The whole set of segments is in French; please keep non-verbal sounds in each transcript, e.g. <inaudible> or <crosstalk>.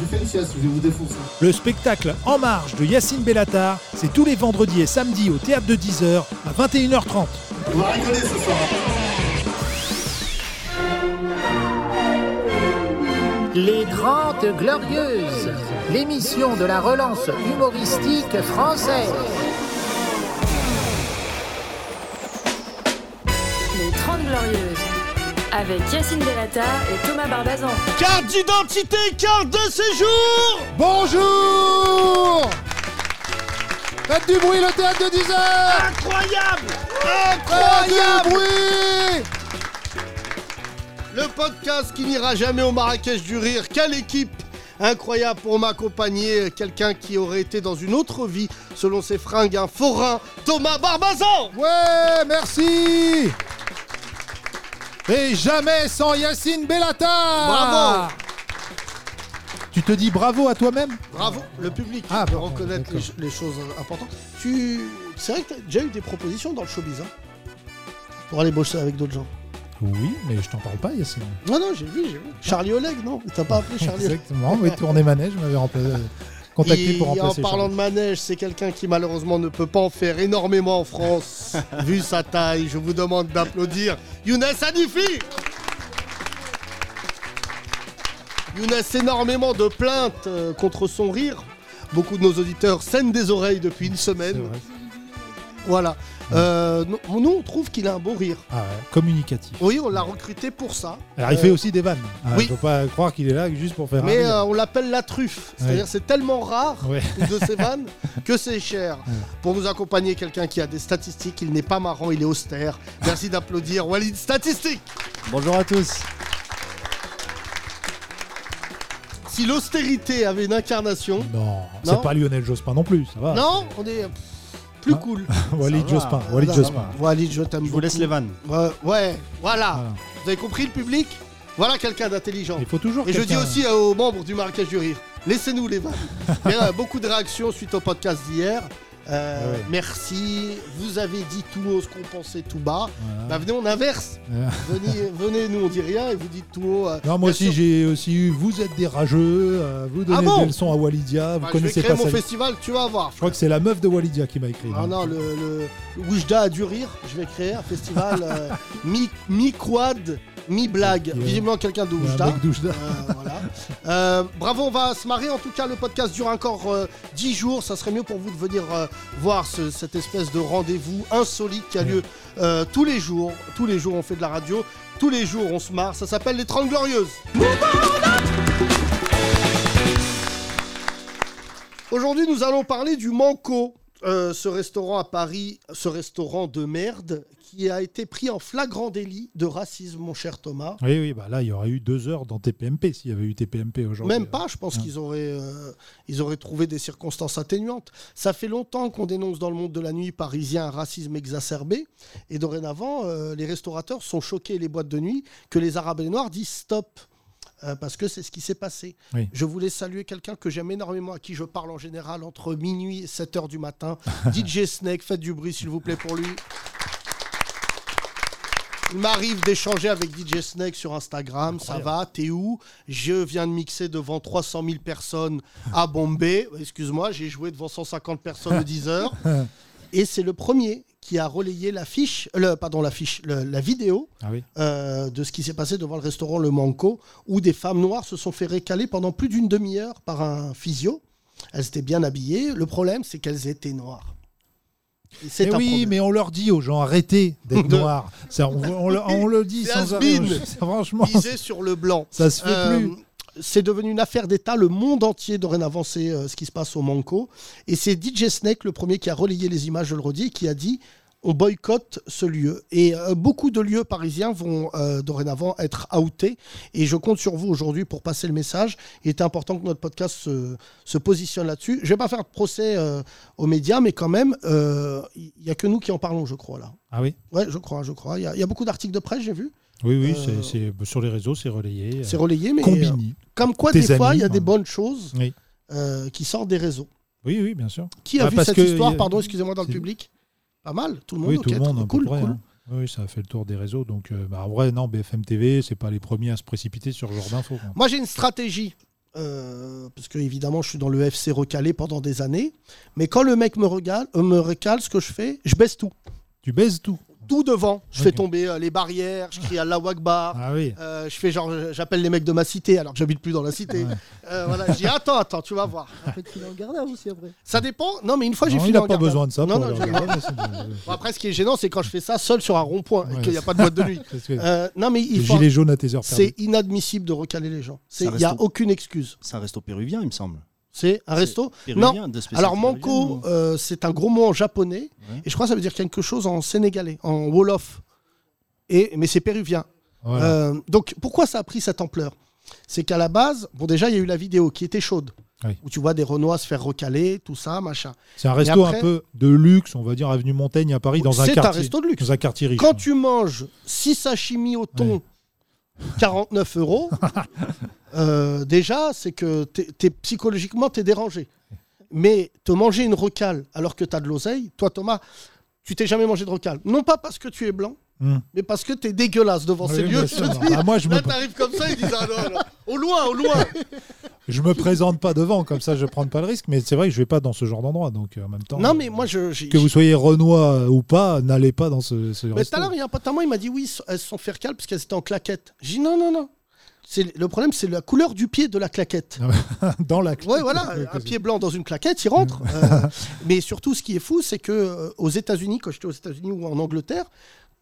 J'ai fait une sieste, je vais vous défoncer. Le spectacle En Marche de Yacine Bellatar, c'est tous les vendredis et samedis au théâtre de 10h à 21h30. On va rigoler ce soir. Les Grandes Glorieuses, l'émission de la relance humoristique française. Les 30 Glorieuses. Avec Yacine Delata et Thomas Barbazan. Carte d'identité, carte de séjour Bonjour Faites du bruit, le théâtre de 10 heures Incroyable Faites du Incroyable bruit Le podcast qui n'ira jamais au Marrakech du Rire. Quelle équipe incroyable pour m'accompagner. Quelqu'un qui aurait été dans une autre vie, selon ses fringues, un forain. Thomas Barbazan Ouais, merci Et jamais sans Yacine Bellatar Bravo. Tu te dis bravo à toi-même? Bravo, le public Ah, peut bon, reconnaître les, choses importantes. Tu... C'est vrai que tu as déjà eu des propositions dans le showbiz, hein Pour aller bosser avec d'autres gens. Oui, mais je t'en parle pas, Yacine. Non, non, j'ai vu, j'ai vu. Charlie Oleg, non? T'as pas appelé Charlie Oleg. Exactement, oui, tourner manège, m'avait rempla- <laughs> contacté Et pour en remplacer. parlant Charles. de manège, c'est quelqu'un qui malheureusement ne peut pas en faire énormément en France. <laughs> Vu sa taille, je vous demande d'applaudir Younes Hanifi Younes, énormément de plaintes euh, contre son rire. Beaucoup de nos auditeurs saignent des oreilles depuis une semaine. Voilà. Euh, nous, nous, on trouve qu'il a un beau rire. Ah ouais, communicatif. Oui, on l'a recruté pour ça. Alors, il Euh, fait aussi des vannes. Il oui. faut pas croire qu'il est là juste pour faire un Mais rire. euh, on l'appelle la truffe. C'est-à-dire Ouais. c'est tellement rare Ouais. <laughs> de ces vannes que c'est cher. Ouais. Pour nous accompagner, quelqu'un qui a des statistiques, il n'est pas marrant, il est austère. Merci d'applaudir Walid Statistique. Bonjour à tous. Si l'austérité avait une incarnation, Non, Non c'est pas Lionel Jospin non plus, ça va. non, on est plus Ah. cool. <laughs> Walid. Jospin. Walid Voilà. Jospin. Walid, je t'aime Je vous laisse les vannes. Ouais, ouais, voilà. Voilà. Vous avez compris le public? Voilà quelqu'un d'intelligent. Il faut toujours. Et je dis quelqu'un- aussi aux membres du Marrakech du Rire, laissez-nous les vannes. <laughs> Il y a beaucoup de réactions suite au podcast d'hier. Euh, Ouais. Merci. Vous avez dit tout haut ce qu'on pensait tout bas. Voilà. Bah venez, on inverse. <laughs> Venez, venez, nous on dit rien et vous dites tout haut. euh, Non, moi aussi j'ai aussi eu. Vous êtes des rageux, euh, vous donnez Ah bon des leçons à Walidia, vous Bah, je vais connaissez créer pas mon ça. festival, tu vas voir. Je crois que c'est la meuf de Walidia qui m'a écrit. Ah non, le, le, Oujda a du rire. Je vais créer un festival euh, <laughs> mi- mi-quad, mi-blague. Visiblement quelqu'un de. Euh, voilà. Euh, bravo, on va se marrer. En tout cas, le podcast dure encore euh, 10 jours. Ça serait mieux pour vous de venir voir ce- cette espèce de rendez-vous insolite qui a lieu euh, tous les jours. Tous les jours, on fait de la radio. Tous les jours, on se marre. Ça s'appelle les 30 Glorieuses. Aujourd'hui, nous allons parler du Manco. Euh, ce restaurant à Paris, ce restaurant de merde qui a été pris en flagrant délit de racisme, mon cher Thomas. Oui, oui, bah là il y aurait eu deux heures dans TPMP s'il y avait eu TPMP aujourd'hui. Même pas, je pense hein. qu'ils auraient, euh, ils auraient trouvé des circonstances atténuantes. Ça fait longtemps qu'on dénonce dans le monde de la nuit parisien un racisme exacerbé. Et dorénavant, euh, les restaurateurs sont choqués, les boîtes de nuit, que les Arabes et les Noirs disent stop. Euh, parce que c'est ce qui s'est passé. Oui. Je voulais saluer quelqu'un que j'aime énormément, à qui je parle en général entre minuit et 7 heures du matin. <laughs> DJ Snake, faites du bruit s'il vous plaît pour lui. Il m'arrive d'échanger avec DJ Snake sur Instagram. Ça va, t'es où? Je viens de mixer devant 300 000 personnes à Bombay. Excuse-moi, j'ai joué devant 150 personnes de 10 heures. <laughs> Et c'est le premier qui a relayé l'affiche, le, pardon, l'affiche, le- la vidéo Ah oui. euh, de ce qui s'est passé devant le restaurant Le Manco, où des femmes noires se sont fait récaler pendant plus d'une demi-heure par un physio. Elles étaient bien habillées. Le problème, c'est qu'elles étaient noires. Et c'est Eh un oui, problème. mais on leur dit aux gens arrêtez d'être De- noirs. Ça, on, on le- on le dit <laughs> C'est sans arrêt. has-been. <laughs> Franchement, Miser sur le blanc. ça se fait Euh, plus. C'est devenu une affaire d'État. Le monde entier dorénavant sait euh, ce qui se passe au Manco. Et c'est DJ Snake, le premier qui a relayé les images, je le redis, et qui a dit on boycotte ce lieu. Et euh, beaucoup de lieux parisiens vont euh, dorénavant être outés. Et je compte sur vous aujourd'hui pour passer le message. Il est important que notre podcast se, se positionne là-dessus. Je vais pas faire de procès euh, aux médias, mais quand même, il n'y a que nous qui en parlons, je crois, là. Ah oui? Ouais, je crois, je crois. Il y a- il y, a beaucoup d'articles de presse, j'ai vu. Oui, oui, Euh, c'est- c'est sur les réseaux, c'est relayé. C'est relayé, mais euh, Combini. comme quoi, des fois, il y a des bonnes choses Oui. euh, qui sortent des réseaux. Oui, oui, bien sûr. Qui a Ouais, vu cette histoire, a- pardon, excusez-moi, dans le public? Pas mal, tout le monde. Oui, tout le monde, cool, près, cool. hein. Oui, ça a fait le tour des réseaux. Donc, euh, bah, en vrai, non, BFM TV, c'est pas les premiers à se précipiter sur ce genre d'infos. Moi, j'ai une stratégie euh, parce que évidemment, je suis dans le FC recalé pendant des années. Mais quand le mec me, regale, euh, me recale, ce que je fais, je baisse tout. Tu baises tout. Tout devant. Je fais tomber euh, les barrières, je crie Allah Akbar. Ah oui. Euh, je fais genre, j'appelle les mecs de ma cité alors que j'habite plus dans la cité. Ouais. Euh, voilà, je dis <laughs> attends, attends, tu vas voir. Après, tu files en garde à vous aussi après. Ça dépend. Non, mais une fois j'ai fini il n'a pas garde à besoin de ça Non, non, Bon, après, ce qui est gênant, c'est quand je fais ça seul sur un rond-point et Ouais. qu'il n'y a pas de boîte de nuit. <laughs> Euh, non, mais il faut. jaunes à tes heures. C'est inadmissible de recaler les gens. C'est- Ça Il n'y a reste au- aucune excuse. C'est un resto péruvien, il me semble. C'est un resto Péruvien, de spécialité Alors, manco, ou- euh, c'est un gros mot en japonais. Ouais. Et je crois que ça veut dire quelque chose en sénégalais, en wolof. Et, mais c'est péruvien. Voilà. Euh, donc, pourquoi ça a pris cette ampleur? C'est qu'à la base, bon, déjà, il y a eu la vidéo qui était chaude. Oui. Où tu vois des Renois se faire recaler, tout ça, machin. C'est un resto après- un peu de luxe, on va dire, avenue Montaigne à Paris, dans un C'est un quartier. resto de luxe. Dans un quartier riche. Quand tu manges 6 sashimi au thon, 49 euros, <laughs> euh, déjà, c'est que t'es, t'es- psychologiquement, tu es dérangé. Mais te manger une recale alors que tu as de l'oseille, toi, Thomas, tu t'es jamais mangé de recale. Non pas parce que tu es blanc, Hmm. mais parce que tu es dégueulasse devant Oui, ces lieux. Je dire. Bah, moi, je me- Là, t'arrives comme ça, ils disent ah non, non. au loin, au loin. <laughs> Je me présente pas devant, comme ça je prends pas le risque, mais c'est vrai que je vais pas dans ce genre d'endroit. Donc euh, en même temps, Non, euh, mais moi, je. j'ai- que vous soyez Renoir euh, ou pas, n'allez pas dans ce, ce Mais tout à l'heure, il y a un pote à moi, il m'a dit oui, elles se sont fait recale parce qu'elles étaient en claquette. J'ai dit non, non, non. Le problème, c'est la couleur du pied de la claquette. <laughs> dans la Ouais, voilà, un pied blanc dans une claquette, il rentre. <laughs> Euh, mais surtout, ce qui est fou, c'est que euh, aux États-Unis, quand j'étais aux États-Unis ou en Angleterre,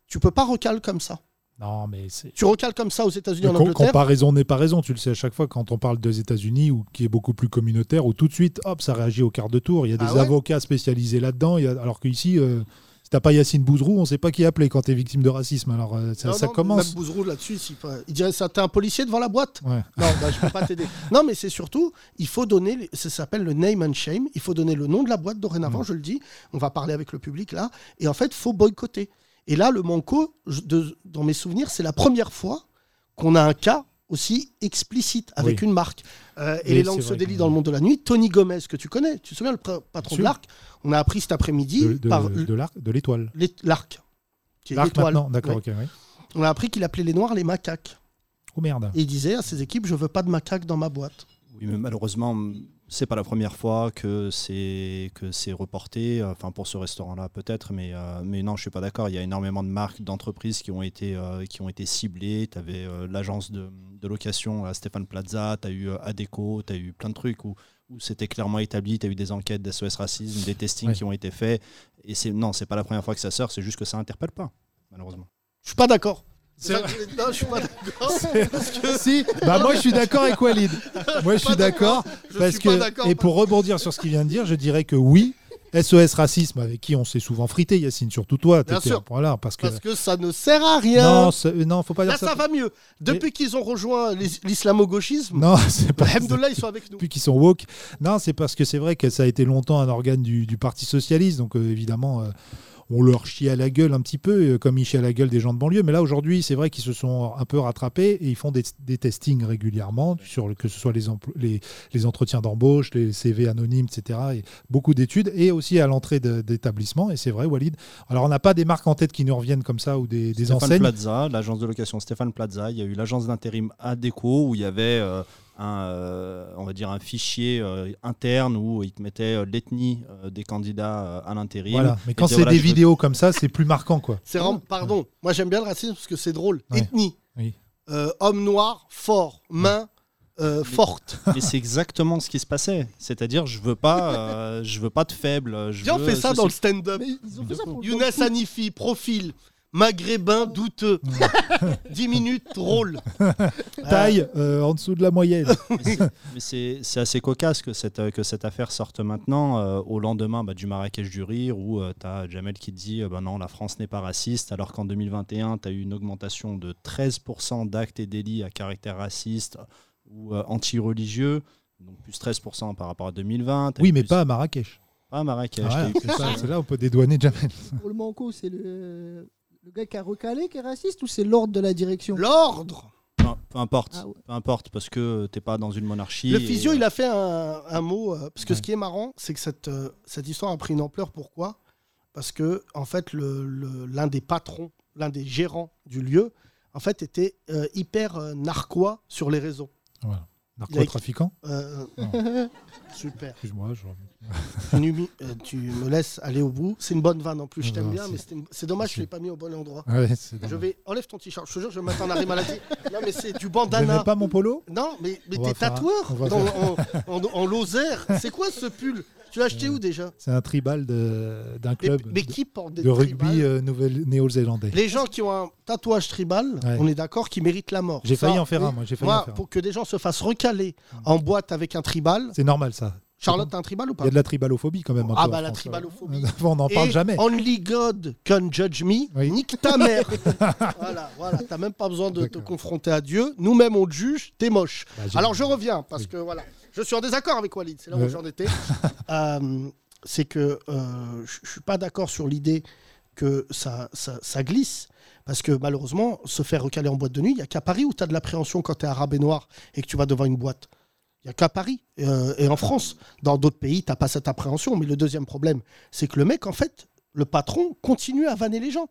tu peux pas recaler comme ça. Non, mais. Tu recales comme ça aux États-Unis, en Angleterre. comparaison n'est pas raison, tu le sais à chaque fois quand on parle des États-Unis ou qui est beaucoup plus communautaire, où tout de suite, hop, ça réagit au quart de tour. Il y a des Ah ouais avocats spécialisés là-dedans, alors qu'ici, euh, si t'as pas Yacine Bouzrou, on sait pas qui appeler quand tu es victime de racisme. Alors euh, ça, Non, ça non, commence. Même Bouzrou là-dessus, il dirait ça, t'es un policier devant la boîte Ouais. Non, bah, je peux pas t'aider. <laughs> Non, mais c'est surtout, il faut donner, ça s'appelle le name and shame, il faut donner le nom de la boîte dorénavant, je le dis, on va parler avec le public là, et en fait, faut boycotter. Et là, le Manco, je- de- dans mes souvenirs, c'est la première fois qu'on a un cas aussi explicite avec Oui. une marque. Euh, et Oui, les langues se délient que- dans le monde de la nuit. Tony Gomez, que tu connais, tu te souviens, le patron de l'Arc, on a appris cet après-midi De, de- par de l'arc- de l'étoile. l'É- l'Arc. L'arc l'étoile. maintenant, d'accord, Ouais. On a appris qu'il appelait les Noirs les macaques. Oh merde. Et il disait à ses équipes, je veux pas de macaques dans ma boîte. Oui, mais malheureusement, c'est pas la première fois que c'est que c'est reporté. Enfin, pour ce restaurant-là, peut-être, mais euh, mais non, je suis pas d'accord. Il y a énormément de marques, d'entreprises qui ont été euh, qui ont été ciblées. Tu avais l'agence de, de location à Stéphane Plaza, tu as eu euh, Adeco, tu as eu plein de trucs où où c'était clairement établi, tu as eu des enquêtes d'SOS Racisme, des testings Ouais. qui ont été faits. Et c'est non, c'est pas la première fois que ça sort, c'est juste que ça interpelle pas, malheureusement. Je suis pas d'accord. C'est Ça, Non, je suis pas d'accord. Parce que Si, bah moi je suis d'accord avec Walid. <laughs> Moi je suis d'accord Je parce suis pas que d'accord. et pour rebondir sur ce qu'il vient de dire, je dirais que oui, SOS racisme avec qui on s'est souvent frité, Yacine, surtout toi, Bien sûr. là parce que Parce que ça ne sert à rien. non, non, faut pas dire Là, ça. ça va mieux. Depuis qu'ils ont rejoint l'is- l'islamo-gauchisme, Non, <laughs> c'est pas Alhamdoulilah, ils sont avec nous. depuis qu'ils sont woke. Non, c'est parce que c'est vrai que ça a été longtemps un organe du, du Parti socialiste, donc euh, évidemment. euh, on leur chie à la gueule un petit peu, euh, comme ils chient à la gueule des gens de banlieue. Mais là, aujourd'hui, c'est vrai qu'ils se sont un peu rattrapés et ils font des, des testings régulièrement, sur que ce soit les, empl- les, les entretiens d'embauche, les CV anonymes, etc. Et beaucoup d'études et aussi à l'entrée d'établissements. Et c'est vrai, Walid. Alors, on n'a pas des marques en tête qui nous reviennent comme ça ou des, des Stéphane enseignes. Plaza, l'agence de location Stéphane Plaza, il y a eu l'agence d'intérim Adeco où il y avait euh, un, euh, on va dire un fichier euh, interne où ils te mettaient euh, l'ethnie euh, des candidats euh, à l'intérim. Voilà. Mais quand c'est voilà, des veux- vidéos comme ça, c'est plus marquant, quoi. C'est vraiment- pardon, moi j'aime bien le racisme parce que c'est drôle. Ouais. Ethnie. Oui. Euh, homme noir, fort, main euh, forte. <laughs> Mais c'est exactement ce qui se passait. C'est-à-dire, je veux pas, euh, je veux pas de faible. Je Viens, on veux fait ça ceci. dans le stand-up. Younes. Hanifi, profil, maghrébin, douteux. 10 minutes, drôle. <laughs> Taille euh, en dessous de la moyenne. Mais c'est- assez cocasse que cette, euh, que cette affaire sorte maintenant, euh, au lendemain bah, du Marrakech du Rire, où tu as Jamel qui te dit euh, bah non, la France n'est pas raciste, alors qu'en 2021, tu as eu une augmentation de 13% d'actes et délits à caractère raciste ou euh, anti-religieux, donc plus 13% par rapport à 2020. T'as Oui, mais plus- pas à Marrakech. pas à Marrakech. Ah, c'est là on peut dédouaner Jamel. Pour le Manco, c'est le... le gars qui a recalé qui est raciste ou c'est l'ordre de la direction? L'ordre. Peu, peu importe, Ah ouais. peu importe, parce que t'es pas dans une monarchie. Le physio, euh, il a fait un, un mot. euh, parce que Ouais. ce qui est marrant, c'est que cette, euh, cette histoire a pris une ampleur. Pourquoi? Parce que, en fait, le- le- l'un des patrons, l'un des gérants du lieu, en fait, était euh, hyper euh, narquois sur les réseaux. Narcotrafiquant Euh, <laughs> Super. Excuse-moi. je- <laughs> Tu, euh, tu me laisses aller au bout. C'est une bonne vanne en plus, je t'aime bien, c'est- mais c'était une- c'est dommage, je ne l'ai pas mis au bon endroit. Ouais, c'est Je vais. Enlève ton t-shirt, je te jure, je vais mettre en arrêt maladie. <laughs> Non, mais c'est du bandana. n'aimez pas mon polo? Non, mais, t'es un- tatoueur en, en- en Lozère. C'est quoi ce pull? Tu l'as acheté où déjà? C'est un tribal d'un club mais de, qui porte des de rugby euh, néo-zélandais. Les gens qui ont un tatouage tribal, Ouais. on est d'accord qu'ils méritent la mort. J'ai failli en faire un, moi. Failli en Moi, faire un. pour que des gens se fassent recaler en boîte avec un tribal. C'est normal, ça. Charlotte, t'as un tribal ou Il pas y a de la tribalophobie quand même. un Ah peu bah la France. tribalophobie. <laughs> on n'en parle jamais. Only God can judge me. Oui. Nique ta mère. <laughs> voilà, voilà. T'as même pas besoin de te confronter à Dieu. Nous-mêmes, on te juge. T'es moche. Bah, Alors je reviens parce que voilà, je suis en désaccord avec Walid. C'est là où Ouais. j'en étais. <laughs> Euh, c'est que euh, je je suis pas d'accord sur l'idée que ça, ça, ça glisse. Parce que malheureusement, se faire recaler en boîte de nuit, il n'y a qu'à Paris où tu as de l'appréhension quand tu es arabe et noir et que tu vas devant une boîte. Il n'y a qu'à Paris euh, et en France. Dans d'autres pays, tu n'as pas cette appréhension. Mais le deuxième problème, c'est que le mec, en fait, le patron, continue à vanner les gens.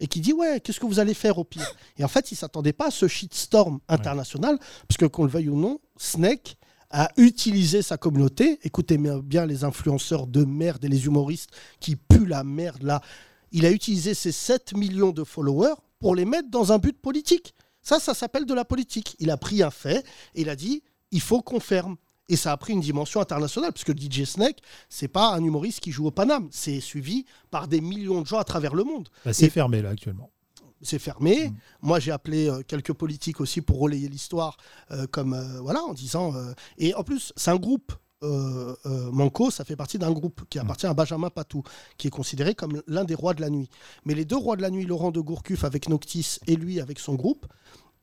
Et qui dit, ouais, qu'est-ce que vous allez faire au pire? Et en fait, il ne s'attendait pas à ce shitstorm international. Parce que, qu'on le veuille ou non, Snake a utilisé sa communauté. Écoutez bien les influenceurs de merde et les humoristes qui puent la merde là. Il a utilisé ses 7 millions de followers pour les mettre dans un but politique. Ça, ça s'appelle de la politique. Il a pris un fait et il a dit il faut qu'on ferme. Et ça a pris une dimension internationale, parce que DJ Snake, c'est pas un humoriste qui joue au Paname. C'est suivi par des millions de gens à travers le monde. Bah, c'est Et- fermé là actuellement. c'est fermé. Mm. Moi, j'ai appelé euh, quelques politiques aussi pour relayer l'histoire, euh, comme euh, voilà, en disant. et en plus, c'est un groupe. Manco, ça fait partie d'un groupe Mm. qui appartient à Benjamin Patou, qui est considéré comme l'un des rois de la nuit. Mais les deux rois de la nuit, Laurent de Gourcuff avec Noctis et lui avec son groupe,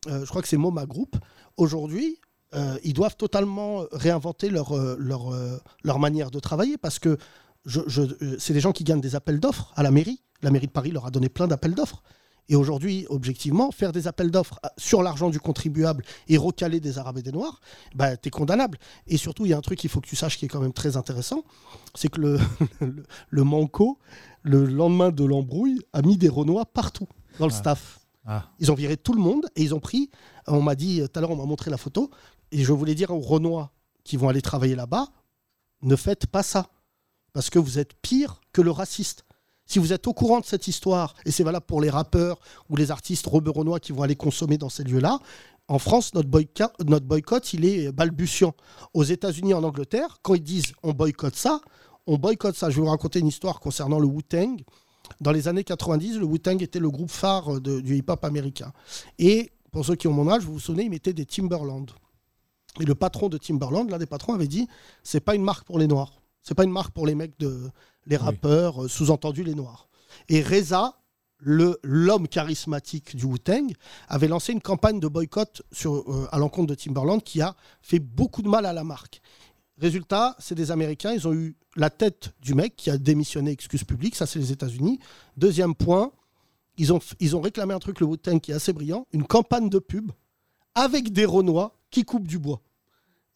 je crois que c'est MoMA Group, aujourd'hui, euh, ils doivent totalement réinventer leur, euh, leur, euh, leur manière de travailler parce que je- je- c'est des gens qui gagnent des appels d'offres à la mairie. La mairie de Paris leur a donné plein d'appels d'offres. Et aujourd'hui, objectivement, faire des appels d'offres sur l'argent du contribuable et recaler des Arabes et des Noirs, bah, tu es condamnable. Et surtout, il y a un truc qu'il faut que tu saches qui est quand même très intéressant, c'est que le, <laughs> le, le Manco, le lendemain de l'embrouille, a mis des Renois partout dans le Ah. staff. Ah. Ils ont viré tout le monde et ils ont pris, on m'a dit, tout à l'heure, on m'a montré la photo, et je voulais dire aux Renois qui vont aller travailler là-bas, ne faites pas ça. Parce que vous êtes pire que le raciste. Si vous êtes au courant de cette histoire, et c'est valable pour les rappeurs ou les artistes renois qui vont aller consommer dans ces lieux-là, en France, notre boycott, notre boycott, il est balbutiant. Aux États-Unis, en Angleterre, quand ils disent on boycotte ça, on boycotte ça. Je vais vous raconter une histoire concernant le Wu-Tang. Dans les années 90, le Wu-Tang était le groupe phare du hip-hop américain. Et pour ceux qui ont mon âge, vous vous souvenez, ils mettaient des Timberland. Et le patron de Timberland, l'un des patrons, avait dit c'est pas une marque pour les Noirs. C'est pas une marque pour les mecs de les rappeurs, euh, sous-entendu les Noirs. Et Reza, le l'homme charismatique du Wu-Tang, avait lancé une campagne de boycott sur, euh, à l'encontre de Timberland qui a fait beaucoup de mal à la marque. Résultat, c'est des Américains, ils ont eu la tête du mec qui a démissionné, excuse publique, ça c'est les États-Unis. Deuxième point, ils ont, ils ont réclamé un truc, le Wu-Tang, qui est assez brillant, une campagne de pub avec des Renois qui coupent du bois.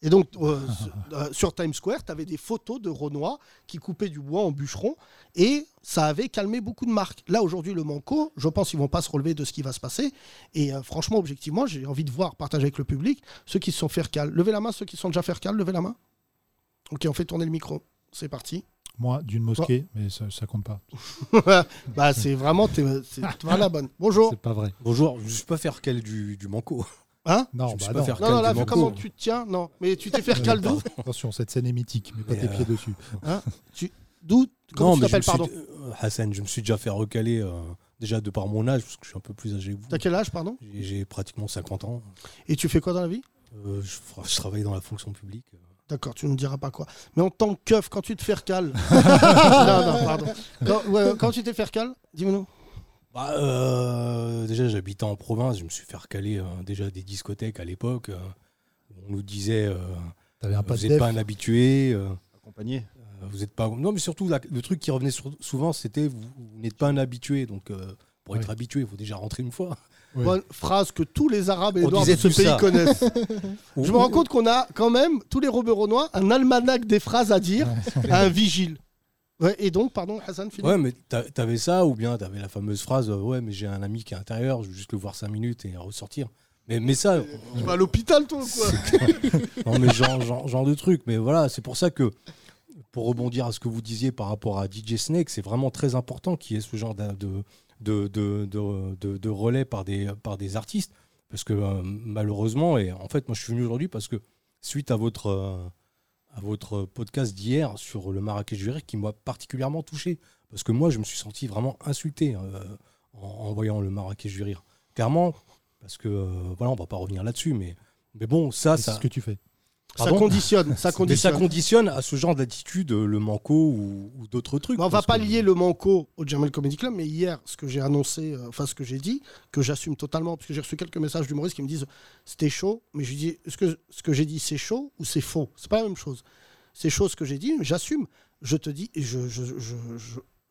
Et donc, euh, <laughs> euh, sur Times Square, tu avais des photos de Renois qui coupaient du bois en bûcheron et ça avait calmé beaucoup de marques. Là, aujourd'hui, le Manco, je pense qu'ils vont pas se relever de ce qui va se passer. Et euh, franchement, objectivement, j'ai envie de voir, partager avec le public, ceux qui se sont fait recal. Levez la main, ceux qui sont déjà fait recal, levez la main. Ok, on fait tourner le micro. C'est parti. Moi, d'une mosquée, mais ça, ça compte pas. <laughs> bah, c'est vraiment, t'es c'est vraiment la bonne. Bonjour. C'est pas vrai. Bonjour, je ne suis pas faire quel du, du manco. Hein Non, bah non. pas faire Non, non, là, vu comment tu te tiens, non. Mais tu t'es fait <laughs> recal d'où Attention, cette scène est mythique, mais pas tes euh, pieds dessus. Hein Tu- D'où Comment tu mais je t'appelles, me suis- pardon euh, Hassan, je me suis déjà fait recaler euh, déjà de par mon âge, parce que je suis un peu plus âgé que vous. T'as quel âge, pardon J'ai j'ai pratiquement 50 ans. Et tu fais quoi dans la vie Euh, je, je travaille dans la fonction publique. D'accord, tu ne me diras pas quoi. Mais en tant que keuf, quand tu te fais recal. <laughs> non, non, pardon. Quand, ouais, quand tu t'es fait recal, dis-moi. Bah, euh, déjà, j'habitais en province, je me suis fait recaler euh, déjà des discothèques à l'époque. euh, on nous disait euh, T'avais un vous n'êtes def. pas un habitué. euh, Accompagné. euh, vous êtes pas. Non, mais surtout, la- le truc qui revenait sur- souvent, c'était vous, vous n'êtes pas un habitué. Donc, euh, pour être Ouais. habitué, il faut déjà rentrer une fois. Ouais. Bonne phrase que tous les Arabes et On Noirs de disait ce tout pays ça. connaissent. <laughs> Je me rends compte qu'on a quand même, tous les Renois, un almanach des phrases à dire à un vigile. Ouais, et donc, pardon, Hassan, Philippe Ouais, mais t'a- t'avais ça, ou bien t'avais la fameuse phrase euh, Ouais, mais j'ai un ami qui est à l'intérieur, je veux juste le voir 5 minutes et ressortir. Mais, mais ça, Tu vas à l'hôpital, toi, quoi non, mais genre, genre, genre de truc. Mais voilà, c'est pour ça que, pour rebondir à ce que vous disiez par rapport à DJ Snake, c'est vraiment très important qu'il y ait ce genre de, de, de, de, de- de- de relais par des, par des artistes. Parce que euh, malheureusement, et en fait, moi je suis venu aujourd'hui parce que suite à votre, euh, à votre podcast d'hier sur le Marrakech du qui m'a particulièrement touché. Parce que moi, je me suis senti vraiment insulté euh, en, en voyant le Marrakech du. Clairement, parce que, euh, voilà, on va pas revenir là-dessus, mais, mais bon, ça, C'est ça, ce que tu fais. Ça conditionne, ça mais ça conditionne. conditionne à ce genre d'attitude, euh, le manco ou, ou d'autres trucs. Mais on va pas que- lier le manco au Jamel Comedy Club, mais hier, ce que j'ai annoncé, euh, enfin ce que j'ai dit, que j'assume totalement, parce que j'ai reçu quelques messages d'humoristes qui me disent c'était chaud, mais je lui dis est-ce que ce que j'ai dit c'est chaud ou c'est faux? C'est pas la même chose. C'est chaud ce que j'ai dit, j'assume. Je te dis, et je, je, je,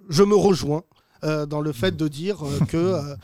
je, me rejoins euh, dans le fait de dire euh, que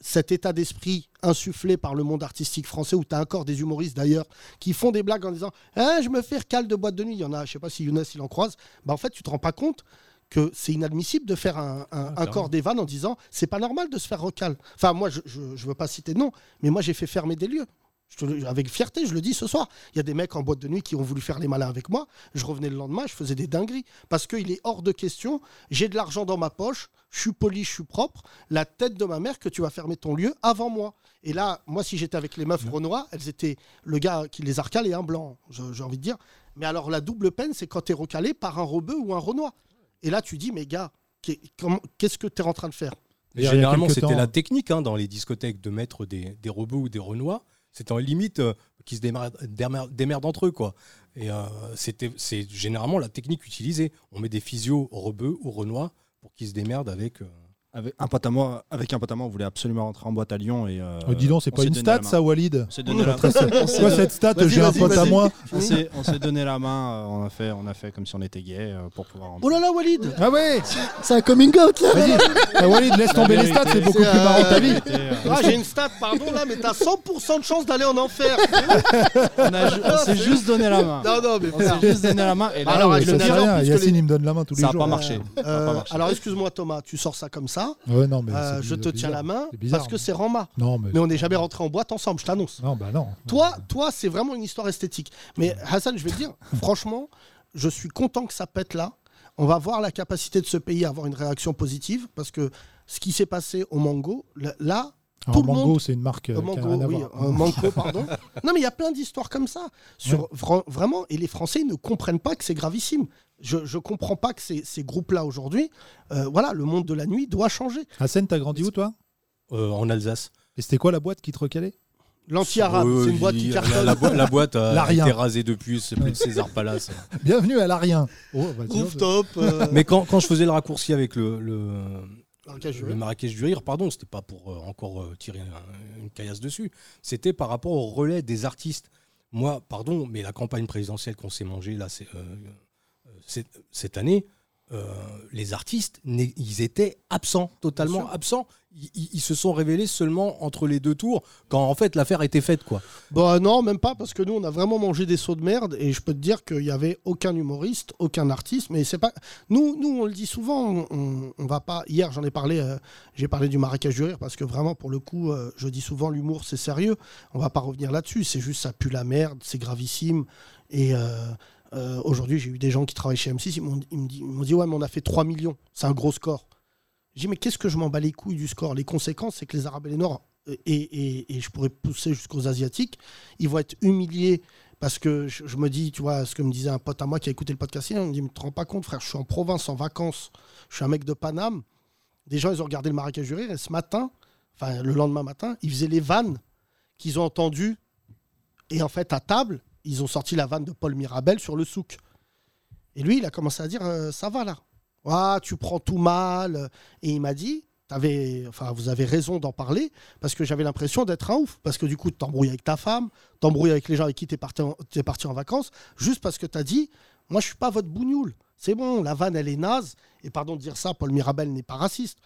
cet état d'esprit insufflé par le monde artistique français, où tu as encore des humoristes d'ailleurs qui font des blagues en disant Ah, Je me fais recal de boîte de nuit. Il y en a, je sais pas si Younes il en croise. Bah, en fait, tu te rends pas compte que c'est inadmissible de faire un, un- un clairement. corps des vannes en disant c'est pas normal de se faire recal. Enfin, moi, je, je veux pas citer de nom, mais moi, j'ai fait fermer des lieux. Je te le- avec fierté, je le dis ce soir. Il y a des mecs en boîte de nuit qui ont voulu faire les malins avec moi. Je revenais le lendemain, je faisais des dingueries. Parce qu'il est hors de question. J'ai de l'argent dans ma poche, je suis poli, je suis propre. La tête de ma mère que tu vas fermer ton lieu avant moi. Et là, moi, si j'étais avec les meufs Renoir, elles étaient le gars qui les a recalées, un blanc, je- j'ai envie de dire. Mais alors, la double peine, c'est quand tu es recalé par un rebeu ou un Renoir. Et là, tu dis, mais gars, qu'est-ce que tu es en train de faire? Généralement, c'était la technique hein, dans les discothèques de mettre des, des robots ou des renois. C'était en limite euh, qui se démerdent, entre eux. Quoi. Et euh, c'est généralement la technique utilisée. On met des physios rebeux ou renois pour qu'ils se démerdent avec. euh, Avec un pote à moi, avec un pote à moi, on voulait absolument rentrer en boîte à Lyon et. euh, Oh, dis donc, c'est pas une stat, ça, Walid On s'est donné la Très- main. C'est quoi cette stat J'ai un pote à moi. On s'est, on s'est donné la main, euh, on a fait, on a fait comme si on était gay euh, pour pouvoir rentrer. Oh là là, Walid Ah ouais C'est un coming out là Vas-y Eh, Walid, laisse tomber les stats, c'est beaucoup plus marrant euh, que ta vie. Ah, J'ai une stat, pardon, là, mais t'as 100% de chance d'aller en enfer. On, s'est juste donné la main. non, non, mais On s'est juste donné la main et là, Alors, Yacine, il me donne la main tous les ça n'a jours. pas marché. Ça a Euh, pas marché. alors excuse-moi Thomas, tu sors ça comme ça. Ouais, non, mais Euh, je te tiens la main bizarre. parce que c'est Rama. Non, mais. Mais on n'est jamais rentré en boîte ensemble, je t'annonce. Non, bah non. Toi, toi, c'est vraiment une histoire esthétique. Mais Hassan, je vais te dire, <laughs> franchement, je suis content que ça pète là. On va voir la capacité de ce pays à avoir une réaction positive parce que ce qui s'est passé au Mango, là, Alors, tout le Mango, monde- c'est une marque euh, au qui a Mango, oui, euh, Manco, pardon. <laughs> Non, mais il y a plein d'histoires comme ça. Sur, vra- vraiment, et les Français ne comprennent pas que c'est gravissime. Je ne comprends pas que ces, ces groupes-là aujourd'hui, euh, voilà, le monde de la nuit doit changer. Hassan, t'as grandi où, toi? Euh, en Alsace. Et c'était quoi la boîte qui te recalait? L'anti-arabe, Euh, c'est une boîte qui la, cartonne. la boi- la boîte <laughs> a L'Arien. été rasée depuis, c'est plus César Palace. <laughs> Bienvenue à l'Arien. Oh, bah, Rooftop. euh, Mais quand, quand je faisais le raccourci avec le, le, Le. Marrakech du Rire, pardon, c'était pas pour euh, encore euh, tirer un- une caillasse dessus, c'était par rapport au relais des artistes. Moi, pardon, mais la campagne présidentielle qu'on s'est mangée là, euh, cette, année, les artistes, ils étaient absents, totalement absents. Ils, se sont révélés seulement entre les deux tours, quand en fait l'affaire était faite, quoi. Bah non, même pas, parce que nous, on a vraiment mangé des sauts de merde, et je peux te dire qu'il n'y avait aucun humoriste, aucun artiste, mais c'est pas... Nous, nous, on le dit souvent, on, va pas... Hier, j'en ai parlé, euh, j'ai parlé du Marrakech du Rire, parce que vraiment, pour le coup, euh, je dis souvent, l'humour, c'est sérieux, on va pas revenir là-dessus, c'est juste, ça pue la merde, c'est gravissime, et... euh, Aujourd'hui, j'ai eu des gens qui travaillent chez M6, ils m'ont dit, ils m'ont dit Ouais, mais on a fait 3 millions, c'est un gros score. J'ai dit Mais qu'est-ce que je m'en bats les couilles du score? Les conséquences, c'est que les Arabes et les Noirs, euh, et, et- je pourrais pousser jusqu'aux Asiatiques, ils vont être humiliés parce que je, je me dis, tu vois, ce que me disait un pote à moi qui a écouté le podcast il me dit, mais tu te rends pas compte, frère, je suis en province, en vacances, je suis un mec de Paname. Des gens, ils ont regardé le Marrakech du Rire et ce matin, enfin le lendemain matin, ils faisaient les vannes qu'ils ont entendues. Et en fait, à table, ils ont sorti la vanne de Paul Mirabel sur le souk. Et lui, il a commencé à dire, euh, ça va là. Ah, tu prends tout mal. Et il m'a dit, T'avais- enfin, vous avez raison d'en parler, parce que j'avais l'impression d'être un ouf. Parce que du coup, tu t'embrouilles avec ta femme, t'embrouilles avec les gens avec qui tu es parti, t'es parti en vacances, juste parce que tu as dit Moi, je suis pas votre bougnoule. C'est bon, la vanne, elle est naze. Et pardon de dire ça, Paul Mirabel n'est pas raciste.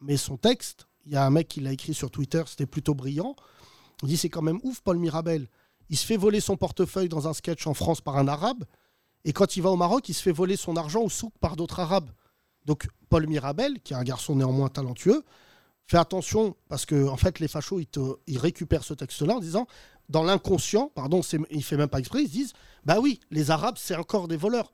Mais son texte, il y a un mec qui l'a écrit sur Twitter, c'était plutôt brillant. Il dit C'est quand même ouf, Paul Mirabel. Il se fait voler son portefeuille dans un sketch en France par un arabe. Et quand il va au Maroc, il se fait voler son argent au souk par d'autres arabes. Donc Paul Mirabel, qui est un garçon néanmoins talentueux, fais attention, parce que en fait, les fachos, ils, te- ils récupèrent ce texte-là en disant, dans l'inconscient, pardon, il fait même pas exprès, ils se disent, bah oui, les Arabes, c'est encore des voleurs.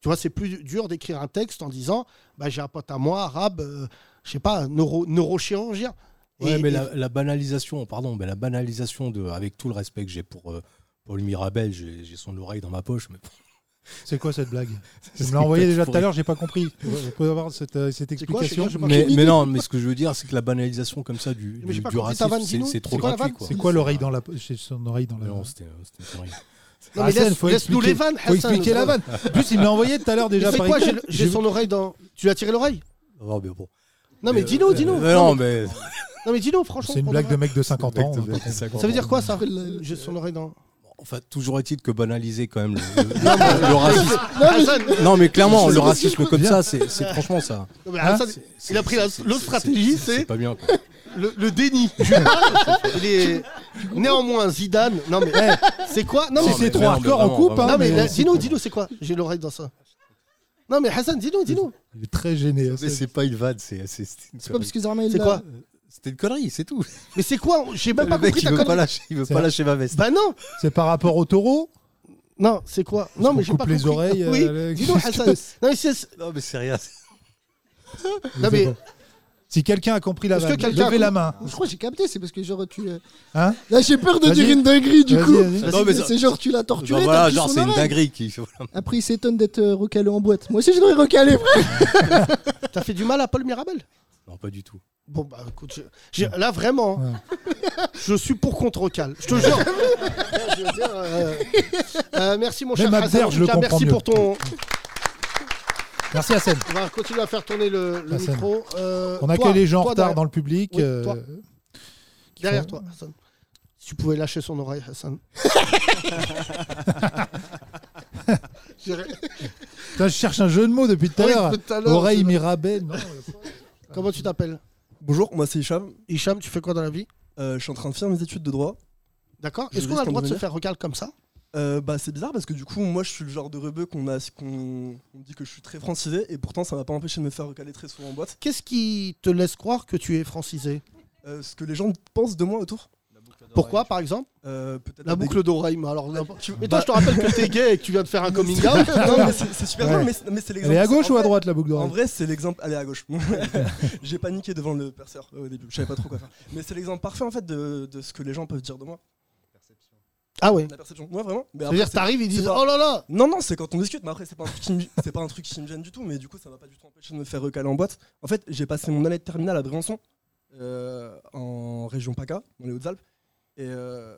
Tu vois, c'est plus dur d'écrire un texte en disant, bah j'ai un pote à moi, arabe, euh, je sais pas, neuro, neurochirurgien. Ouais, Et- mais et- la, la banalisation, pardon, mais la banalisation de, avec tout le respect que j'ai pour euh, Paul Mirabel, j'ai j'ai son oreille dans ma poche, mais C'est quoi cette blague <laughs> Tu me l'as envoyé déjà tout à l'heure, j'ai pas compris. <laughs> On peut avoir cette, euh, cette quoi, explication mais, non, mais ce que je veux dire, c'est que la banalisation comme ça du, du, racisme, c'est trop C'est quoi la gratuit. C'est quoi l'oreille dans la son oreille dans la Non, c'était connerie. Non, mais Hassan, laisse- faut laisse-nous expliquer- les vannes, Faut expliquer la vanne. En <laughs> plus, il me l'a envoyé tout à l'heure déjà C'est par quoi j'ai son oreille dans. Tu lui as tiré l'oreille mais bon. Non, mais dis-nous, Euh, dis-nous. euh, non, mais. Non, mais dis-nous, franchement. C'est une blague de mec de 50 ans. pas- Ça veut dire quoi, ça? J'ai son oreille dans. Enfin, toujours est-il que banaliser quand même le, le- <laughs> le- le racisme. Non, mais clairement, le racisme comme ça, c'est franchement ça. Non, mais Hassan, C'est- il a pris l'autre stratégie, c'est- pas bien. quoi. le, le déni. <laughs> Il est... Néanmoins, Zidane. Non, mais c'est quoi? Non, mais c'est trop hardcore, on coupe. hein, Non, mais dis-nous, dis-nous, c'est quoi J'ai l'oreille dans ça? Non, mais Hassan, dis-nous, dis-nous. Il est très gêné. Mais c'est pas une vanne, c'est c'est- pas parce que Zarma, C'est quoi? C'était une connerie, c'est tout. Mais c'est quoi? J'ai même pas Le mec, compris il ta veut pas connerie. lâcher, il veut C'est pas lâcher ma veste. Bah non, C'est par rapport au taureau? Non, c'est quoi? Non, mais j'ai coupe pas les compris. oreilles, Oui, euh, dis-nous, Hassan. <laughs> Non, mais c'est- Non, mais c'est rien. Non, mais Si quelqu'un a compris la Est-ce que vanne, quelqu'un a levez la compris main. Je crois que j'ai capté, c'est parce que genre tu. euh, Hein? Là, j'ai peur de Vas-y. dire une dinguerie du Vas-y, coup. vas-y. Non, mais ça- C'est genre tu l'as torturé. Voilà, genre c'est une dinguerie qui. Après, il s'étonne d'être euh, recalé en boîte. Moi aussi, je devrais recaler, frère. <laughs> t'as fait du mal à Paul Mirabel? Non, pas du tout. Bon, bah écoute, je- j'ai- là vraiment, Ouais. <laughs> je suis pour contre recal. Je te jure. Je veux dire, euh, euh, merci mon cher Hassan. Abder, en je tout le cas, comprends merci mieux. pour ton. Merci Hassan. On va continuer à faire tourner le, le Hassan. micro. Euh, On toi, accueille les gens en toi, retard derrière- dans le public. Oui, euh, toi. Derrière toi, Hassan. Si tu pouvais lâcher son oreille, Hassan. <laughs> Putain, je cherche un jeu de mots depuis tout à Oui, l'heure. depuis tout à l'heure, Oreille non. <laughs> Comment tu t'appelles Bonjour, moi c'est Hicham. Hicham, tu fais quoi dans la vie Euh, je suis en train de faire mes études de droit. D'accord Est-ce qu'on a le droit de se faire recal comme ça Euh, bah, c'est bizarre parce que du coup, moi je suis le genre de rebeu qu'on a, qu'on on dit que je suis très francisé et pourtant ça m'a pas empêché de me faire recaler très souvent en boîte. Qu'est-ce qui te laisse croire que tu es francisé? Euh, ce que les gens pensent de moi autour. Pourquoi, par exemple Euh, peut-être La boucle d'oreille, mais alors. n'importe- Tu- Mais toi, je te rappelle que t'es gay et que tu viens de faire un <laughs> coming out. non, mais c'est c'est super Ouais. drôle, mais, c'est- mais c'est Elle l'exemple. est à gauche en ou à vrai- droite la boucle En d'oreille vrai, c'est l'exemple. Elle est à gauche. <laughs> J'ai paniqué devant le perceur euh, au début. Je savais pas trop quoi faire. Mais c'est l'exemple parfait en fait de, de ce que les gens peuvent dire de moi. Ah ouais La perception. Ouais, vraiment. Mais après, C'est-à-dire, c'est- t'arrives, ils disent pas- Oh là là Non, non, c'est quand on discute, mais après, c'est pas, un truc qui me- c'est pas un truc qui me gêne du tout, mais du coup, ça m'a pas du tout empêché de me faire recaler en boîte. En fait, j'ai passé mon année de terminale à Briançon, euh, en région PACA, dans les Hautes-Alpes, et euh,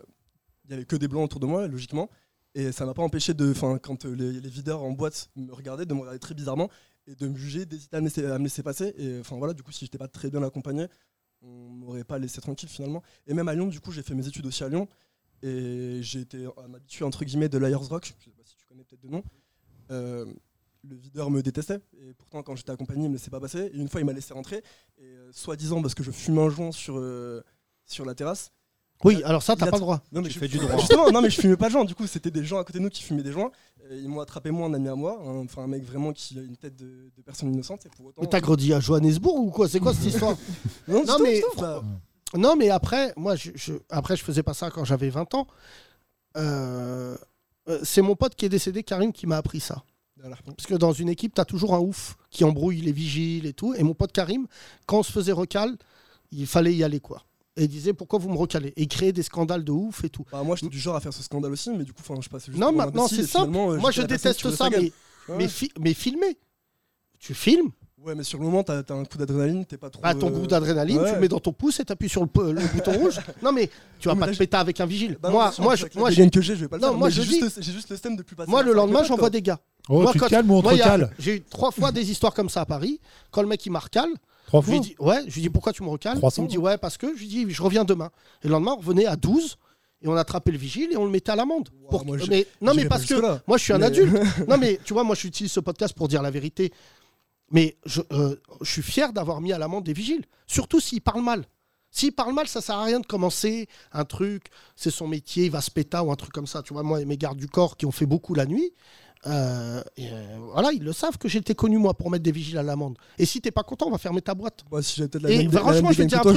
il y avait que des blancs autour de moi, logiquement, et ça m'a pas empêché de, enfin, quand euh, les, les videurs en boîte me regardaient, de me regarder très bizarrement, et de me juger, d'hésiter à me laisser, passer, et enfin voilà, du coup, si j'étais pas très bien accompagné, on m'aurait pas laissé tranquille finalement. Et même à Lyon, du coup, j'ai fait mes études aussi à Lyon, et j'ai été un habitué entre guillemets de l'Ayers Rock, je sais pas si tu connais peut-être de nom. Euh, le videur me détestait et pourtant quand j'étais accompagné il me laissait pas passer et une fois il m'a laissé rentrer et soi-disant parce que je fumais un joint sur, sur la terrasse. Oui, alors ça, t'as pas le droit. Non mais Tu je fais du droit. Justement, non mais je <laughs> fumais pas de joint. Du coup, c'était des gens à côté de nous qui fumaient des joints. Et ils m'ont attrapé moi, un ami à moi, enfin un mec vraiment qui a une tête de, de personne innocente. Et pour autant. Mais t'as grandi à Johannesburg ou quoi? C'est quoi cette histoire? <laughs> Non, mais- bah, Non, après, moi, je, je- après, je faisais pas ça quand j'avais 20 ans. Euh, euh, c'est mon pote qui est décédé, Karim, qui m'a appris ça. Parce que dans une équipe, tu as toujours un ouf qui embrouille les vigiles et tout. Et mon pote Karim, quand on se faisait recal, il fallait y aller, quoi. Et disait pourquoi vous me recalez? Et il créait des scandales de ouf et tout. Bah, moi, j'étais du genre à faire ce scandale aussi, mais du coup, enfin, je passais juste. Non, maintenant, c'est simple. euh, Moi, je déteste ça, mais, Ouais. mais, fi- mais filmer. Tu filmes, Ouais, mais sur le moment, t'as as un coup d'adrénaline, t'es pas trop. bah, ton euh, goût d'adrénaline, ouais. tu le mets dans ton pouce et tu appuies sur le, bouton <laughs> rouge. Non, mais tu vas Non, pas te péter avec un vigile. Bah moi, moi, je, moi, j'ai- que j'ai, je vais pas le Non, faire. moi, j'ai juste le- j'ai juste le stem de plus passer. moi, le lendemain, j'envoie des gars. Oh, Moi, tu quand- te calmes ou on te recale J'ai eu trois fois des histoires comme ça à Paris. Quand le mec il me recale, Trois je lui fois dis ouais, je lui dis pourquoi tu me recales 300, Il me dit ouais parce que je lui dis je reviens demain. Et le lendemain on revenait à 12 et on attrapait le vigile et on le mettait à l'amende. Ouah, Pour- moi, mais non mais parce pas que moi je suis un Mais- adulte. <laughs> non mais tu vois moi j'utilise ce podcast pour dire la vérité. Mais je, euh, je suis fier d'avoir mis à l'amende des vigiles, surtout s'ils parlent mal. S'ils parlent mal, ça sert à rien de commencer un truc, c'est son métier, il va se péter ou un truc comme ça. Tu vois, moi, mes gardes du corps qui ont fait beaucoup la nuit, euh, euh, voilà, ils le savent que été connu moi pour mettre des vigiles à l'amende. Et si t'es pas content, on va fermer ta boîte. Moi, si j'avais peut-être la Et même- franchement, je vais dire un truc.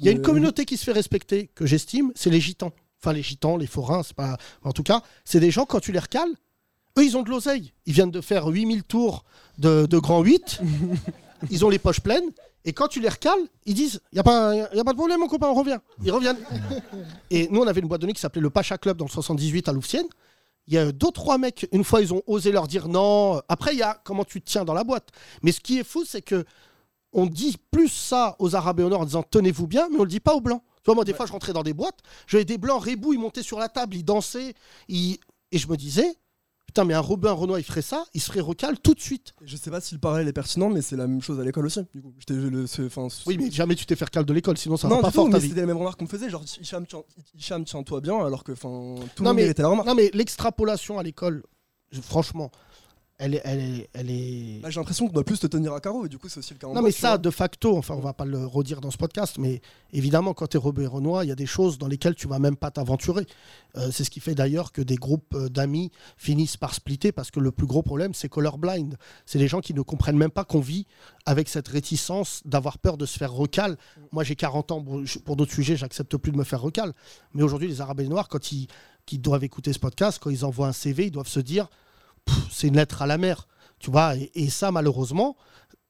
Il y a une mais- communauté qui se fait respecter, que j'estime, c'est les gitans. Enfin, les gitans, les forains, c'est pas. En tout cas, c'est des gens, quand tu les recales, eux, ils ont de l'oseille. Ils viennent de faire 8000 tours de, de grand 8. <laughs> ils ont les poches pleines. Et quand tu les recales, ils disent Il n'y a, pas- y a pas de problème, mon copain, on revient. Ils reviennent. Et nous, on avait une boîte de nuit qui s'appelait le Pacha Club dans le 78 à Louvciennes. Il y a deux, trois mecs, une fois, ils ont osé leur dire non. Après, il y a comment tu te tiens dans la boîte. Mais ce qui est fou, c'est que on dit plus ça aux Arabes et au Nord en disant tenez-vous bien, mais on le dit pas aux Blancs. Tu vois, moi, des fois, je rentrais dans des boîtes, j'avais des Blancs rébous, ils montaient sur la table, ils dansaient, ils- et je me disais putain, mais un Robin Renoir, il ferait ça, il se ferait recal tout de suite. Je sais pas si le parallèle est pertinent, mais c'est la même chose à l'école aussi. Du coup, J'étais le, enfin, Oui, mais jamais tu t'es fait recal de l'école, sinon ça non, va pas du fort tout, ta mais vie. c'était les mêmes remarques qu'on me faisait, genre Hicham, tiens- Hicham, tiens-toi bien, alors que enfin, tout le Non monde mais, méritait la remarque. non, mais l'extrapolation à l'école, je- franchement, elle est. Elle est, elle est... Là, j'ai l'impression qu'on doit plus te tenir à carreau, et du coup, c'est aussi le cas en Non, boîte, mais ça, de facto, enfin, on va pas le redire dans ce podcast, mais évidemment, quand tu es Robert Renoir, il y a des choses dans lesquelles tu vas même pas t'aventurer. Euh, c'est ce qui fait d'ailleurs que des groupes euh, d'amis finissent par splitter, parce que le plus gros problème, c'est colorblind. C'est les gens qui ne comprennent même pas qu'on vit avec cette réticence d'avoir peur de se faire recal. Moi, j'ai 40 ans, pour d'autres sujets, j'accepte plus de me faire recal. Mais aujourd'hui, les Arabes et les Noirs, quand ils, qui doivent écouter ce podcast, quand ils envoient un CV, ils doivent se dire c'est une lettre à la mer. Tu vois, et, ça, malheureusement,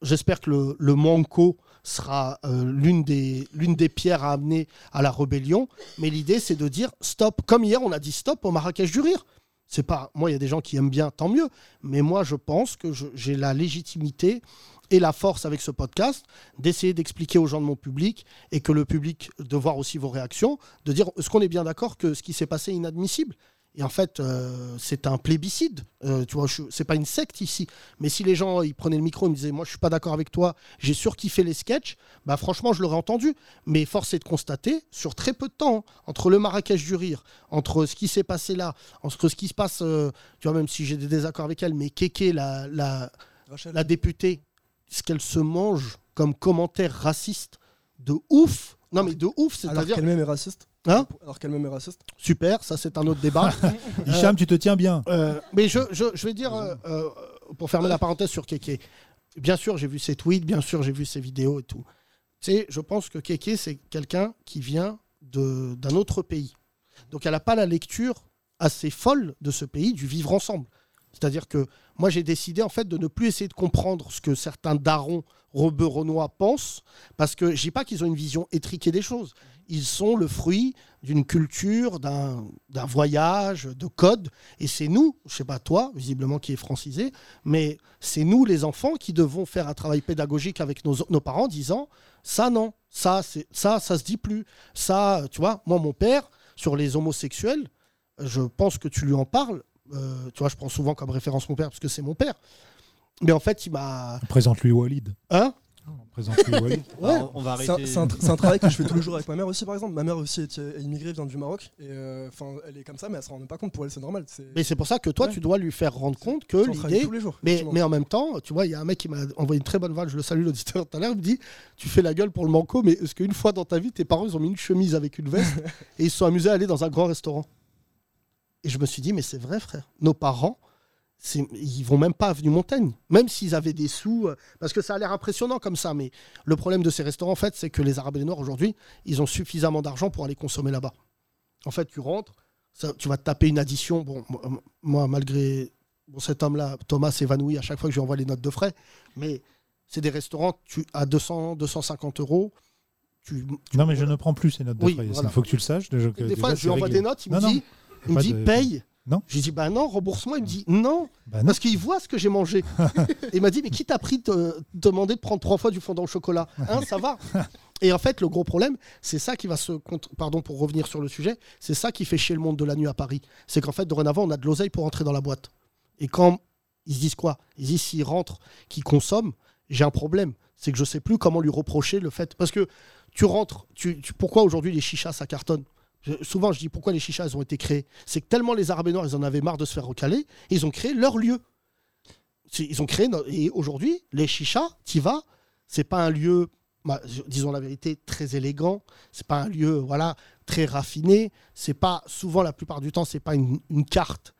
j'espère que le, manco sera euh, l'une des, pierres à amener à la rébellion. Mais l'idée, c'est de dire stop. Comme hier, on a dit stop au Marrakech du Rire. C'est pas, moi, il y a des gens qui aiment bien, tant mieux. Mais moi, je pense que j'ai la légitimité et la force avec ce podcast d'essayer d'expliquer aux gens de mon public et que le public, de voir aussi vos réactions, de dire est-ce qu'on est bien d'accord que ce qui s'est passé est inadmissible? Et en fait, euh, c'est un plébiscite. Euh, tu vois, c'est pas une secte ici. Mais si les gens ils prenaient le micro et me disaient, moi, je suis pas d'accord avec toi, j'ai surkiffé les sketchs, bah franchement, je l'aurais entendu. Mais force est de constater, sur très peu de temps, hein, entre le Marrakech du rire, entre ce qui s'est passé là, entre ce qui se passe, euh, tu vois, même si j'ai des désaccords avec elle, mais Kéké, la, la, la députée, ce qu'elle se mange comme commentaire raciste de ouf. Non, mais de ouf, Alors c'est-à-dire. qu'elle-même est raciste. Hein Alors qu'elle-même est raciste. Super, ça c'est un autre débat. <laughs> Hicham, tu te tiens bien. Euh, mais je, je, je vais dire, euh, euh, pour fermer la parenthèse sur Kéké, bien sûr j'ai vu ses tweets, bien sûr j'ai vu ses vidéos et tout. Tu sais, je pense que Kéké c'est quelqu'un qui vient d'un autre pays. Donc elle n'a pas la lecture assez folle de ce pays, du vivre ensemble. C'est-à-dire que moi j'ai décidé en fait de ne plus essayer de comprendre ce que certains darons rebeux renois pensent, parce que je dis pas qu'ils ont une vision étriquée des choses. Ils sont le fruit d'une culture, d'un voyage, de codes. Et c'est nous, je sais pas toi, visiblement qui est francisé, mais c'est nous les enfants qui devons faire un travail pédagogique avec nos, nos parents, en disant ça non, ça c'est ça ça se dit plus, ça tu vois. Moi mon père sur les homosexuels, je pense que tu lui en parles. Euh, tu vois, je prends souvent comme référence mon père parce que c'est mon père. Mais en fait, il m'a. Présente-lui Walid. Hein? Présente-lui <laughs> Walid. Ouais. Alors, on va arrêter. c'est un travail que je fais tous les jours <laughs> avec ma mère aussi, par exemple. Ma mère aussi est est immigrée, vient du Maroc. Et euh, enfin, elle est comme ça, mais elle se rend même pas compte. Pour elle, c'est normal. Mais c'est pour ça que toi, Ouais. tu dois lui faire rendre compte que l'idée. tous les jours. Mais, mais en même temps, tu vois, il y a un mec qui m'a envoyé une très bonne vanne, je le salue l'auditeur tout à l'heure, il me dit Tu fais la gueule pour le manco, mais est-ce qu'une fois dans ta vie, tes parents, ils ont mis une chemise avec une veste <laughs> et ils se sont amusés à aller dans un grand restaurant? Et je me suis dit Mais c'est vrai, frère. Nos parents, ils vont même pas à Avenue Montaigne, même s'ils avaient des sous, euh, parce que ça a l'air impressionnant comme ça. Mais le problème de ces restaurants, en fait, c'est que les Arabes et les Noirs, aujourd'hui, ils ont suffisamment d'argent pour aller consommer là-bas. En fait, tu rentres, ça- tu vas te taper une addition. Bon, moi, malgré bon, cet homme-là, Thomas s'évanouit à chaque fois que je lui envoie les notes de frais, mais c'est des restaurants tu, à 200, 250 euros. Tu, tu- Non, mais je ne prends plus ces notes de Oui, frais. Il voilà. faut que tu le saches. Déjà, que des déjà, fois, je lui envoie réglé. des notes, il Non, me non, dit, il me dit de- paye. Non. Je lui dis, bah non, rembourse-moi. Il me dit, non, Bah non. parce qu'il voit ce que j'ai mangé. Et <laughs> il m'a dit, mais qui t'a pris de te demander de prendre trois fois du fondant au chocolat? Hein, Ça va <laughs> Et en fait, le gros problème, c'est ça qui va se. Pardon pour revenir sur le sujet, c'est ça qui fait chier le monde de la nuit à Paris. C'est qu'en fait, dorénavant, on a de l'oseille pour entrer dans la boîte. Et quand ils se disent quoi? Ils se disent, s'ils rentrent, qu'ils consomment, j'ai un problème. C'est que je sais plus comment lui reprocher le fait. Parce que tu rentres, tu, tu- pourquoi aujourd'hui les chichas, ça cartonne? Souvent, je dis pourquoi les chichas, ont été créées. C'est que tellement les Arabes Noirs, ils en avaient marre de se faire recaler, ils ont créé leur lieu. Ils ont créé. Et aujourd'hui, les chichas, tu vas, c'est pas un lieu, disons la vérité, très élégant. C'est pas un lieu, voilà, très raffiné. C'est pas, souvent, la plupart du temps, c'est pas une, une carte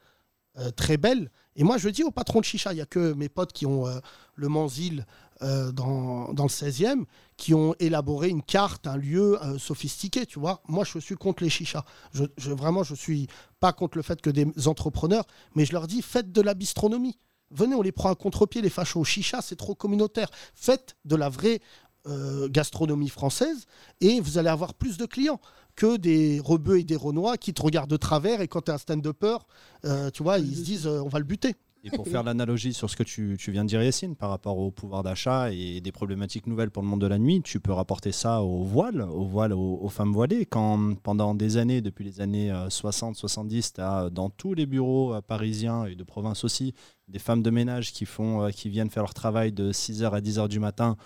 euh, très belle. Et moi, je dis au patron de chicha, il n'y a que mes potes qui ont euh, le Manzil euh, dans, dans le 16e, qui ont élaboré une carte, un lieu euh, sophistiqué, tu vois. Moi, je suis contre les chichas. Je, je- vraiment, je suis pas contre le fait que des entrepreneurs, mais je leur dis, faites de la bistronomie. Venez, on les prend à contre-pied, les fachos. Chicha, c'est trop communautaire. Faites de la vraie euh, gastronomie française et vous allez avoir plus de clients que des rebeux et des renois qui te regardent de travers et quand tu es un stand-upper, euh, tu vois, ils se disent euh, on va le buter. Et pour faire l'analogie sur ce que tu, viens de dire, Yacine, par rapport au pouvoir d'achat et des problématiques nouvelles pour le monde de la nuit, tu peux rapporter ça au voile, au voile aux, aux femmes voilées. Quand pendant des années, depuis les années 60-70, tu as dans tous les bureaux euh, parisiens et de province aussi, des femmes de ménage qui, font, euh, qui viennent faire leur travail de 6h à 10h du matin,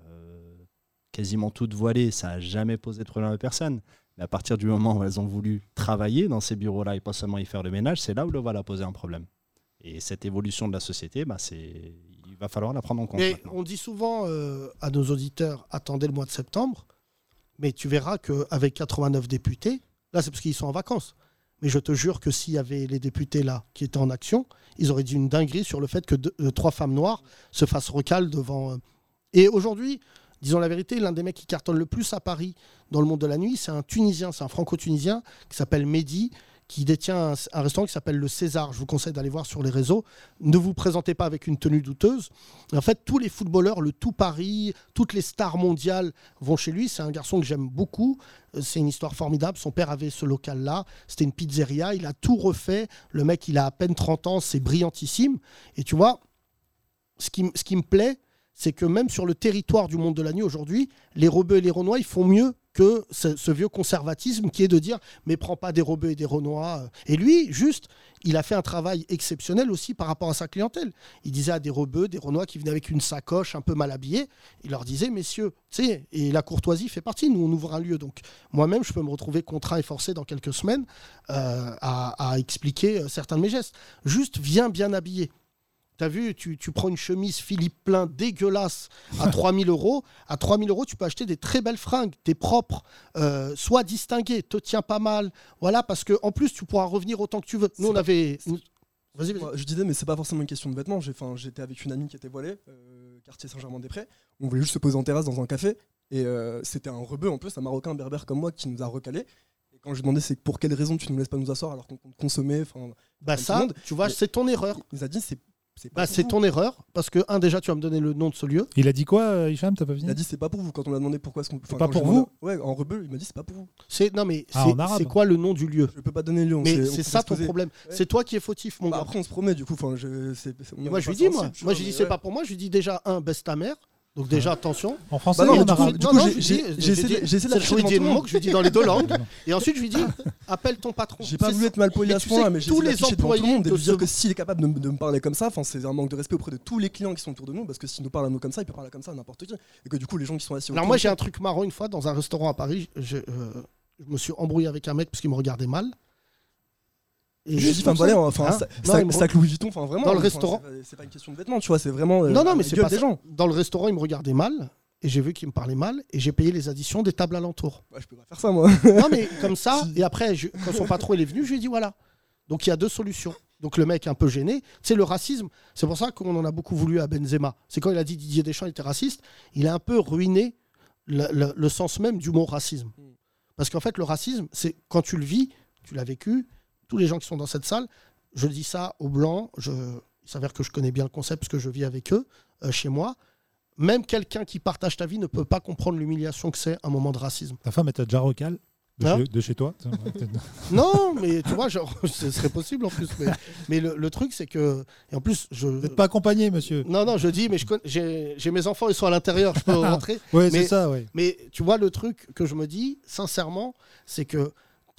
euh, quasiment toutes voilées, ça n'a jamais posé de problème à personne. Mais à partir du moment où elles ont voulu travailler dans ces bureaux-là et pas seulement y faire le ménage, c'est là où le voile a posé un problème. Et cette évolution de la société, bah, c'est... il va falloir la prendre en compte. Mais on dit souvent euh, à nos auditeurs attendez le mois de septembre, mais tu verras qu'avec 89 députés, là c'est parce qu'ils sont en vacances. Mais je te jure que s'il y avait les députés là qui étaient en action, ils auraient dit une dinguerie sur le fait que deux- euh, trois femmes noires se fassent recal devant. euh. Et aujourd'hui, disons la vérité, l'un des mecs qui cartonne le plus à Paris dans le monde de la nuit, c'est un Tunisien, c'est un Franco-Tunisien qui s'appelle Mehdi, qui détient un, restaurant qui s'appelle le César. Je vous conseille d'aller voir sur les réseaux. Ne vous présentez pas avec une tenue douteuse. En fait, tous les footballeurs, le tout Paris, toutes les stars mondiales vont chez lui. C'est un garçon que j'aime beaucoup. Euh, C'est une histoire formidable. Son père avait ce local-là. C'était une pizzeria. Il a tout refait. Le mec, il a à peine 30 ans. C'est brillantissime. Et tu vois, ce qui, ce qui me plaît, c'est que même sur le territoire du monde de la nuit aujourd'hui, les rebeux et les renois, ils font mieux que ce, vieux conservatisme qui est de dire mais prends pas des rebeux et des renois. Et lui, juste, il a fait un travail exceptionnel aussi par rapport à sa clientèle. Il disait à des rebeux, des renois qui venaient avec une sacoche un peu mal habillée, il leur disait messieurs, tu sais, et la courtoisie fait partie. Nous, on ouvre un lieu, donc moi-même, je peux me retrouver contraint et forcé dans quelques semaines euh, à, à expliquer euh, certains de mes gestes. Juste, viens bien habillé. T'as vu, tu, tu prends une chemise Philippe Plein dégueulasse à <laughs> 3000 euros. À 3000 euros, tu peux acheter des très belles fringues, t'es propre, euh, sois distingué, te tiens pas mal. Voilà, parce que en plus, tu pourras revenir autant que tu veux. Nous, on avait. Moi, je disais, mais c'est pas forcément une question de vêtements. J'étais avec une amie qui était voilée, euh, quartier Saint-Germain-des-Prés. On voulait juste se poser en terrasse dans un café. Et euh, c'était un rebeu en plus, un marocain berbère comme moi qui nous a recalé. Et quand je lui demandais c'est pour quelle raison tu nous laisses pas nous asseoir alors qu'on compte consommer. 'fin, Bah, ça, monde. tu vois, c'est ton erreur. Il nous a dit c'est c'est Bah, c'est vous. ton erreur, parce que, un, déjà, tu vas me donner le nom de ce lieu. Il a dit quoi, euh, Hicham T'as pas Il fini a dit c'est pas pour vous quand on a demandé pourquoi est-ce qu'on. enfin, pas pour demandais- Ouais, en rebeu, il m'a dit c'est pas pour vous. C'est non mais Ah, c'est en arabe. c'est quoi le nom du lieu Je peux pas donner le nom. Mais on c'est peut ça ton problème. Ouais. C'est toi qui es fautif, mon Bah, gars. après on se promet du coup. Enfin, je, c'est- c'est- on Et est moi je pas lui dis moi, tu moi vois, je lui dis mais c'est ouais. pas pour moi, je lui dis déjà un baisse ta mère. Donc déjà attention. En français Bah non, en du coup- arabe du coup, non, j'ai- je lui dis- mot que je lui dis dans les deux langues. Et ensuite je lui dis <laughs> appelle ton patron. J'ai pas voulu être mal poli Mais à ce que mais j'ai tous essayé les devant tout le employés monde et lui dire que s'il est capable de, me- de me parler comme ça, c'est un manque de respect auprès de tous les clients qui sont autour de nous, parce que s'il nous parle à nous comme ça, il peut parler comme ça à n'importe qui. Et que du coup, les gens qui sont assis Alors moi j'ai un truc marrant une fois dans un restaurant à Paris, je, euh, je me suis embrouillé avec un mec parce qu'il me regardait mal. Et dit, enfin, voilà, enfin, Hein ça- Non, ça- sac Louis Vuitton, enfin, vraiment. Dans le restaurant. c'est pas- une question de vêtements, tu vois, c'est vraiment. euh, Non, non, mais c'est pas des ça. gens. Dans le restaurant, il me regardait mal et j'ai vu qu'il me parlait mal et j'ai payé les additions des tables alentours. Ouais, je peux pas faire ça, moi. non, mais comme ça, <laughs> et après, je- quand son patron il est venu, je lui ai dit voilà. Donc il y a deux solutions. Donc le mec est un peu gêné. Tu sais, le racisme, c'est pour ça qu'on en a beaucoup voulu à Benzema. C'est quand il a dit Didier Deschamps était raciste, il a un peu ruiné le, le- le sens même du mot racisme. Parce qu'en fait, le racisme, c'est quand tu le vis, tu l'as vécu, tous les gens qui sont dans cette salle, je dis ça aux Blancs, je, il s'avère que je connais bien le concept parce que je vis avec eux euh, chez moi. Même quelqu'un qui partage ta vie ne peut pas comprendre l'humiliation que c'est un moment de racisme. Ta femme, t'a déjà recal de, Hein chez, de chez toi? <laughs> Non, mais tu vois, genre, <laughs> ce serait possible en plus. Mais, mais le, le truc, c'est que. Et en plus, je. Vous n'êtes pas accompagné, monsieur Non, non, je dis, mais j'ai mes enfants, ils sont à l'intérieur, je peux <laughs> rentrer. Mais, c'est ça, ouais. Mais tu vois, le truc que je me dis, sincèrement, c'est que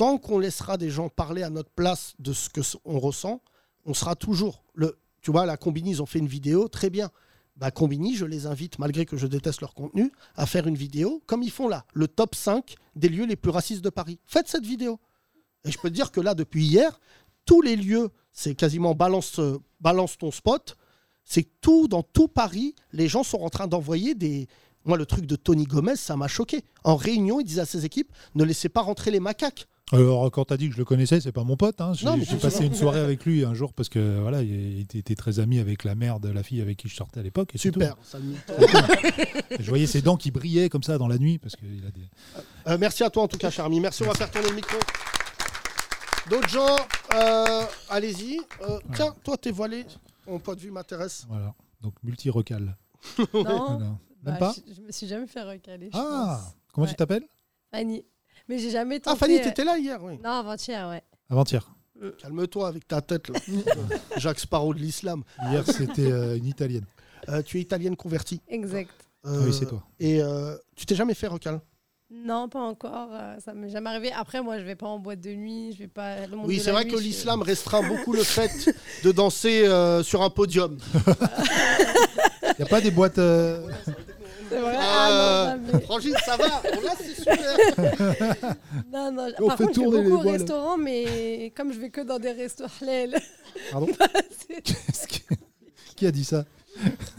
tant qu'on laissera des gens parler à notre place de ce qu'on ressent, on sera toujours. Le, tu vois, la Combini, ils ont fait une vidéo, très bien. Bah, Combini, je les invite, malgré que je déteste leur contenu, à faire une vidéo comme ils font là, le top 5 des lieux les plus racistes de Paris. Faites cette vidéo. Et je peux te dire que là, depuis hier, tous les lieux, c'est quasiment balance, euh, balance ton spot. C'est tout, dans tout Paris, les gens sont en train d'envoyer des. Moi, le truc de Tony Gomez, ça m'a choqué. En réunion, il disait à ses équipes ne laissez pas rentrer les macaques. Alors, quand t'as dit que je le connaissais, c'est pas mon pote. Hein. J'ai Non, passé une soirée avec lui un jour parce que voilà, il était très ami avec la mère de la fille avec qui je sortais à l'époque. et c'est Super. tout. Je voyais ses dents qui brillaient comme ça dans la nuit parce qu'il a des. Euh, merci à toi en tout cas, Charmy. Merci, on va faire tourner le micro. D'autres gens, euh, allez-y. Euh, Tiens, toi, t'es voilé. Mon point de vue m'intéresse. Voilà. Donc multi-recal. Non, <laughs> Voilà. bah, Même pas je, je me suis jamais fait recaler. je Ah pense. Comment Ouais. tu t'appelles? Fanny. Mais j'ai jamais tenté. Ah, Fanny, euh, t'étais là hier, oui. Non, avant-hier, ouais. Avant-hier. Calme-toi avec ta tête, là. <laughs> Jacques Sparrow de l'islam. Hier, c'était euh, une italienne. Euh, tu es italienne convertie. Exact. Euh, Ah oui, c'est toi. Et euh, tu t'es jamais fait recal? Non, pas encore. euh, ça m'est jamais arrivé. Après, moi, je vais pas en boîte de nuit. Je vais pas. le monde Oui, c'est vrai nuit, que je- l'islam restreint beaucoup le fait <laughs> de danser euh, sur un podium. <laughs> Il n'y a pas des boîtes. euh, C'est vrai. Euh, Ah, non. Frangine, ça va Là, c'est super <laughs> Non, non. On Par fait contre, je vais les beaucoup au voiles. restaurant, mais comme je vais que dans des restos halal. Pardon <laughs> bah, c'est- Qu'est-ce que- Qui a dit ça?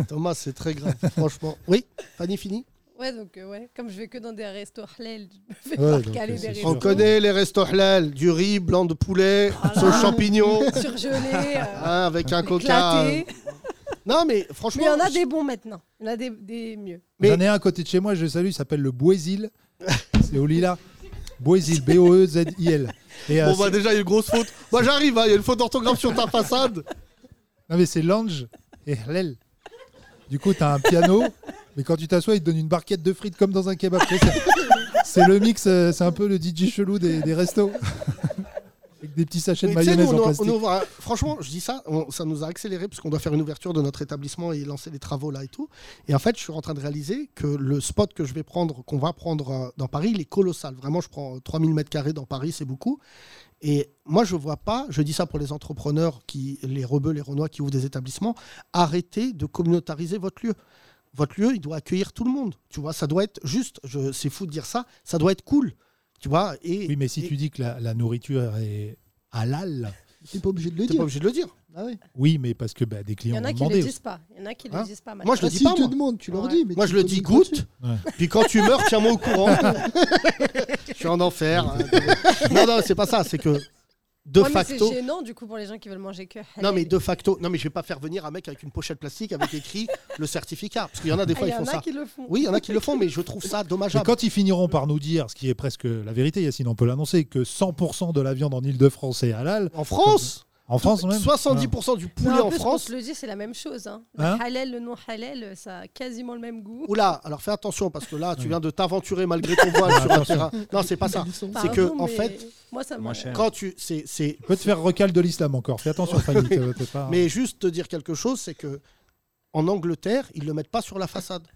Thomas, c'est très grave, franchement. Oui, Fanny, fini? Ouais, donc, euh, ouais. Comme je vais que dans des restos halal, je me fais Ouais, pas donc, recaler euh, des restos. On connaît les restos halal, du riz, blanc de poulet, sauce champignon, Surgelés. euh, hein, avec un coca. Non, mais Mais franchement. il y en a des bons maintenant. Il y en a des, des mieux. Mais- J'en ai un à côté de chez moi, je le salue, il s'appelle le Boisil. c'est au Lila. Boisil, B-O-E-Z-I-L. Et, euh, Bon, bah c'est- déjà, il y a une grosse faute. Moi, j'arrive, hein, il y a une faute d'orthographe sur ta façade. Non, mais c'est Lange et Hlel. Du coup, t'as un piano, mais quand tu t'assois, il te donne une barquette de frites comme dans un kebab. Tu sais, c'est- C'est le mix, euh, c'est un peu le DJ chelou des, des restos. Avec des petits sachets de Mais mayonnaise nous, en on- plastique. on ouvre un- franchement, je dis ça, on- ça nous a accéléré parce qu'on doit faire une ouverture de notre établissement et lancer les travaux là et tout. Et en fait, je suis en train de réaliser que le spot que je vais prendre, qu'on va prendre euh, dans Paris, il est colossal. Vraiment, je prends 3000 mètres carrés dans Paris, c'est beaucoup. Et moi, je vois pas, je dis ça pour les entrepreneurs, qui, les rebeux, les renois qui ouvrent des établissements, arrêtez de communautariser votre lieu. Votre lieu, il doit accueillir tout le monde. Tu vois, ça doit être juste, c'est fou de dire ça, ça doit être cool. Tu vois, et Oui, mais si et- tu dis que la, la nourriture est halal, T'es pas obligé de le t'es dire. pas obligé de le dire. Ah oui. oui, mais parce que bah, des Il y clients en a qui ne demandé. le disent pas. Il y en a qui ne Hein le disent pas. Moi, je le dis pas, te moi. demandent, tu leur Ouais. dis. Mais Moi, tu je le dis. Ouais. Puis quand tu meurs, tiens-moi au courant. <laughs> je suis en enfer. <laughs> non, non, c'est pas ça. C'est que de Ouais, mais facto. c'est gênant du coup pour les gens qui veulent manger que halal. Non, mais de facto. Non, mais je vais pas faire venir un mec avec une pochette plastique avec écrit <laughs> le certificat. Parce qu'il y en a des Ah, fois, il ils y font en a ça. qui le font. Oui, il y en a qui le font, mais je trouve ça dommageable. quand ils finiront par nous dire, ce qui est presque la vérité, Yacine, on peut l'annoncer, que 100% de la viande en Ile-de-France est halal. En France, En France même 70% du poulet en en plus, France. le dis, c'est la même chose. Hein. Hein le halal, le non halal, ça a quasiment le même goût. Oula, alors fais attention parce que là, tu viens de t'aventurer malgré ton voile sur un terrain. Non, c'est pas ça. C'est que, en fait, moi, ça quand tu. c'est c'est- Tu peux te faire recal de l'islam encore. Fais attention, Fanny. pas- Mais juste te dire quelque chose, c'est que en Angleterre, ils le mettent pas sur la façade.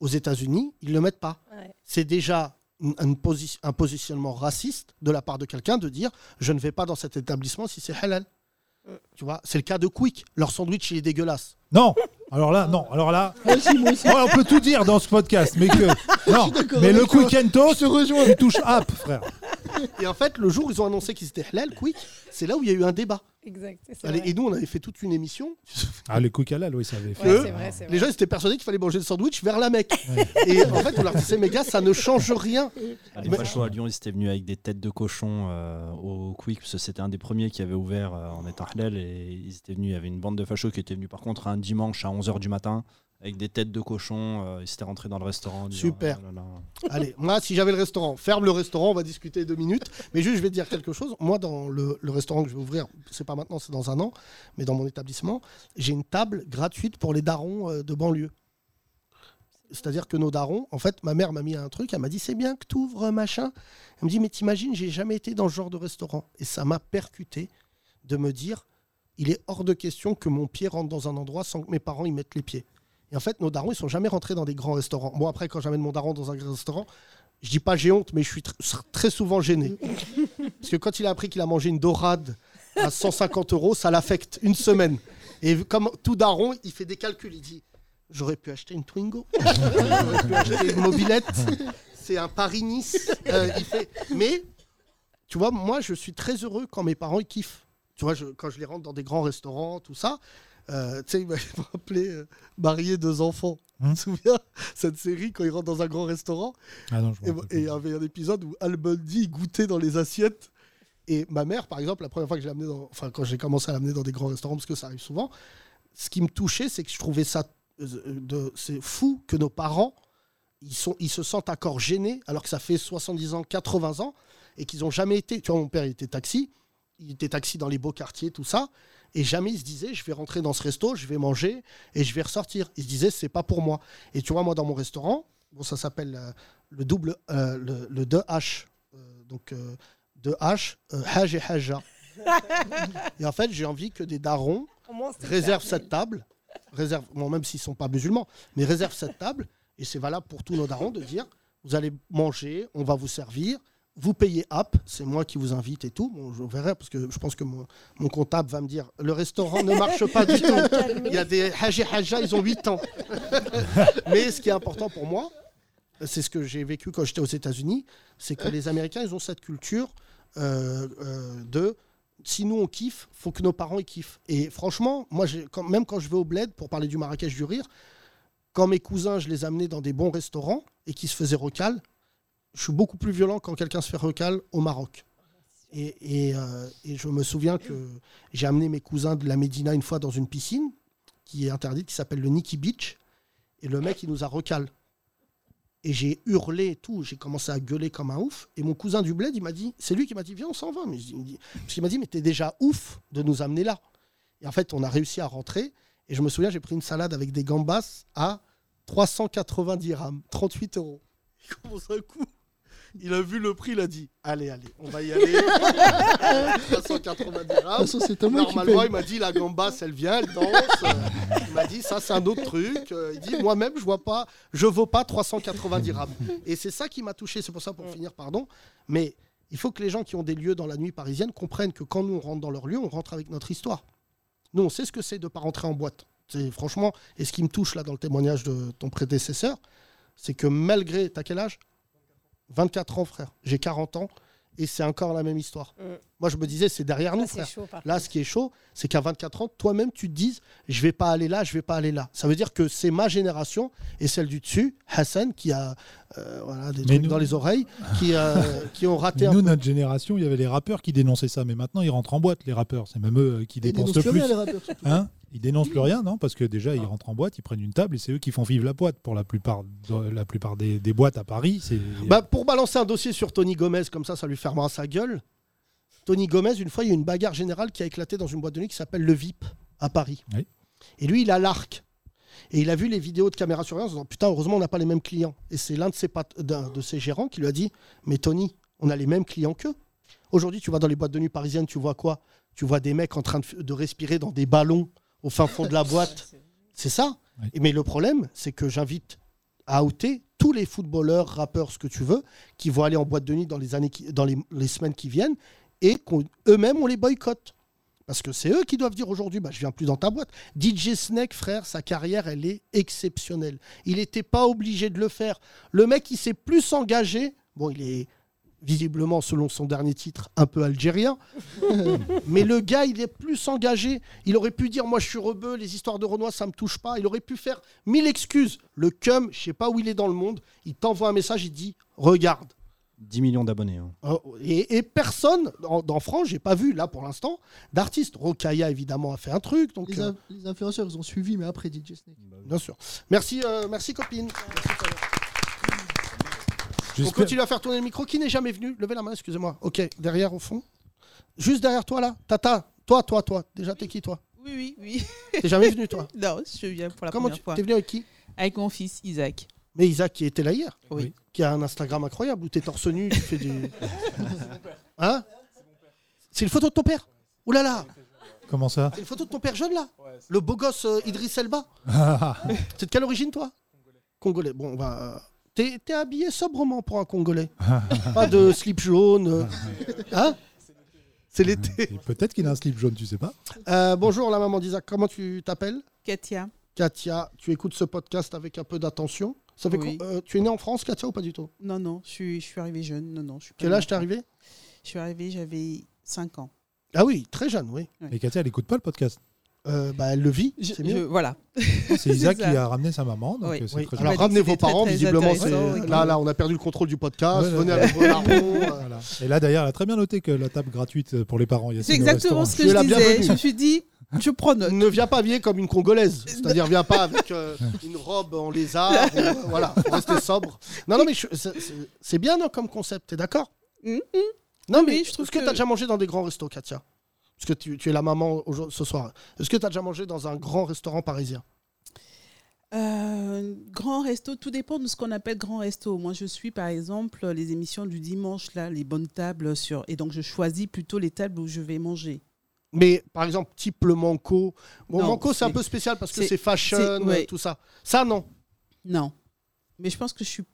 Aux États-Unis, ils le mettent pas. Ouais. C'est déjà une- une posi- un positionnement raciste de la part de quelqu'un de dire je ne vais pas dans cet établissement si c'est halal. Tu vois, c'est le cas de Quick. Leur sandwich il est dégueulasse. Non Alors là, non. Alors là, Moi aussi, moi aussi. ouais, on peut tout dire dans ce podcast, mais que. <laughs> Non, mais le quick and toast, tu touches app, frère. Et en fait, le jour où ils ont annoncé qu'ils étaient halal, Quick, c'est là où il y a eu un débat. Exact. c'est Allez. Et nous, on avait fait toute une émission. Ah, le quick halal, oui, ça avait fait. Ouais, vrai, Les gens ils étaient persuadés qu'il fallait manger le sandwich vers la Mecque. Et en fait, on leur disait, mais gars, ça ne change rien. Ah, les Mais- fachos à Lyon, ils étaient venus avec des têtes de cochon euh, au Quick, parce que c'était un des premiers qui avait ouvert euh, en étant halal. Et ils étaient venus, il y avait une bande de fachos qui était venue par contre un dimanche à 11h du matin, avec des têtes de cochon. euh, ils s'étaient rentrés dans le restaurant. en disant, Super. Ah là là. <laughs> Allez, moi, si j'avais le restaurant, ferme le restaurant, on va discuter deux minutes. Mais juste, je vais te dire quelque chose. Moi, dans le, le restaurant que je vais ouvrir, c'est pas maintenant, c'est dans un an, mais dans mon établissement, j'ai une table gratuite pour les darons euh, de banlieue. C'est-à-dire que nos darons, en fait, ma mère m'a mis un truc, elle m'a dit c'est bien que tu ouvres machin. Elle me dit mais t'imagines, j'ai jamais été dans ce genre de restaurant. Et ça m'a percuté de me dire il est hors de question que mon pied rentre dans un endroit sans que mes parents y mettent les pieds. Et en fait, nos darons, ils sont jamais rentrés dans des grands restaurants. Moi, après, quand j'amène mon daron dans un grand restaurant, je dis pas j'ai honte, mais je suis tr- très souvent gêné. <laughs> Parce que quand il a appris qu'il a mangé une dorade à 150 euros, ça l'affecte une semaine. Et comme tout daron, il fait des calculs. Il dit J'aurais pu acheter une Twingo, <laughs> j'aurais pu acheter une mobilette. C'est un Paris-Nice. Euh, fait... Mais, tu vois, moi, je suis très heureux quand mes parents ils kiffent. Tu vois, je- quand je les rentre dans des grands restaurants, tout ça. Euh, tu sais, il m'a il <laughs> m'a rappelé euh, Marié, deux enfants. Hum. Tu te souviens Cette série, quand il rentre dans un grand restaurant, Ah non, je me et il y avait un épisode où Al Bundy goûtait dans les assiettes. Et ma mère, par exemple, la première fois que amené dans, enfin, quand j'ai commencé à l'amener dans des grands restaurants, parce que ça arrive souvent, ce qui me touchait, c'est que je trouvais ça, euh, de, c'est fou que nos parents, ils, sont, ils se sentent encore gênés, alors que ça fait 70 ans, 80 ans, et qu'ils n'ont jamais été. Tu vois, mon père, il était taxi, il était taxi dans les beaux quartiers, tout ça, et jamais il se disait, je vais rentrer dans ce resto, je vais manger, et je vais ressortir. Il se disait, c'est pas pour moi. Et tu vois, moi, dans mon restaurant, bon, ça s'appelle euh, le double, euh, le, le 2H. euh, donc, euh, 2H, euh, Hajj et Hajja. <laughs> et en fait, j'ai envie que des darons réservent cette table, réservent, bon, même s'ils ne sont pas musulmans, mais réservent cette table, et c'est valable pour tous nos darons de dire, vous allez manger, on va vous servir, vous payez app, c'est moi qui vous invite et tout. Bon, je verrai parce que je pense que mon, mon comptable va me dire le restaurant ne marche pas du tout. <laughs> Il y a des Hajja, ils ont 8 ans. <laughs> Mais ce qui est important pour moi, c'est ce que j'ai vécu quand j'étais aux États-Unis, c'est que les Américains, ils ont cette culture euh, euh, de si nous on kiffe, faut que nos parents ils kiffent. Et franchement, moi, quand, même quand je vais au bled pour parler du Marrakech du rire, quand mes cousins, je les amenais dans des bons restaurants et qui se faisaient recal, je suis beaucoup plus violent quand quelqu'un se fait recal au Maroc. Euh, et je me souviens que j'ai amené mes cousins de la Médina une fois dans une piscine qui est interdite, qui s'appelle le Nikki Beach. Et le mec, il nous a recal. Et j'ai hurlé et tout. J'ai commencé à gueuler comme un ouf. Et mon cousin du bled, il m'a dit, c'est lui qui m'a dit, viens, on s'en va. Mais il parce qu'il m'a dit, mais t'es déjà ouf de nous amener là. Et en fait, on a réussi à rentrer. Et je me souviens, j'ai pris une salade avec des gambas à 390 dirhams, 38 euros. Il commence un. Il a vu le prix, il a dit Allez, allez, on va y aller. <laughs> 390 dirhams. c'est Thomas qui Normalement, paye. il m'a dit La gambasse, elle vient, elle danse. Il m'a dit Ça, c'est un autre truc. Euh, Il dit Moi-même, je vois pas, je vaux pas 390 dirhams. Et c'est ça qui m'a touché. C'est pour ça, pour finir, pardon. Mais il faut que les gens qui ont des lieux dans la nuit parisienne comprennent que quand nous, on rentre dans leur lieu, on rentre avec notre histoire. Nous, on sait ce que c'est de ne pas rentrer en boîte. C'est franchement, et ce qui me touche là dans le témoignage de ton prédécesseur, c'est que malgré. T'as quel âge? 24 ans, frère. J'ai 40 ans et c'est encore la même histoire. Mm. Moi, je me disais, c'est derrière nous, Ah, c'est frère. chaud, Là, ce qui est chaud, c'est qu'à 24 ans, toi-même, tu te dises, je vais pas aller là, je vais pas aller là. Ça veut dire que c'est ma génération et celle du dessus, Hassan, qui a euh, voilà, des Mais trucs nous- dans les oreilles, qui, euh, <laughs> qui ont raté un Nous, peu. notre génération, il y avait les rappeurs qui dénonçaient ça, mais maintenant ils rentrent en boîte, les rappeurs. C'est même eux euh, qui dépensent dénoncent le plus les rappeurs. Hein ils dénoncent plus rien, non Parce que déjà, ils rentrent en boîte, ils prennent une table et c'est eux qui font vivre la boîte. Pour la plupart, de- la plupart des, des boîtes à Paris, c'est. Bah, pour balancer un dossier sur Tony Gomez, comme ça, ça lui fermera sa gueule. Tony Gomez, une fois, il y a eu une bagarre générale qui a éclaté dans une boîte de nuit qui s'appelle Le VIP à Paris. Oui. Et lui, il a l'arc. Et il a vu les vidéos de caméra surveillance en disant Putain, heureusement, on n'a pas les mêmes clients. Et c'est l'un de ses, pat- d'un de ses gérants qui lui a dit Mais Tony, on a les mêmes clients qu'eux. Aujourd'hui, tu vas dans les boîtes de nuit parisiennes, tu vois quoi? Tu vois des mecs en train de respirer dans des ballons au fin fond de la <laughs> boîte. C'est ça. Et Mais le problème, c'est que j'invite à outer tous les footballeurs, rappeurs, ce que tu veux, qui vont aller en boîte de nuit dans les, années qui- dans les, les semaines qui viennent et qu'eux-mêmes, on les boycotte. Parce que c'est eux qui doivent dire aujourd'hui, bah, je viens plus dans ta boîte. DJ Snake, frère, sa carrière, elle est exceptionnelle. Il n'était pas obligé de le faire. Le mec, il s'est plus engagé. Bon, il est visiblement, selon son dernier titre, un peu algérien. <laughs> Mais le gars, il est plus engagé. Il aurait pu dire, moi, je suis rebeu, les histoires de Renoir, ça me touche pas. Il aurait pu faire mille excuses. Le cum, je sais pas où il est dans le monde. Il t'envoie un message, il dit, regarde. 10 millions d'abonnés. hein. Oh, Et, et personne, en, dans France, j'ai pas vu, là, pour l'instant, d'artiste. Rokaya, évidemment, a fait un truc. Donc, Les, euh, in- les influenceurs, ils ont suivi, mais après DJ Snake. bien sûr. Merci, euh, merci copine. Merci. On continue à faire tourner le micro. Qui n'est jamais venu? Levez la main, excusez-moi. Ok, derrière au fond. Juste derrière toi là. Tata, toi, toi, toi. Déjà, t'es qui toi? Oui, oui, oui. T'es jamais venu toi? <laughs> Non, je viens pour la Comment première tu fois. t'es venu avec qui? Avec mon fils Isaac. Mais Isaac qui était là hier. Oui. Qui a un Instagram incroyable où t'es torse nu, tu fais du. <laughs> Hein? C'est une photo de ton père? Ouh là là Comment ça? C'est une photo de ton père jeune là? Le beau gosse euh, Idriss Elba <laughs> C'est de quelle origine toi? Congolais. Bon, on va. T'es t'es habillé sobrement pour un Congolais. <laughs> Pas de slip jaune. euh. <laughs> Hein C'est l'été. Et Peut-être qu'il a un slip jaune, tu sais pas. Euh, bonjour la maman d'Isaac, comment tu t'appelles? Katia. Katia, tu écoutes ce podcast avec un peu d'attention? Ça fait Oui. quoi- euh, tu es né en France, Katia, ou pas du tout? Non, non, je suis, je suis arrivée jeune. Non, non, je suis pas Quel née âge t'es France. arrivé Je suis arrivée, j'avais 5 ans. Ah oui, très jeune, oui. Et Katia, elle écoute pas le podcast. Euh, bah, elle le vit. Je- C'est mieux. je- voilà. C'est <laughs> Isaac qui a ramené sa maman. Donc Oui. euh, c'est Oui. très Alors gentil. ramenez dit que vos très, parents, très visiblement, là, là, on a perdu le contrôle du podcast. Venez ouais. avec vos. <laughs> Voilà. Et là, d'ailleurs, elle a très bien noté que la table gratuite pour les parents. C'est exactement ce que je la disais. bienvenue. Je me suis dit, je prends note. Ne viens pas habillée comme une Congolaise. C'est-à-dire, viens pas avec euh, une robe en lézard. <laughs> ou, euh, voilà, faut rester sobre. Non, non, mais je- c'est- bien non, comme concept, t'es d'accord? Mhm. Non, mais je trouve est-ce que, que- tu as déjà mangé dans des grands restos, Katia? Parce que tu, tu es la maman ce soir. Est-ce que tu as déjà mangé dans un grand restaurant parisien? Euh, grand resto, tout dépend de ce qu'on appelle grand resto. Moi, je suis par exemple les émissions du dimanche, là, les bonnes tables sur. Et donc, je choisis plutôt les tables où je vais manger. Mais par exemple, type le Manco. Bon, Non, Manco, c'est un peu spécial parce que c'est- fashion, ouais. tout ça. Ça, non. Non. Mais je pense que je suis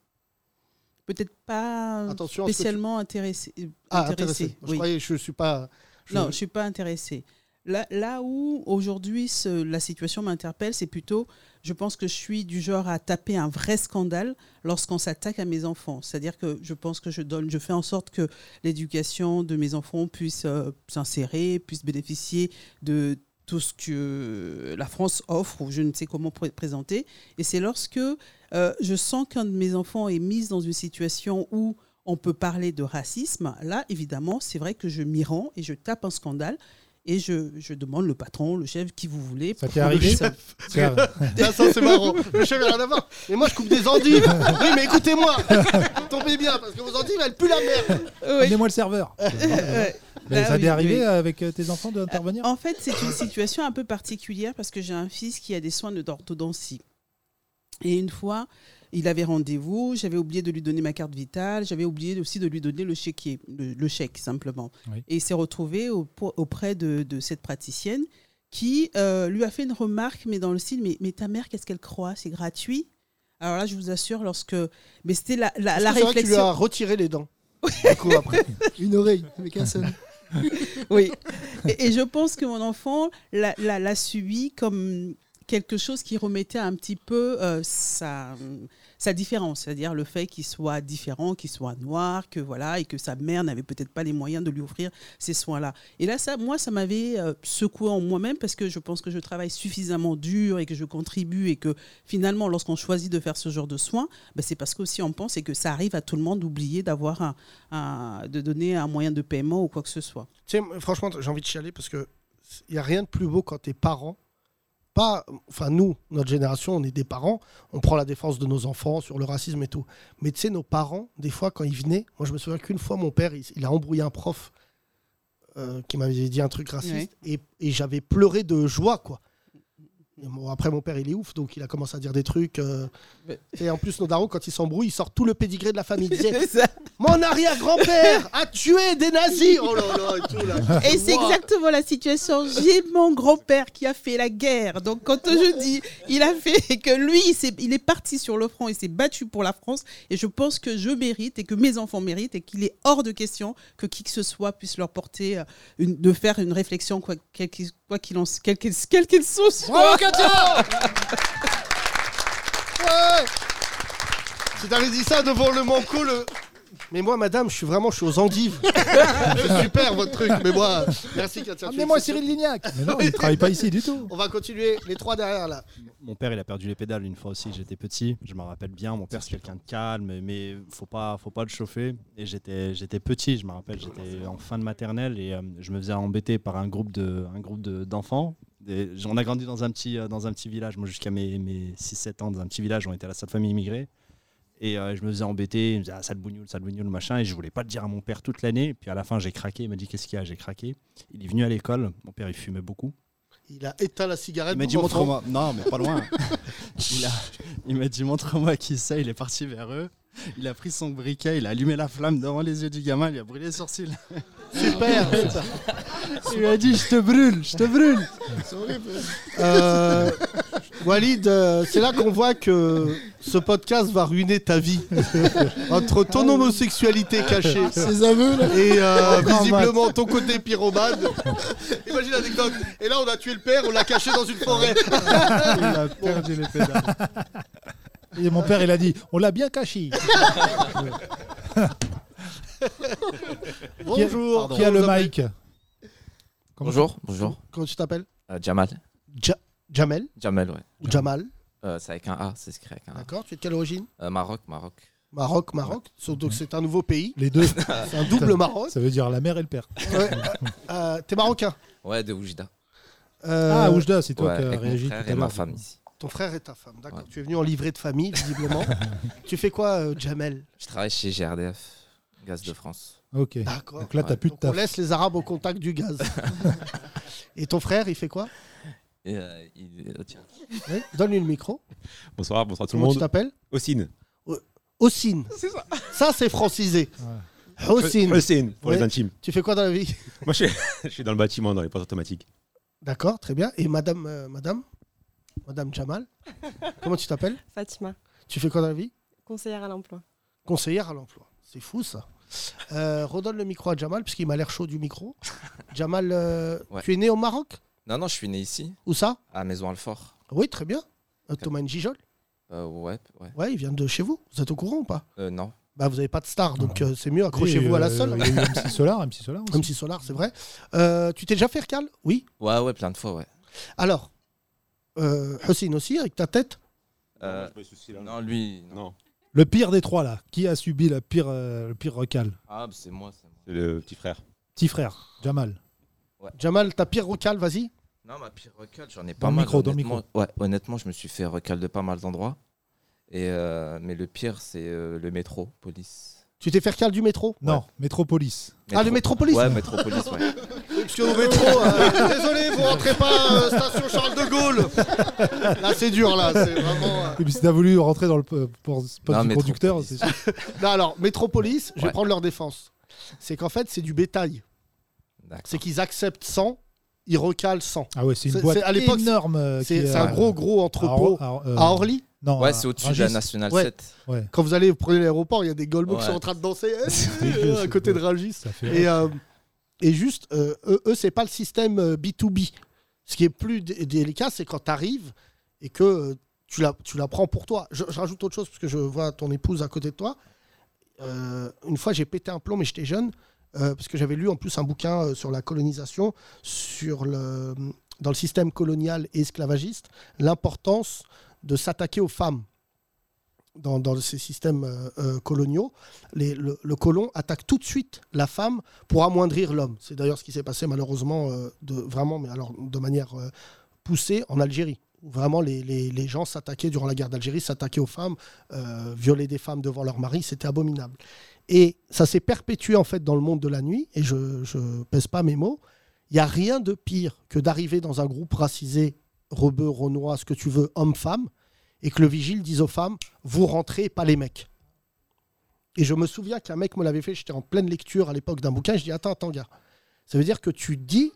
peut-être pas Attention que tu- spécialement intéressée. Ah, intéressée, intéressé. Je oui. croyais, je suis pas. Je- Non, je suis pas intéressée. Là, là où aujourd'hui la situation m'interpelle, c'est plutôt, je pense que je suis du genre à taper un vrai scandale lorsqu'on s'attaque à mes enfants. C'est-à-dire que je pense que je donne, je fais en sorte que l'éducation de mes enfants puisse euh, s'insérer, puisse bénéficier de tout ce que la France offre ou je ne sais comment pr- présenter. Et c'est lorsque euh, je sens qu'un de mes enfants est mis dans une situation où on peut parler de racisme, là, évidemment, c'est vrai que je m'y rends et je tape un scandale et je, je demande le patron, le chef, qui vous voulez. Ça t'est arrivé <laughs> ça, c'est marrant. Le chef, il a rien à voir. Mais moi, je coupe des endives. Oui, mais écoutez-moi. <laughs> Tombez bien, parce que vos endives, elles puent la merde. Amenez-moi le serveur. <laughs> Ouais. Mais Bah ça oui, t'est arrivé oui. avec euh, tes enfants d'intervenir En fait, c'est une situation un peu particulière parce que j'ai un fils qui a des soins de- d'orthodontie. Et une fois, il avait rendez-vous, j'avais oublié de lui donner ma carte vitale, j'avais oublié aussi de lui donner le chéquier, le, le chèque simplement. Oui. Et il s'est retrouvé au- auprès de, de cette praticienne qui euh, lui a fait une remarque, mais dans le style, mais, mais ta mère, qu'est-ce qu'elle croit? C'est gratuit? Alors là, je vous assure, lorsque... Mais c'était la, la, c'est vrai que tu lui réflexion... as retiré les dents. <laughs> Du coup, après. Une oreille, avec un seul. <laughs> oui. Et, et je pense que mon enfant l'a, l'a- l'a subi comme quelque chose qui remettait un petit peu euh, sa, sa différence, c'est-à-dire le fait qu'il soit différent, qu'il soit noir, que voilà, et que sa mère n'avait peut-être pas les moyens de lui offrir ces soins-là. Et là, ça, moi, ça m'avait euh, secoué en moi-même parce que je pense que je travaille suffisamment dur et que je contribue et que finalement, lorsqu'on choisit de faire ce genre de soins, ben, c'est parce qu'aussi on pense et que ça arrive à tout le monde d'oublier d'avoir un, de donner un moyen de paiement ou quoi que ce soit. Tu sais, franchement, j'ai envie de chialer parce que il n'y a rien de plus beau quand tes parents, pas, enfin nous, notre génération, on est des parents, on prend la défense de nos enfants sur le racisme et tout. Mais tu sais, nos parents, des fois, quand ils venaient, moi je me souviens qu'une fois, mon père, il, il a embrouillé un prof euh, qui m'avait dit un truc raciste et, et j'avais pleuré de joie, quoi. Bon, après, mon père, il est ouf, donc il a commencé à dire des trucs. euh, Et en plus, nos darons, quand ils s'embrouillent, ils sortent tout le pédigré de la famille. Ils <laughs> disaient, C'est ça. Mon arrière-grand-père a tué des nazis Oh là là, et tout, là. Et c'est exactement la situation. J'ai mon grand-père qui a fait la guerre. Donc quand je dis, il a fait <laughs> que lui, il, s'est- il est parti sur le front, il s'est battu pour la France. Et je pense que je mérite et que mes enfants méritent et qu'il est hors de question que qui que ce soit puisse leur porter euh, une, de faire une réflexion quoi qu'il quoi qu'il en quel qu'il quel qu'il soit. Bravo, Katia <laughs> Ouais Si t'avais dit ça devant le manco, le. Mais moi, madame, je suis vraiment, je suis aux endives. <laughs> super votre truc, mais moi, merci Katia. Amenez-moi une Cyril Lignac. <laughs> Mais non, il ne travaille pas ici du tout. On va continuer, les trois derrière là. Mon père, il a perdu les pédales une fois aussi. J'étais petit, je m'en rappelle bien. Mon père, c'est quelqu'un de calme, mais faut pas, faut pas le chauffer. Et j'étais, j'étais petit, je me rappelle, j'étais en fin de maternelle et euh, je me faisais embêter par un groupe de, un groupe de- d'enfants. Et on a grandi dans un petit, euh, dans un petit village. Moi, jusqu'à mes, mes 6-7 ans, dans un petit village, on était à la seule famille immigrée. Et euh, je me faisais embêter, il me disait ah, sale bougnoule, sale bougnoule, machin. Et je voulais pas le dire à mon père toute l'année. Puis à la fin, j'ai craqué. Il m'a dit qu'est-ce qu'il y a? J'ai craqué. Il est venu à l'école. Mon père, il fumait beaucoup. Il a éteint la cigarette. Il m'a dit montre-moi. Non, mais pas loin. <laughs> il a- il m'a dit montre-moi qui c'est. Il est parti vers eux. Il a pris son briquet, il a allumé la flamme devant les yeux du gamin, il a brûlé les sourcils. Super. il lui a dit je te brûle, je te brûle. Euh, Walid, euh, c'est là qu'on voit que ce podcast va ruiner ta vie. <laughs> Entre ton homosexualité cachée Ces aveux, là. et euh, visiblement ton côté pyromane. <laughs> Imagine l'anecdote. Et là, on a tué le père, on l'a caché dans une forêt. <laughs> Il a perdu les pédales. Et mon père, il a dit on l'a bien caché. Bonjour. Qui a le mic Comment Bonjour, bonjour. Comment tu t'appelles Euh, Jamal. Ja- Jamel? Jamel, ouais. Ou Jamal? Euh, c'est avec un A, c'est écrit avec un A. D'accord, tu es de quelle origine? Euh, Maroc, Maroc. Maroc, Maroc. So- Donc c'est un nouveau pays. Les deux. <laughs> C'est un double Maroc. Ça veut dire la mère et le père. Ouais. Euh, T'es marocain? Ouais, de Oujda. Euh, Ah, Oujda, c'est toi Ouais, qui as avec mon réagi frère tout à et ma l'heure. femme ici. Ton frère et ta femme, d'accord. Tu es venu en livret de famille, visiblement. <laughs> tu fais quoi, euh, Jamel? Je travaille chez GRDF, Gaz de France. Ok. D'accord. Donc là, t'as plus de Donc on taf. laisse les Arabes au contact du gaz. <laughs> et ton frère, il fait quoi? Et, euh, il- euh, tiens. Oui, Donne-lui le micro. Bonsoir, bonsoir tout le Comment monde. tu t'appelles Ossine. Ossine. C'est ça. Ça, c'est francisé. Ossine. Ossine, pour les intimes. Tu fais quoi dans la vie Moi, je suis, <laughs> je suis dans le bâtiment, dans les portes automatiques. D'accord, très bien. Et madame, euh, madame Madame Jamal Comment tu t'appelles Fatima, Tu fais quoi dans la vie conseillère à l'emploi. Conseillère à l'emploi. C'est fou ça. Euh, redonne le micro à Jamal, puisqu'il m'a l'air chaud du micro. Jamal, euh, Ouais. tu es né au Maroc Non, non, je suis né ici. Où ça? À Maison Alfort. Oui, très bien. Euh, Thomas Njijol Euh, ouais, ouais. Ouais, il vient de chez vous. Vous êtes au courant ou pas? Euh, non. Bah, vous n'avez pas de star, donc euh, c'est mieux, accrochez-vous à la seule. il y a eu MC Solar, MC Solar <laughs> aussi. MC Solar, c'est vrai. Euh, tu t'es déjà fait recal? Oui. Ouais, ouais, plein de fois, ouais. Alors, euh, Hussein aussi, avec ta tête? Euh, non, lui. Non. Le pire des trois, là. Qui a subi la pire, euh, le pire recal? Ah, bah, c'est moi, c'est moi. C'est le petit frère. Petit frère, Jamal. Jamal, ta pire recal, vas-y. Non, ma pire recal, j'en ai Dans pas le mal. micro, dans le honnêtement. Ouais, honnêtement, je me suis fait recal de pas mal d'endroits. Et euh, mais le pire, c'est euh, le métro, police. Tu t'es fait recal du métro? Non, Métropolis. Ah, le Métropolis? Ouais, Métropolis, ouais. <laughs> Parce qu'au métro, euh, désolé, vous rentrez pas euh, station Charles de Gaulle. <laughs> Là, c'est dur, là. C'est vraiment. euh, Et puis si t'as voulu rentrer dans le po- poste Non, du Métropolis. conducteur, c'est sûr. <laughs> Non, alors, Métropolis, je vais Ouais. prendre leur défense. C'est qu'en fait, c'est du bétail. C'est qu'ils acceptent 100, ils recalent 100. Ah ouais, c'est une boîte à l'époque, énorme. euh, C'est qui est, c'est un euh, gros, gros entrepôt. à Or- à- euh, à Orly Non, Ouais, à c'est au-dessus de la. Nationale Ouais. 7. Ouais. Quand vous allez vous prenez l'aéroport, il y a des qui Ouais. sont en train de danser <laughs> dégueu, à côté de. Rungis. Et, euh, et juste, euh, eux, eux, c'est pas le système euh, B2B. Ce qui est plus dé- délicat, c'est quand tu arrives et que euh, tu la, tu la prends pour toi. Je, je rajoute autre chose parce que je vois ton épouse à côté de toi. Euh, une fois, j'ai pété un plomb, mais j'étais jeune, euh, parce que j'avais lu en plus un bouquin euh, sur la colonisation, sur le, dans le système colonial et esclavagiste, l'importance de s'attaquer aux femmes. Dans, ces systèmes euh, euh, coloniaux, le, colon attaque tout de suite la femme pour amoindrir l'homme. C'est d'ailleurs ce qui s'est passé malheureusement, euh, de, vraiment, mais alors de manière euh, poussée en Algérie. où Vraiment, les, les- gens s'attaquaient durant la guerre d'Algérie, s'attaquaient aux femmes, euh, violaient des femmes devant leur mari, c'était abominable. Et ça s'est perpétué en fait dans le monde de la nuit, et je ne pèse pas mes mots. Il n'y a rien de pire que d'arriver dans un groupe racisé, rebeu, renois, ce que tu veux, homme-femme, et que le vigile dise aux femmes Vous rentrez, pas les mecs. Et je me souviens qu'un mec me l'avait fait, j'étais en pleine lecture à l'époque d'un bouquin, je dis Attends, attends, gars. Ça veut dire que tu dis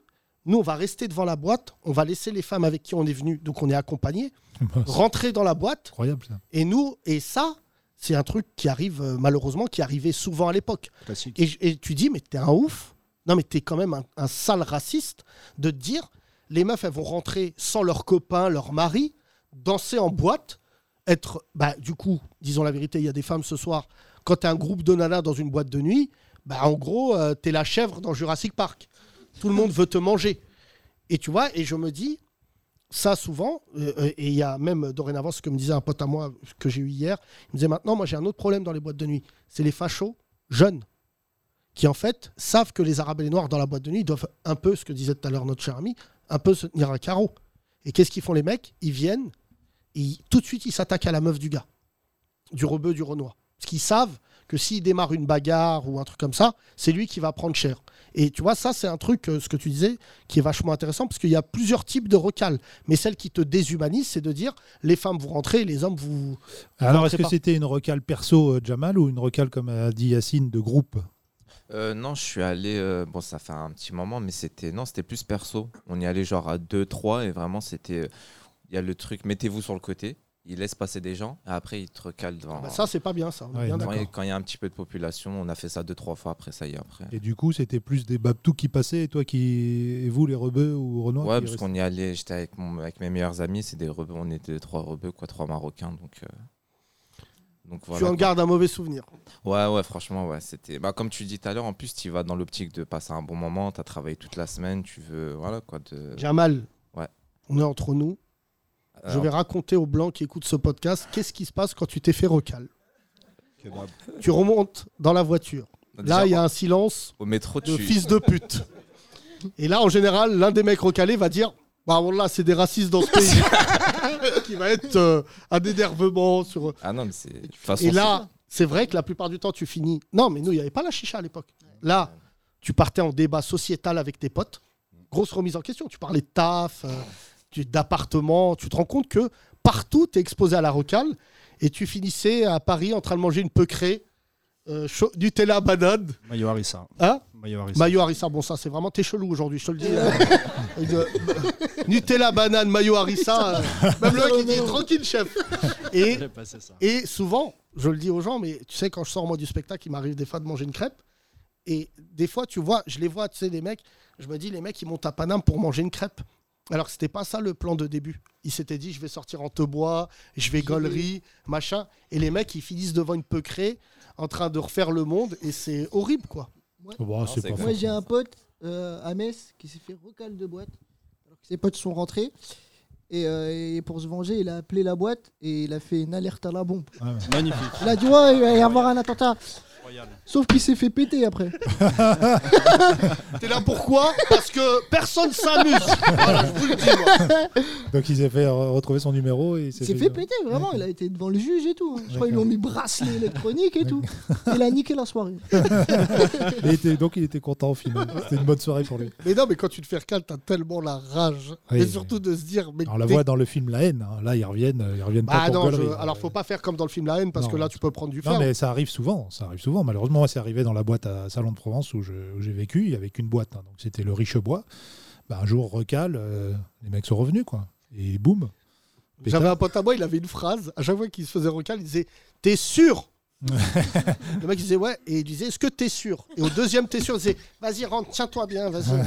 Nous, on va rester devant la boîte, on va laisser les femmes avec qui on est venu, donc on est accompagnés, <laughs> rentrer dans la boîte. Incroyable ça. Et nous, et ça, c'est un truc qui arrive euh, malheureusement, qui arrivait souvent à l'époque. Et, tu dis, mais t'es un ouf. Non, mais t'es quand même un, un sale raciste de te dire, les meufs, elles vont rentrer sans leur copain, leur mari, danser en boîte, être. Bah, du coup, disons la vérité, il y a des femmes ce soir, quand t'es un groupe de nanas dans une boîte de nuit, bah, en gros, euh, t'es la chèvre dans Jurassic Park. Tout le monde veut te manger. Et tu vois, et je me dis, ça souvent, euh, euh, et il y a même dorénavant ce que me disait un pote à moi que j'ai eu hier, il me disait maintenant, moi j'ai un autre problème dans les boîtes de nuit, c'est les fachos jeunes qui en fait savent que les Arabes et les Noirs dans la boîte de nuit doivent un peu, ce que disait tout à l'heure notre cher ami, un peu se tenir à carreau. Et qu'est-ce qu'ils font les mecs? Ils viennent, et tout de suite ils s'attaquent à la meuf du gars, du rebeu, du renois. Parce qu'ils savent que s'il démarre une bagarre ou un truc comme ça, c'est lui qui va prendre cher. Et tu vois, ça, c'est un truc, euh, ce que tu disais, qui est vachement intéressant, parce qu'il y a plusieurs types de recales. Mais celle qui te déshumanise, c'est de dire les femmes, vous rentrez, les hommes, vous. Alors, est-ce que c'était une recale perso, euh, Jamal, ou une recale, comme a dit Yacine, de groupe? Euh, non, je suis allé. euh, bon, ça fait un petit moment, mais c'était non, c'était plus perso. On y allait genre à 2-3 et vraiment, c'était. euh, Il y a le truc, mettez-vous sur le côté. Il laisse passer des gens et après, il te recale devant. bah ça, c'est pas bien, ça. on est bien quand, il, quand il y a un petit peu de population, on a fait ça deux, trois fois. Après, ça y est, après. Et du coup, c'était plus des babtous qui passaient, et toi qui. Et vous, les rebeux ou renois Ouais, parce qu'on y allait. J'étais avec, mon, avec mes meilleurs amis. C'est des rebeux. On était trois rebeux, quoi, trois marocains. Donc. euh, donc Tu voilà, en quoi. gardes un mauvais souvenir. Ouais, ouais, franchement, ouais, c'était. Bah, comme tu dis tout à l'heure, en plus, tu vas dans l'optique de passer un bon moment. Tu as travaillé toute la semaine. Tu veux, voilà quoi. De... Jamal, Ouais. on est entre nous. Je vais raconter aux blancs qui écoutent ce podcast qu'est-ce qui se passe quand tu t'es fait recal. Tu remontes dans la voiture. Déjà, Là, il y a un silence Au métro, de tu. fils de pute. Et là, en général, l'un des mecs recalés va dire Bah, bon, là, c'est des racistes dans ce pays. <laughs> qui va être euh, un énervement sur. Ah non, mais c'est. façon, Et là, c'est vrai que la plupart du temps, tu finis. Non, mais nous, il n'y avait pas la chicha à l'époque. Là, tu partais en débat sociétal avec tes potes. Grosse remise en question. Tu parlais de taf, euh, tu- d'appartement. Tu te rends compte que partout, tu es exposé à la rocale. Et tu finissais à Paris en train de manger une peucrée, euh, Nutella banane. Mayo harissa. Hein Mayo harissa. Mayo harissa, bon ça c'est vraiment t'es chelou aujourd'hui, je te le dis. euh, euh, Nutella, banane, mayo harissa, euh, même le mec il dit tranquille chef. Et, et souvent, je le dis aux gens, mais tu sais quand je sors moi du spectacle, il m'arrive des fois de manger une crêpe. Et des fois tu vois, je les vois, tu sais les mecs, je me dis les mecs ils montent à Paname pour manger une crêpe. Alors que c'était pas ça le plan de début. Ils s'étaient dit je vais sortir en te bois, je vais gaulerie, machin. Et les mecs ils finissent devant une peucrée en train de refaire le monde et c'est horrible quoi. Bon, c'est pas Moi, j'ai un pote euh, à Metz qui s'est fait recal de boîte. Alors que ses potes sont rentrés. Et, euh, et pour se venger, il a appelé la boîte et il a fait une alerte à la bombe. Magnifique. Il a dit Ouais, il va y avoir un attentat. Sauf qu'il s'est fait péter après. <laughs> T'es là pourquoi? Parce que personne s'amuse. Voilà, je vous le dis, moi. <laughs> Donc il s'est fait re- retrouver son numéro et il Il s'est s'est fait péter, vraiment. Il a été devant le juge et tout. hein. Je crois qu'ils lui ont mis bracelet électronique et tout. Il a niqué la soirée. <laughs> Il était- donc il était content au final. C'était une bonne soirée pour lui. Mais non, mais quand tu te fais recal, t'as tellement la rage. Oui, et surtout de se dire. Mais On la voit dans le film La haine. hein. Là, ils reviennent, ils reviennent Bah pas pour non, je- alors faut pas faire comme dans le film La haine parce Non. que là tu peux prendre du Non, fer. mais ça arrive souvent. Ça arrive souvent. Malheureusement, moi, c'est arrivé dans la boîte à Salon de Provence où j'ai vécu. Il y avait qu'une boîte. hein. Donc c'était le Richebois. Bah, un jour, recal, euh, les mecs sont revenus, quoi. Et boum. J'avais un pote à moi, il avait une phrase. À chaque fois qu'il se faisait recal, il disait T'es sûr? <laughs> Le mec il disait Ouais. Et il disait Est-ce que t'es sûr? Et au deuxième T'es sûr Il disait Vas-y, rentre, tiens-toi bien, vas-y.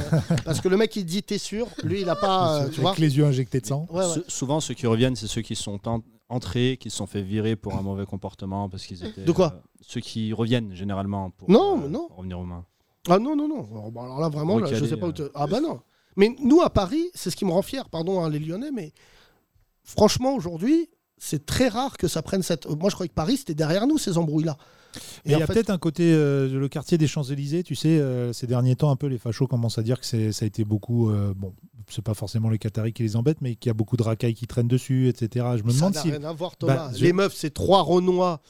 parce que le mec il dit T'es sûr Lui il a pas. euh, tu vois Avec les yeux injectés de sang. Ouais, ouais. Ce- souvent, ceux qui reviennent, c'est ceux qui sont en- entrés, qui se sont fait virer pour un mauvais comportement parce qu'ils étaient. De quoi euh, Ceux qui reviennent généralement pour, Non, euh, non. pour revenir aux mains. Ah non, non, non. Alors, bon, alors là, vraiment, là, je sais pas où euh. te- Ah bah non. Mais nous, à Paris, c'est ce qui me rend fier, pardon, hein, les Lyonnais, mais franchement, aujourd'hui, c'est très rare que ça prenne cette. Moi, je croyais que Paris, c'était derrière nous, ces embrouilles-là. Et il y a fait- peut-être un côté, euh, le quartier des Champs-Élysées, tu sais, euh, ces derniers temps, un peu les fachos commencent à dire que c'est- ça a été beaucoup. euh, bon, c'est pas forcément les Qataris qui les embêtent, mais qu'il y a beaucoup de racailles qui traînent dessus, etc. Je me Ça demande n'a si. rien à voir, Thomas. Bah, je- Les meufs, c'est trois Renois.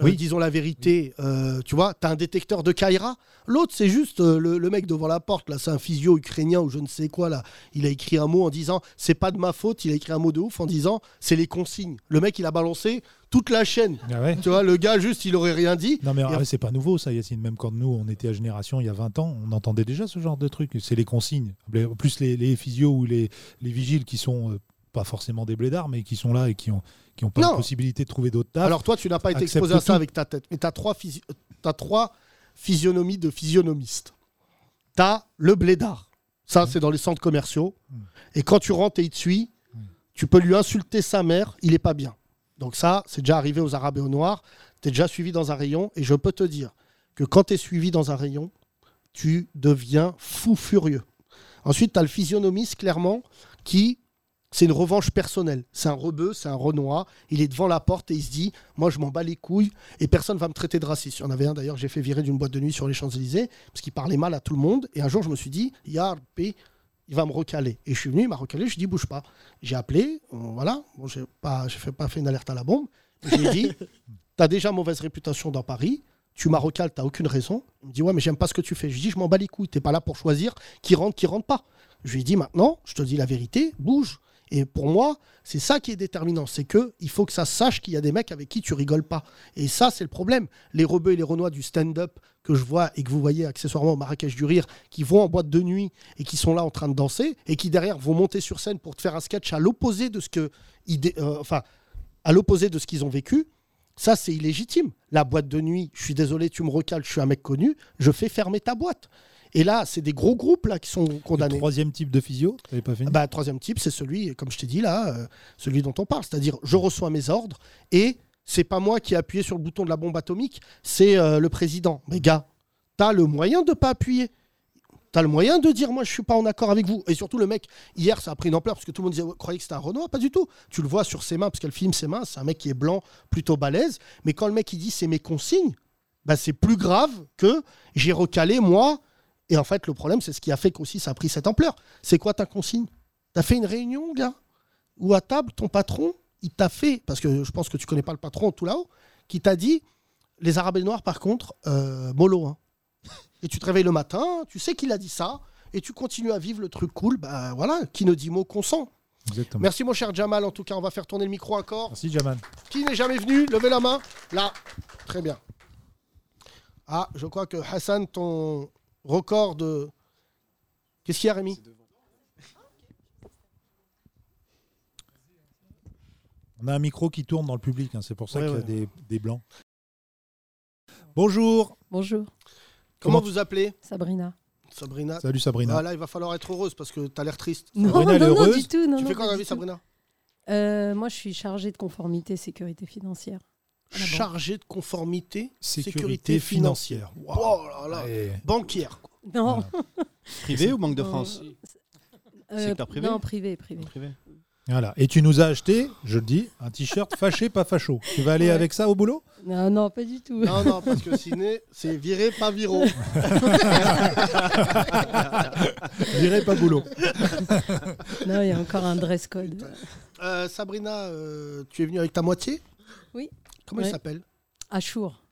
Euh, Oui. disons la vérité, euh, tu vois, t'as un détecteur de Kaira. L'autre, c'est juste euh, le, le mec devant la porte, là, c'est un physio ukrainien ou je ne sais quoi, là. Il a écrit un mot en disant c'est pas de ma faute. Il a écrit un mot de ouf en disant c'est les consignes. Le mec, il a balancé toute la chaîne. Ah ouais Tu vois, le gars, juste, il aurait rien dit. Non mais Et c'est pas nouveau ça Yacine, même quand nous on était à Génération il y a 20 ans, on entendait déjà ce genre de truc, c'est les consignes. En plus les, les physios ou les, les vigiles qui sont pas forcément des blédards mais qui sont là et qui ont, qui ont pas Non. la possibilité de trouver d'autres tafs. Alors toi, tu n'as pas été exposé à ça tout. avec ta tête, mais tu as trois, trois physionomies de physionomistes. Tu as le blédard. Ça, c'est dans les centres commerciaux. Et quand tu rentres et il te suit, tu peux lui insulter sa mère, il est pas bien. Donc ça, c'est déjà arrivé aux Arabes et aux Noirs. Tu es déjà suivi dans un rayon. Et je peux te dire que quand tu es suivi dans un rayon, tu deviens fou furieux. Ensuite, tu as le physionomiste, clairement, qui, c'est une revanche personnelle. C'est un rebeu, c'est un renoir. Il est devant la porte et il se dit Moi, je m'en bats les couilles et personne va me traiter de raciste. Il y en avait un d'ailleurs, j'ai fait virer d'une boîte de nuit sur les Champs-Élysées parce qu'il parlait mal à tout le monde. Et un jour, je me suis dit Yarpé, il va me recaler. Et je suis venu, il m'a recalé, je lui ai dit Bouge pas. J'ai appelé, voilà. Bon, j'ai pas, j'ai fait, pas fait une alerte à la bombe. Mais J'ai dit <laughs> T'as déjà mauvaise réputation dans Paris. Tu m'as recalé, t'as aucune raison. Il me dit Ouais, mais j'aime pas ce que tu fais. Je lui dis Je m'en bats les couilles. T'es pas là pour choisir qui rentre, qui rentre pas. Je lui ai dit Maintenant, je te dis la vérité, bouge. Et pour moi, c'est ça qui est déterminant. C'est que il faut que ça sache qu'il y a des mecs avec qui tu rigoles pas. Et ça, c'est le problème. Les rebeux et les renois du stand-up que je vois et que vous voyez accessoirement au Marrakech du Rire, qui vont en boîte de nuit et qui sont là en train de danser et qui derrière vont monter sur scène pour te faire un sketch à l'opposé de ce que, euh, à l'opposé de ce qu'ils ont vécu. Ça, c'est illégitime. La boîte de nuit, je suis désolé, tu me recales, je suis un mec connu, je fais fermer ta boîte. Et là, c'est des gros groupes là qui sont condamnés. troisième type de physio, pas fini Bah, troisième type, c'est celui, comme je t'ai dit là, euh, celui dont on parle. C'est-à-dire, je reçois mes ordres et c'est pas moi qui ai appuyé sur le bouton de la bombe atomique, c'est euh, le président. Mais gars, t'as le moyen de pas appuyer. T'as le moyen de dire, moi, je suis pas en accord avec vous. Et surtout, le mec, hier, ça a pris une ampleur parce que tout le monde disait, ouais, croyait que c'était un Renoir. Pas du tout. Tu le vois sur ses mains, parce qu'elle filme ses mains. C'est un mec qui est blanc, plutôt balèze. Mais quand le mec, il dit, c'est mes consignes, bah, c'est plus grave que j'ai recalé, moi. Et en fait, le problème, c'est ce qui a fait qu'aussi ça a pris cette ampleur. C'est quoi ta consigne? T'as fait une réunion, gars Ou à table, ton patron, il t'a fait, parce que je pense que tu connais pas le patron tout là-haut, qui t'a dit, les Arabes et Noirs, par contre, euh, mollo, hein. Et tu te réveilles le matin, tu sais qu'il a dit ça, et tu continues à vivre le truc cool. Bah voilà, qui ne dit mot consent. Exactement. Merci mon cher Jamal, en tout cas, on va faire tourner le micro encore. Merci Jamal. Qui n'est jamais venu Levez la main. Là. Très bien. Ah, je crois que Hassan, ton record de. Qu'est-ce qu'il y a, Rémi On a un micro qui tourne dans le public, hein, c'est pour ça Ouais, qu'il y a ouais. des, des blancs. Bonjour. Bonjour. Comment, Comment vous appelez Sabrina. Sabrina. Salut, Sabrina. Voilà, il va falloir être heureuse parce que tu as l'air triste. Non, Sabrina, elle est non, non, du tout, non, tu non, fais quoi pas dans la vie. Sabrina Euh, moi, je suis chargée de conformité sécurité financière. Banque. Chargée de conformité, Sécurité sécurité, financière. financière. Oh là là. Ouais. Banquière. quoi. Non. Privé ou Banque de. France Euh, Secteur privé Non, privé, privé. Voilà. Et tu nous as acheté, je le dis, un t-shirt fâché, pas facho. Tu vas aller Ouais. avec ça au boulot? Non, non, pas du tout. Non, non, parce que sinon, c'est viré, pas viro. <laughs> Viré, pas boulot. Non, il y a encore un dress code. Euh, Sabrina, euh, tu es venue avec ta moitié? Oui. Comment il s'appelle? Achour.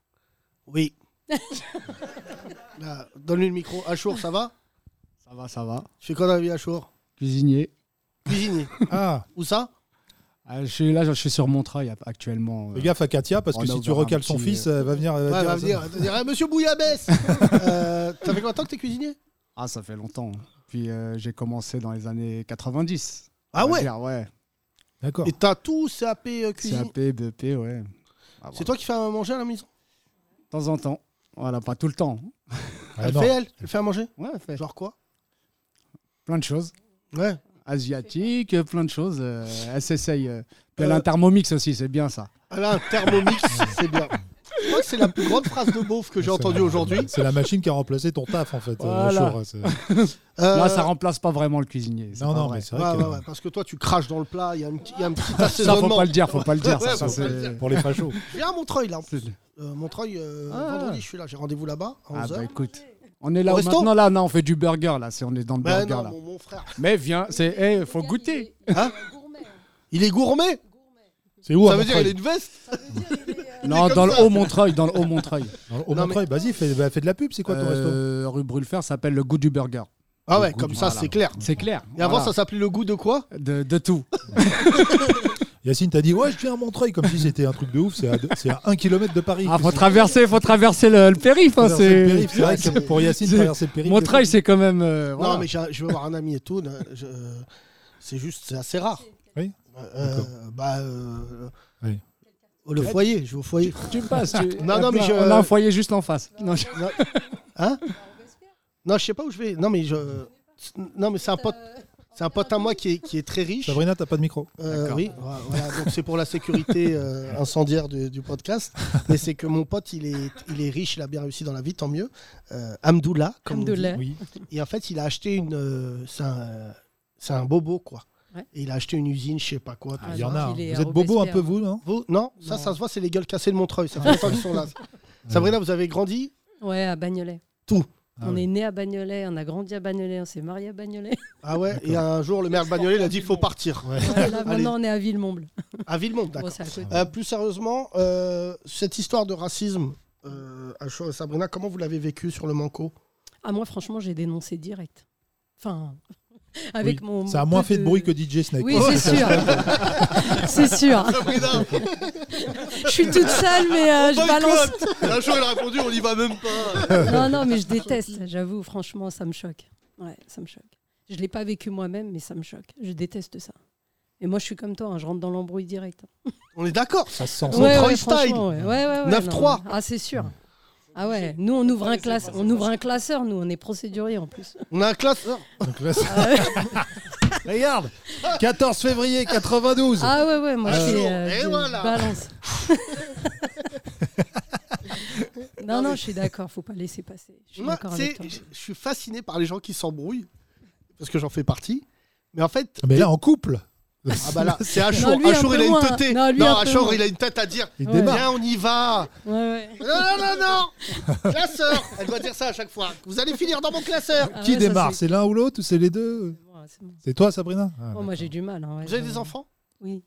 Oui. Là, Donne-lui le micro. Achour, ça va? Ça va, ça va. Tu fais quoi dans la vie, Achour? Cuisinier. Cuisinier. <laughs> Ah. Où ça? Ah, je suis là, je suis sur Montreuil actuellement. Fais gaffe à Katia, parce que On a si tu recales son fils, euh, elle va venir. elle Ouais, va venir, elle dire, Ah, <laughs> Monsieur Bouillabaisse <laughs> euh, Ça fait combien de temps que tu es cuisinier? Ah, ça fait longtemps. Puis euh, j'ai commencé dans les années 90. Ah ouais? dire, Ouais. D'accord. Et t'as tout CAP euh, cuisine CAP, BP, ouais. Ah, C'est toi qui fais à manger à la maison De temps en temps. Voilà, pas tout le temps. Elle fait elle Elle fait à manger Ouais, elle fait. Genre quoi Plein de choses. Ouais. Asiatique, euh, plein de choses. euh, elle s'essaye. euh. Puis elle a Euh, un thermomix aussi, c'est bien ça. Elle a un thermomix, <laughs> c'est bien. Je crois que c'est la plus grande phrase de beauf que j'ai entendue aujourd'hui. C'est la machine qui a remplacé ton taf, en fait. euh, Voilà. C'est- <laughs> Euh, Là, ça remplace pas vraiment le cuisinier. Non, non, vrai. mais c'est vrai ouais, que- ouais, parce que toi, tu craches dans le plat, il y a un petit, il y a un petit <laughs> Ça, faut pas le dire, faut pas le dire. Ouais, ça, c'est-. Pour les fachos. Je viens à Montreuil, là, en plus. Euh, Montreuil, euh, Ah. vendredi, je suis là, j'ai rendez-vous là-bas, Ah 11h. bah écoute, on est là Au où maintenant là, non, on fait du burger là, c'est on est dans le Ben burger non, là. mon, mon frère. Mais viens, c'est eh, faut goûter. Hein Il est gourmet C'est où Ça veut dire il a une veste Non, dans le haut Montreuil, dans le haut Montreuil. <laughs> Dans le- Au Non, Montreuil, vas-y, fais, bah, fais de la pub, c'est quoi ton resto Euh, Rue Brulfer, ça s'appelle le goût du burger. Ah ouais, comme du- ça, voilà. c'est clair. C'est clair. Et avant, voilà. ça s'appelait le goût de quoi? De, de tout. <laughs> Yacine t'a dit Ouais, je viens à Montreuil, comme si c'était un truc de ouf, c'est à, deux- c'est à 1 km de Paris. Ah, faut traverser, faut traverser le, le périph. hein, Traverser le c'est périph', c'est vrai que pour Yacine, c'est- traverser le périph', Montreuil, c'est quand même. euh, voilà. Non, mais j'ai- je veux voir un ami et tout. je- C'est juste, c'est assez rare. Oui. Euh, bah, euh. Oh, le foyer, je vais au foyer. Tu me passes. tu- Non, non, mais je. On a un foyer juste en face. Non, je- Non. Hein? Non, je sais pas où je vais. Non, mais je. Non, mais c'est un pote. C'est un pote à moi qui est, qui est très riche. Sabrina, t'as pas de micro. Euh, D'accord. oui, voilà, donc c'est pour la sécurité euh, incendiaire du, du podcast. Mais c'est que mon pote, il est, il est riche, il a bien réussi dans la vie, tant mieux. Euh, Amdoula, comme on dit. Oui. Et en fait, il a acheté une. euh, c'est un, c'est un bobo, quoi. Ouais. Et il a acheté une usine, je sais pas quoi. Ah, Il y en a. est Vous êtes bobo un peu, vous, non Vous Non, ça, Non. ça se voit, c'est les gueules cassées de Montreuil. Ça <laughs> fait longtemps qu'ils sont là. Sabrina, vous avez grandi? Ouais, à Bagnolet. Tout. Ah on oui. est né à Bagnolet, on a grandi à Bagnolet, on s'est marié à Bagnolet. Ah ouais Et un jour, le maire de Bagnolet, il a dit il faut partir. Ouais. Ouais, là, <laughs> Allez. maintenant, on est à Villemomble. À Villemont, Bon, d'accord. Euh, plus sérieusement, euh, cette histoire de racisme, euh, Sabrina, comment vous l'avez vécu sur le Manco? Ah, moi, franchement, j'ai dénoncé direct. Enfin, avec Oui. mon. Ça a moins fait de bruit que DJ Snake. Oui, c'est sûr. <laughs> c'est sûr. Je suis toute seule, mais euh, je balance. La Chaud, il a répondu on y va même pas. Non, non, mais je déteste, j'avoue, franchement, ça me choque. Ouais, ça me choque. Je ne l'ai pas vécu moi-même, mais ça me choque. Je déteste ça. Et moi, je suis comme toi, hein, je rentre dans l'embrouille direct. On est d'accord. Ça se sent. Ouais, ouais, ouais. Ouais, ouais, ouais, 9-3. non, Ah, c'est sûr. Ah ouais, nous, on ouvre, un classe... on ouvre un classeur, nous, on est procédurier en plus. On a un classeur. C'est- Ah ouais, <laughs> Regarde 14 février 92 Ah ouais, ouais, moi, je fais euh, et de- voilà. balance. <laughs> Non, non, je suis d'accord, faut pas laisser passer. Je suis Moi, avec toi. je je suis fasciné par les gens qui s'embrouillent, parce que j'en fais partie. Mais en fait. Mais là, en couple. Ah <laughs> bah là, c'est Achour. Non, lui, un Achour, peu il a une moins. tête. Non, lui, Non, un peu Achour, moins. il a une tête à dire. Il Viens, on y va. Ouais, ouais. Non, non, non, non Classeur Elle doit dire ça à chaque fois. Vous allez finir dans mon classeur Ah Qui ouais, ça, démarre c'est- l'un ou l'autre ou c'est les deux Ouais, c'est bon. C'est toi, Sabrina Ah, Oh, moi, j'ai du mal. hein, ouais, Vous avez je- des enfants Oui.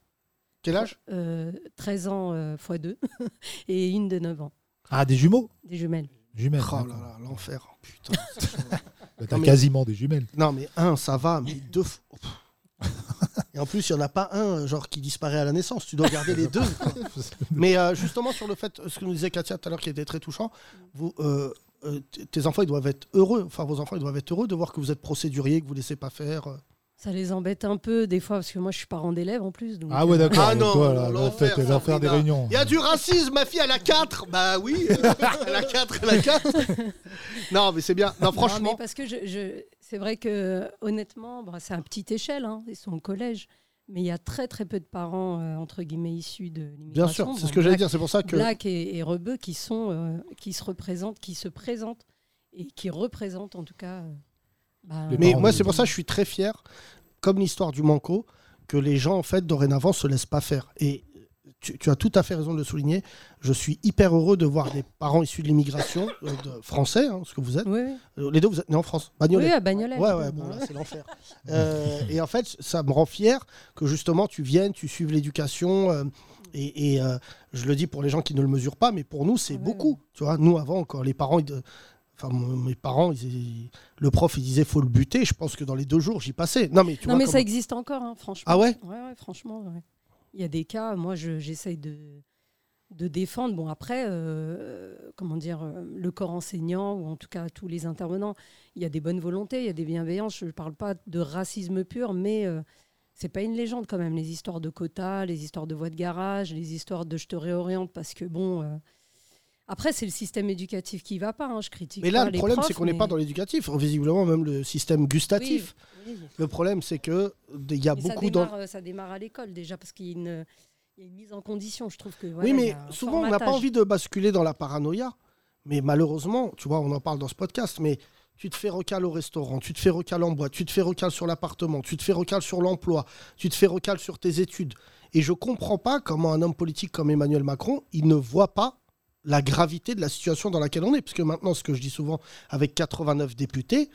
Quel âge Euh, 13 ans x 2 <laughs> et une de 9 ans. Ah, des jumeaux Des jumelles. Jumelles. Oh là d'accord. là, l'enfer. <laughs> Putain. Bah, T'as Non, mais- quasiment des jumelles. Non, mais un, ça va, mais deux. f- Et en plus, il n'y en a pas un, genre, qui disparaît à la naissance. Tu dois garder les <laughs> deux. quoi. Mais euh, justement, sur le fait, ce que nous disait Katia tout à l'heure, qui était très touchant, vous, euh, euh, tes enfants, ils doivent être heureux. Enfin, vos enfants, ils doivent être heureux de voir que vous êtes procédurier, que vous ne laissez pas faire. Ça les embête un peu des fois parce que moi je suis parent d'élève en plus. donc, Ah ouais, euh, d'accord. Ah donc non, toi, là, là, l'enfer, faites- l'enfer des Sabrina. réunions. Il y a du racisme, ma fille, elle a 4. Bah oui, <laughs> <laughs> elle a 4, elle a 4. <laughs> non, mais c'est bien. Non, Non, franchement. mais parce que je, je- c'est vrai que honnêtement, bon, c'est à petite échelle, hein, ils sont au collège, mais il y a très très peu de parents euh, entre guillemets issus de l'immigration. Bien sûr, c'est Bon, ce que j'allais dire, c'est pour ça que- Black et, et Rebeu qui sont euh, qui se représentent, qui se présentent et qui représentent en tout cas. euh, bah, Mais moi, c'est pour ça que je suis très fier, comme l'histoire du Manco, que les gens, en fait, dorénavant, se laissent pas faire. Et tu, tu as tout à fait raison de le souligner. Je suis hyper heureux de voir des parents issus de l'immigration, euh, français, hein, ce que vous êtes. Oui. Euh, Les deux, vous êtes nés en France. Bagnolet. Oui, à Bagnolet, Ouais, ouais, bon, là, c'est l'enfer. Euh, et en fait, ça me rend fier que justement, tu viennes, tu suives l'éducation. euh, et et, euh, je le dis pour les gens qui ne le mesurent pas, mais pour nous, c'est beaucoup. Tu vois, nous, avant, quand les parents. ils- Enfin, mes parents, ils- le prof, il disait faut le buter. Je pense que dans les deux jours, j'y passais. Non, mais tu non, vois, mais comme- ça existe encore, hein, franchement. Ah ouais Ouais, ouais, franchement, ouais. Il y a des cas, moi, je- j'essaye de, de défendre. Bon, après, euh, comment dire, euh, le corps enseignant, ou en tout cas tous les intervenants, il y a des bonnes volontés, il y a des bienveillances. Je ne parle pas de racisme pur, mais euh, c'est pas une légende quand même. Les histoires de quotas, les histoires de voies de garage, les histoires de je te réoriente parce que, bon. euh, après, c'est le système éducatif qui va pas. hein, Je critique Mais là, pas le problème, c'est qu'on n'est mais- pas dans l'éducatif. Visiblement, même le système gustatif. Oui, oui. Le problème, c'est que il y a Mais ça beaucoup dans. démarre, euh, ça démarre à l'école déjà parce qu'il y a une, il y a une mise en condition. Je trouve que voilà, oui, mais souvent, on n'a pas envie de basculer dans la paranoïa. Mais malheureusement, tu vois, on en parle dans ce podcast, mais tu te fais recal au restaurant, tu te fais recal en boîte, tu te fais recal sur l'appartement, tu te fais recal sur l'emploi, tu te fais recal sur tes études. Et je comprends pas comment un homme politique comme Emmanuel Macron, il ne voit pas la gravité de la situation dans laquelle on est. Parce que maintenant, ce que je dis souvent, avec 89 députés,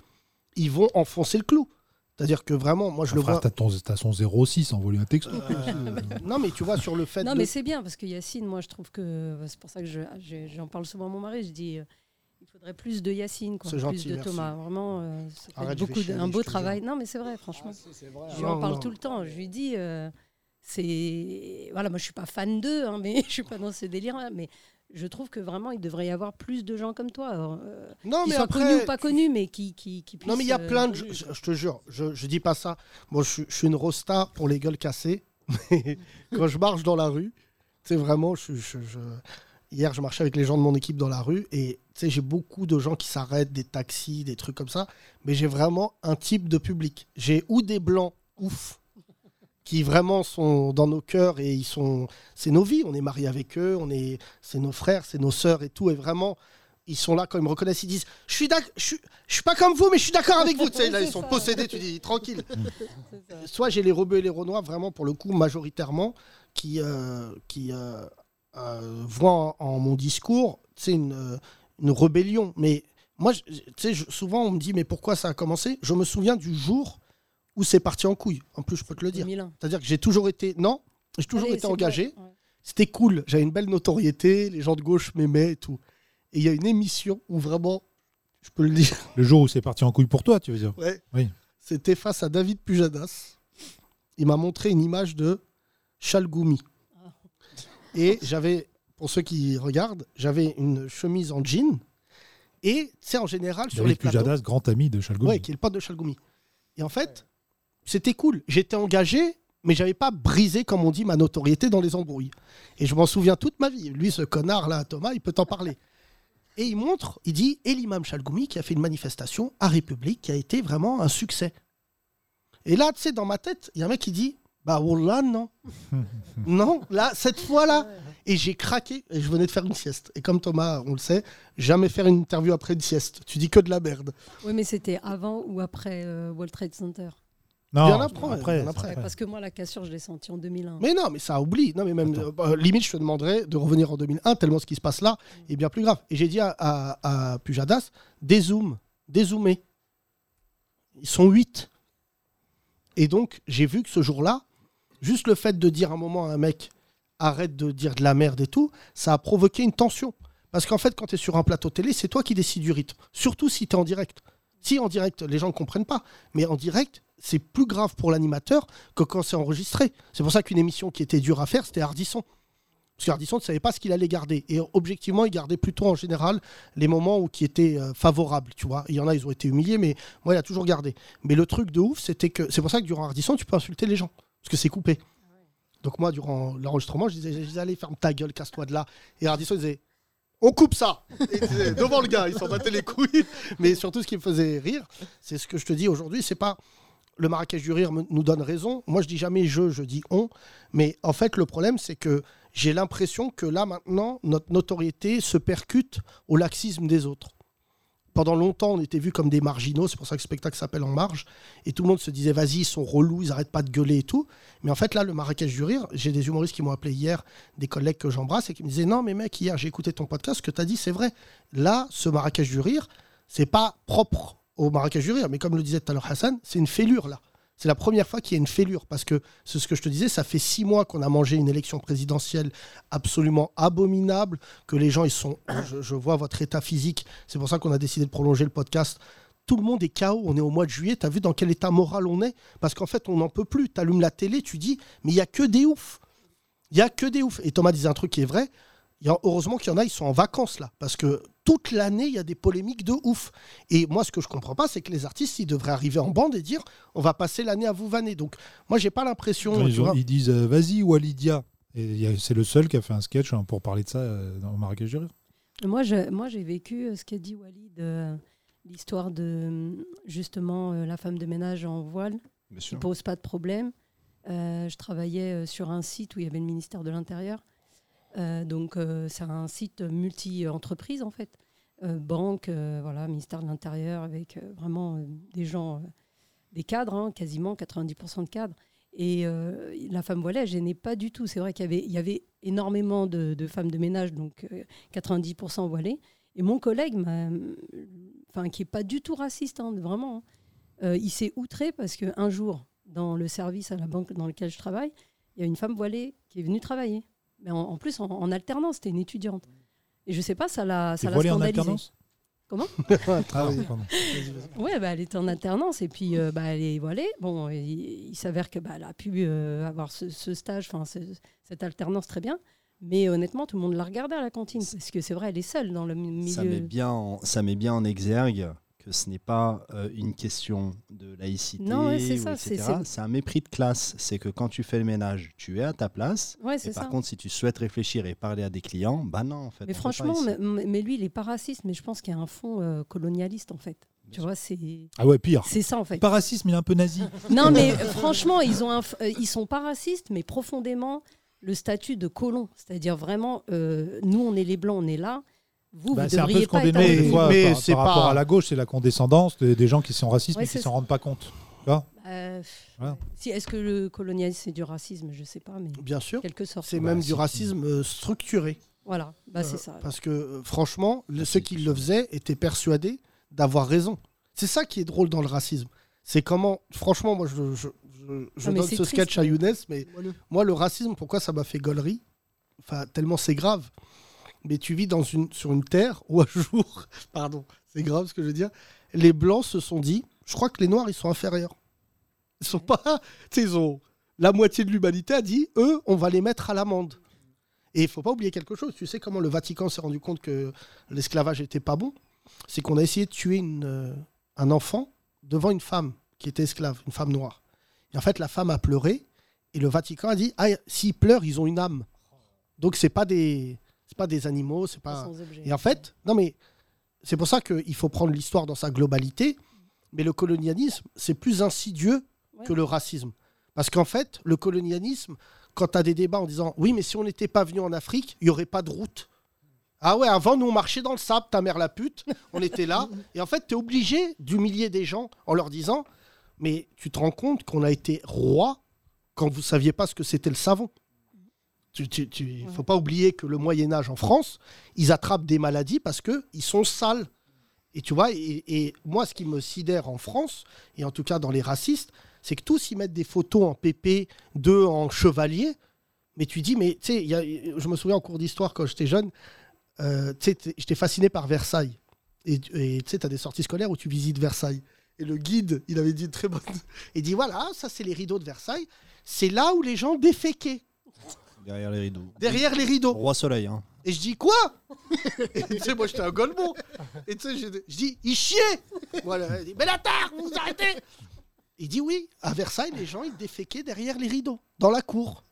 ils vont enfoncer le clou. C'est-à-dire que vraiment, moi je le Frère, vois. t'as ton- t'as son 06, envoie-lui un texto. <laughs> Non, mais tu vois, sur le fait Non, de- mais c'est bien parce que Yacine, moi, je trouve que c'est pour ça que je- je- j'en parle souvent à mon mari. Je dis, euh, il faudrait plus de Yacine, quoi, plus gentil, de merci. Thomas. Vraiment, euh, ça fait Arrête, beaucoup un beau travail. Non, mais c'est vrai, franchement. vrai. Je lui Non, en parle non. tout le temps. Je lui dis, euh, c'est voilà, moi, je suis pas fan d'eux, hein, mais <laughs> je suis pas dans ce délire-là, mais je trouve que vraiment, il devrait y avoir plus de gens comme toi. alors, euh, Non, qui mais après, connus ou pas connus, mais qui, qui, qui puissent. Non, mais il y a euh, plein de. Je, je te jure, je, je dis pas ça. Moi, je, suis- je suis une rosta pour les gueules cassées. <laughs> Mais quand je marche dans la rue, tu sais, vraiment, je, hier, je marchais avec les gens de mon équipe dans la rue et tu sais, j'ai beaucoup de gens qui s'arrêtent, des taxis, des trucs comme ça. Mais j'ai vraiment un type de public. J'ai ou des blancs ouf qui vraiment sont dans nos cœurs et ils sont c'est nos vies. On est mariés avec eux on est c'est nos frères c'est nos sœurs et tout. Et vraiment ils sont là quand ils me reconnaissent ils disent je suis je suis je suis pas comme vous mais je suis d'accord avec vous. Tu sais là ils <laughs> sont possédés tu dis tranquille. <laughs> Soit j'ai les rebeux et les renois vraiment pour le coup majoritairement qui euh, qui euh, euh, voient en, en mon discours sais une une rébellion. Mais moi je- tu sais je- souvent on me dit mais pourquoi ça a commencé? Je me souviens du jour où c'est parti en couille en plus je peux te le dire 2001. c'est-à-dire que j'ai toujours été non j'ai toujours Allez, été engagé ouais. c'était cool j'avais une belle notoriété les gens de gauche m'aimaient et tout et il y a une émission où vraiment je peux le dire <laughs> Le jour où c'est parti en couille pour toi, tu veux dire Ouais. Oui. C'était face à David Pujadas. Il m'a montré une image de Chalgoumi. Et j'avais, pour ceux qui regardent, j'avais une chemise en jean. Et c'est en général sur les plateaux. Pujadas, grand ami de Chalgoumi. Ouais, qui est le pote de Chalgoumi. Et en fait, c'était cool. J'étais engagé, mais j'avais pas brisé, comme on dit, ma notoriété dans les embrouilles. Et je m'en souviens toute ma vie. Lui, ce connard-là, Thomas, il peut t'en parler. Et il montre, il dit, et l'imam Chalgoumi qui a fait une manifestation à République qui a été vraiment un succès. Et là, tu sais, dans ma tête, il y a un mec qui dit, Bah, Wallah, non. <laughs> non, là, cette fois-là. Et j'ai craqué et je venais de faire une sieste. Et comme Thomas, on le sait, jamais faire une interview après une sieste. Tu dis que de la merde. Oui, mais c'était avant ou après euh, World Trade Center? Non, Bien après, après, bien après. Ouais, Parce que moi, la cassure, je l'ai sentie en 2001. Mais non, mais ça oublie. Non, mais même euh, bah, limite, je te demanderais de revenir en 2001 tellement ce qui se passe là est bien plus grave. Et j'ai dit à, à, à Pujadas, dézoom, dézoomer. Ils sont 8. Et donc, j'ai vu que ce jour-là, juste le fait de dire un moment à un mec, arrête de dire de la merde et tout, ça a provoqué une tension. Parce qu'en fait, quand tu es sur un plateau télé, c'est toi qui décides du rythme. Surtout si tu es en direct. Si en direct, les gens ne comprennent pas. Mais en direct, c'est plus grave pour l'animateur que quand c'est enregistré. C'est pour ça qu'une émission qui était dure à faire, c'était Hardisson. Parce qu'Hardisson ne savait pas ce qu'il allait garder. Et objectivement, il gardait plutôt en général les moments où qui étaient euh, favorables. Tu vois, il y en a, ils ont été humiliés, mais moi, il a toujours gardé. Mais le truc de ouf, c'était que c'est pour ça que durant Hardisson, tu peux insulter les gens. Parce que c'est coupé. Donc moi, durant l'enregistrement, je disais, je disais, allez, ferme ta gueule, casse-toi de là. Et Hardisson disait, on coupe ça il Devant le gars, ils s'en battaient les couilles. Mais surtout, ce qui me faisait rire, c'est ce que je te dis aujourd'hui, c'est pas le Marrakech du rire nous donne raison. Moi, je dis jamais je, je dis on. Mais en fait, le problème, c'est que j'ai l'impression que là, maintenant, notre notoriété se percute au laxisme des autres. Pendant longtemps, on était vus comme des marginaux, c'est pour ça que le spectacle s'appelle En Marge. Et tout le monde se disait, vas-y, ils sont relous, ils arrêtent pas de gueuler et tout. Mais en fait, là, le Marrakech du rire, j'ai des humoristes qui m'ont appelé hier, des collègues que j'embrasse, et qui me disaient, non, mais mec, hier, j'ai écouté ton podcast, ce que tu as dit, c'est vrai. Là, ce Marrakech du rire, c'est pas propre au Marrakech du rire, mais comme le disait tout à l'heure Hassan, c'est une fêlure, là. C'est la première fois qu'il y a une fêlure, parce que c'est ce que je te disais, ça fait six mois qu'on a mangé une élection présidentielle absolument abominable, que les gens, ils sont, je, vois votre état physique, c'est pour ça qu'on a décidé de prolonger le podcast. Tout le monde est KO, on est au mois de juillet, tu as vu dans quel état moral on est? Parce qu'en fait, on n'en peut plus. Tu allumes la télé, tu dis, mais il n'y a que des oufs. Il n'y a que des oufs. Et Thomas disait un truc qui est vrai. Il y a, heureusement qu'il y en a, ils sont en vacances là. Parce que toute l'année, il y a des polémiques de ouf. Et moi, ce que je comprends pas, c'est que les artistes, ils devraient arriver en bande et dire on va passer l'année à vous vanner. Donc, moi, j'ai pas l'impression. Ils, disent euh, vas-y Walidia. Et c'est le seul qui a fait un sketch hein, pour parler de ça euh, dans Marrakech du rire. Moi, je- moi, j'ai vécu euh, ce qu'a dit Walid, euh, l'histoire de justement euh, la femme de ménage en voile, Bien qui sûr. pose pas de problème. Euh, je travaillais euh, sur un site où il y avait le ministère de l'Intérieur. Euh, donc, euh, c'est un site multi-entreprise, en fait. Euh, banque, voilà, ministère de l'Intérieur, avec vraiment des gens, des cadres, hein, quasiment 90% de cadres. Et la femme voilée, elle gênait pas du tout. C'est vrai qu'il y avait, énormément de, femmes de ménage, donc euh, 90% voilées. Et mon collègue, enfin, qui est pas du tout raciste, hein, vraiment, hein, il s'est outré parce qu'un jour, dans le service à la banque dans lequel je travaille, il y a une femme voilée qui est venue travailler. Mais en, en plus, en, en alternance, c'était une étudiante. Et je sais pas, ça l'a ça l'a voilée en scandalisée. alternance Comment <laughs> Ah oui, pardon. Ouais, bah, elle était en alternance et puis euh, bah, elle est voilée. Bon, il, il s'avère que bah, elle a pu euh, avoir ce, ce stage, enfin ce- cette alternance très bien. Mais honnêtement, tout le monde la regardait à la cantine parce que c'est vrai, elle est seule dans le mi- milieu. Ça met, bien en, ça met bien en exergue que ce n'est pas euh, une question de laïcité, Non, ouais, c'est ou ça, c'est- etc. c'est- C'est un mépris de classe. C'est que quand tu fais le ménage, tu es à ta place. Ouais, et c'est par ça. contre, si tu souhaites réfléchir et parler à des clients, bah non, en fait. Mais franchement, mais, mais lui, il est pas raciste, mais je pense qu'il y a un fond euh, colonialiste en fait. Tu vois, c'est. Ah ouais, pire. C'est ça en fait. Pas racisme, il est un peu nazi. <laughs> Non, mais euh, franchement, ils ont un f- ils sont pas racistes, mais profondément le statut de colon, c'est-à-dire vraiment, euh, nous, on est les blancs, on est là. Vous, Bah, vous c'est un peu ce qu'on dénonce des fois Mais par, rapport pas- à la gauche, c'est la condescendance des, des gens qui sont racistes Ouais, mais qui s'en rendent pas compte. Euh, Voilà. si, Est-ce que le colonialisme c'est du racisme? Je sais pas, mais Bien sûr. quelque sorte. C'est Bah, même du racisme euh, structuré. Voilà, bah, c'est Euh, ça. Parce que franchement, le- ceux qui le faisaient étaient persuadés d'avoir raison. C'est ça qui est drôle dans le racisme. C'est comment, franchement, moi je, je, je- je Non, mais donne ce triste, sketch à mais- Younes, mais moi le racisme, pourquoi ça m'a fait gaulerie? Enfin, tellement c'est grave. Mais tu vis dans une, sur une terre où un jour, <laughs> pardon, c'est grave ce que je veux dire, les Blancs se sont dit, je crois que les Noirs, ils sont inférieurs. Ils sont pas, <laughs> ils ont, la moitié de l'humanité a dit, eux, on va les mettre à l'amende. Et il faut pas oublier quelque chose. Tu sais comment le Vatican s'est rendu compte que l'esclavage était pas bon? C'est qu'on a essayé de tuer une, euh, un enfant devant une femme qui était esclave, une femme noire. Et en fait, la femme a pleuré et le Vatican a dit ah, s'ils pleurent, ils ont une âme. Donc c'est pas des c'est pas des animaux, c'est pas. Et en fait, non mais c'est pour ça qu'il faut prendre l'histoire dans sa globalité. Mais le colonialisme, c'est plus insidieux que le racisme. Parce qu'en fait, le colonialisme, quand tu as des débats en disant oui, mais si on n'était pas venu en Afrique, il n'y aurait pas de route. Ah ouais, avant, nous, on marchait dans le sable, ta mère la pute, on était là. <laughs> Et en fait, tu es obligé d'humilier des gens en leur disant mais tu te rends compte qu'on a été roi quand vous saviez pas ce que c'était le savon. Il tu, tu- faut pas oublier que le Moyen Âge en France, ils attrapent des maladies parce que ils sont sales. Et tu vois, et, et moi, ce qui me sidère en France, et en tout cas dans les racistes, c'est que tous ils mettent des photos en PP, d'eux en chevalier. Mais tu dis, mais tu sais, y je me souviens en cours d'histoire quand j'étais jeune, euh, tu sais, t'es- j'étais fasciné par Versailles. Et et tu sais, tu as des sorties scolaires où tu visites Versailles. Et le guide, il avait dit une très bonne. <laughs> Il dit voilà, ça c'est les rideaux de Versailles. C'est là où les gens déféquaient. Derrière les rideaux. Derrière les rideaux. Roi Soleil. Hein. Et je dis quoi? Et Tu sais, moi j'étais un golemon. Et tu sais, je, je dis il chiait. Voilà, il dit mais la tare, vous vous arrêtez. Il dit oui, à Versailles, les gens ils déféquaient derrière les rideaux, dans la cour.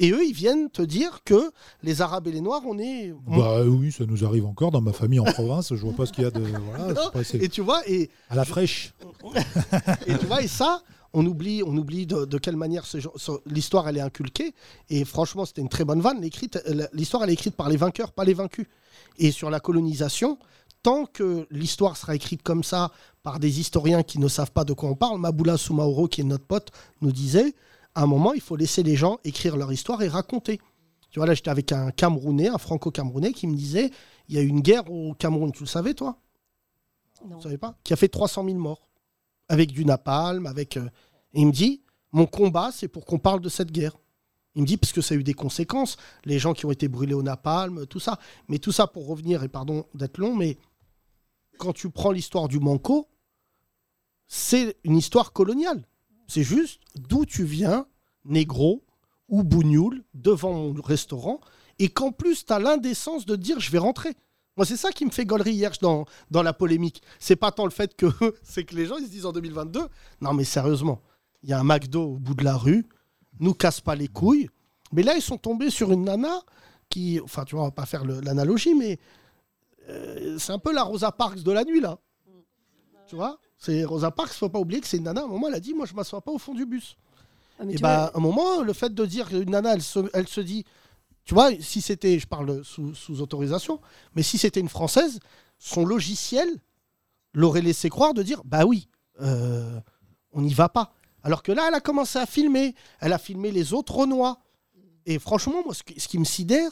Et eux, ils viennent te dire que les Arabes et les Noirs, on est. Bah oui, ça nous arrive encore dans ma famille en province. Je vois pas ce qu'il y a de. Voilà, Non, pas- et tu vois, et à la fraîche. et tu vois, et ça, on oublie, on oublie de, de quelle manière ce genre- ce- l'histoire elle est inculquée. Et franchement, c'était une très bonne vanne. L'écrite- euh, L'histoire elle est écrite par les vainqueurs, pas les vaincus. Et sur la colonisation, tant que l'histoire sera écrite comme ça par des historiens qui ne savent pas de quoi on parle, Maboula Soumaoro, qui est notre pote, nous disait à un moment, il faut laisser les gens écrire leur histoire et raconter. Tu vois, là, j'étais avec un Camerounais, un Franco-Camerounais, qui me disait il y a eu une guerre au Cameroun, tu le savais, toi? Non. Vous savez pas? Qui a fait 300 000 morts. Avec du napalm, avec. euh, Et il me dit mon combat, c'est pour qu'on parle de cette guerre. Il me dit parce que ça a eu des conséquences, les gens qui ont été brûlés au napalm, tout ça. Mais tout ça pour revenir, et pardon d'être long, mais quand tu prends l'histoire du Manco, c'est une histoire coloniale. C'est juste d'où tu viens, négro ou bougnoul, devant mon restaurant, et qu'en plus, tu as l'indécence de dire je vais rentrer. Moi, c'est ça qui me fait gaulerie hier dans, dans la polémique. C'est pas tant le fait que <laughs> c'est que les gens ils se disent en 2022, non mais sérieusement, il y a un McDo au bout de la rue, nous casse pas les couilles. Mais là, ils sont tombés sur une nana qui, enfin, tu vois, on va pas faire l'analogie, mais euh, c'est un peu la Rosa Parks de la nuit là. Tu vois, c'est Rosa Parks. Faut pas oublier que c'est une nana. À un moment, elle a dit, moi, je m'assois pas au fond du bus. Ah, Et bah, vois- à un moment, le fait de dire qu'une nana, elle se, elle se dit, tu vois, si c'était, je parle sous, autorisation, mais si c'était une française, son logiciel l'aurait laissé croire de dire, bah oui, euh, on n'y va pas. Alors que là, elle a commencé à filmer. Elle a filmé les autres Renois. Et franchement, moi, ce qui, ce qui me sidère,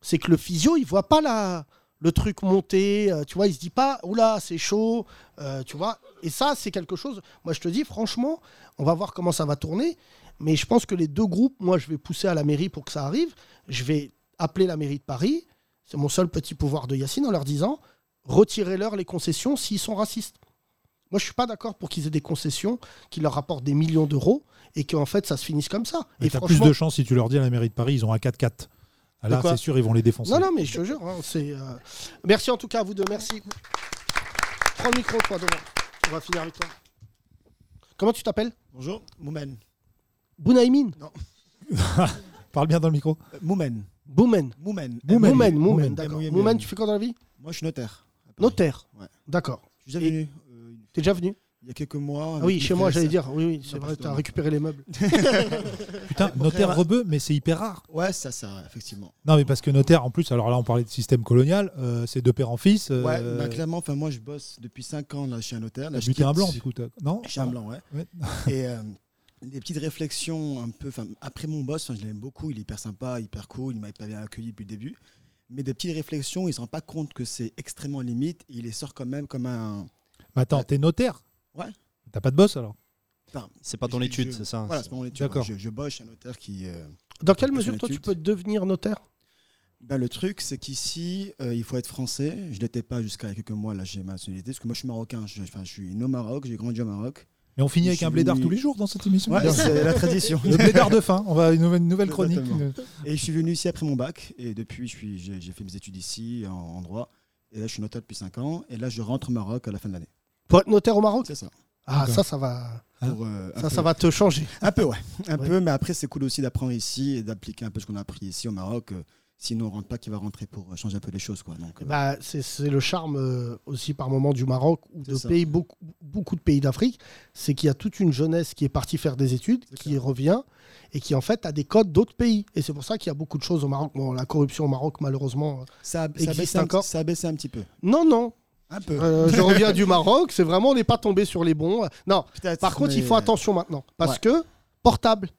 c'est que le physio, il voit pas la, le truc monter. euh, tu vois, il se dit pas, oula, c'est chaud. euh, tu vois. Et ça, c'est quelque chose. Moi, je te dis, franchement, on va voir comment ça va tourner. Mais je pense que les deux groupes, moi, je vais pousser à la mairie pour que ça arrive. Je vais appeler la mairie de Paris. C'est mon seul petit pouvoir de Yacine en leur disant retirez-leur les concessions s'ils sont racistes. Moi, je suis pas d'accord pour qu'ils aient des concessions qui leur rapportent des millions d'euros et qu'en fait, ça se finisse comme ça. Mais et t'as plus de chance si tu leur dis à la mairie de Paris, ils ont un 4x4. Ah, Là, c'est sûr, ils vont les défoncer. Non, non, mais je te jure, hein, c'est. euh, Merci en tout cas à vous deux, merci. Prends le micro, toi, devant. On va finir avec toi. Comment tu t'appelles? Bonjour, Moumen. Bounaïmin Non. <laughs> Parle bien dans le micro. Euh, Moumen. Boumen. Moumen. Moumen, Moumen, Moumen, d'accord. M-O-U-M-E-N. Moumen, tu fais quoi dans la vie? Moi, je suis notaire. Notaire. Ouais. D'accord. Je suis déjà Et- venu. T'es déjà venu? Il y a quelques mois. Ah avec oui, mes chez moi, frères j'allais dire. Oui, oui, c'est vrai, t'as récupéré les meubles. <laughs> Putain, notaire rebeu, mais c'est hyper rare. Ouais, ça, ça, effectivement. Non, mais parce que notaire, en plus, alors là, on parlait de système colonial, euh, c'est de père en fils. euh, Ouais, bah, clairement, enfin, moi, je bosse depuis 5 ans là, chez un notaire. Là, je buté un quitte- blanc, du coup, t'as- non? Chez un blanc, ouais. Ouais. Et euh, des petites réflexions un peu. Après mon boss, enfin, je l'aime beaucoup, il est hyper sympa, hyper cool, il m'a hyper bien accueilli depuis le début. Mais des petites réflexions, il ne se rend pas compte que c'est extrêmement limite. Il les sort quand même comme un. Mais attends, t'es notaire? Ouais. T'as pas de boss alors? Enfin, C'est pas ton je- étude, je- c'est ça Voilà, c'est pas mon étude. D'accord. Je, je bosse chez un notaire qui. euh, Dans quelle mesure, toi, tu peux devenir notaire? Ben, le truc, c'est qu'ici, euh, il faut être français. Je ne l'étais pas jusqu'à quelques mois, là, j'ai ma nationalité. Parce que moi, je suis marocain. Je, enfin, je suis né au Maroc, j'ai grandi au Maroc. Et on finit avec un blédard venu- tous les jours dans cette émission Ouais, c'est la tradition. Le blédard de fin, on va une nouvelle, une nouvelle chronique. Exactement. Et je suis venu ici après mon bac. Et depuis, j'ai fait mes études ici, en, en droit. Et là, je suis notaire depuis 5 ans. Et là, je rentre au Maroc à la fin de l'année. Pour être notaire au Maroc? C'est ça. Ah, ça, ça va. Pour, euh, ça, peu- ça va te changer. Un peu, ouais. Un Ouais. peu, mais après, c'est cool aussi d'apprendre ici et d'appliquer un peu ce qu'on a appris ici au Maroc. Euh, Sinon, on rentre pas qui va rentrer pour euh, changer un peu les choses. Quoi. Donc, euh, Bah, c'est le charme euh, aussi par moment du Maroc ou de ça. pays, beaucoup, beaucoup de pays d'Afrique, c'est qu'il y a toute une jeunesse qui est partie faire des études, qui revient et qui en fait a des codes d'autres pays. Et c'est pour ça qu'il y a beaucoup de choses au Maroc. Bon, la corruption au Maroc, malheureusement, ça, a- ça un, encore. ça a baissé un petit peu. Non, non. Un peu. Euh, je reviens du Maroc, c'est vraiment, on n'est pas tombé sur les bons. Non, par contre, il faut attention maintenant. Parce Ouais. que, portable.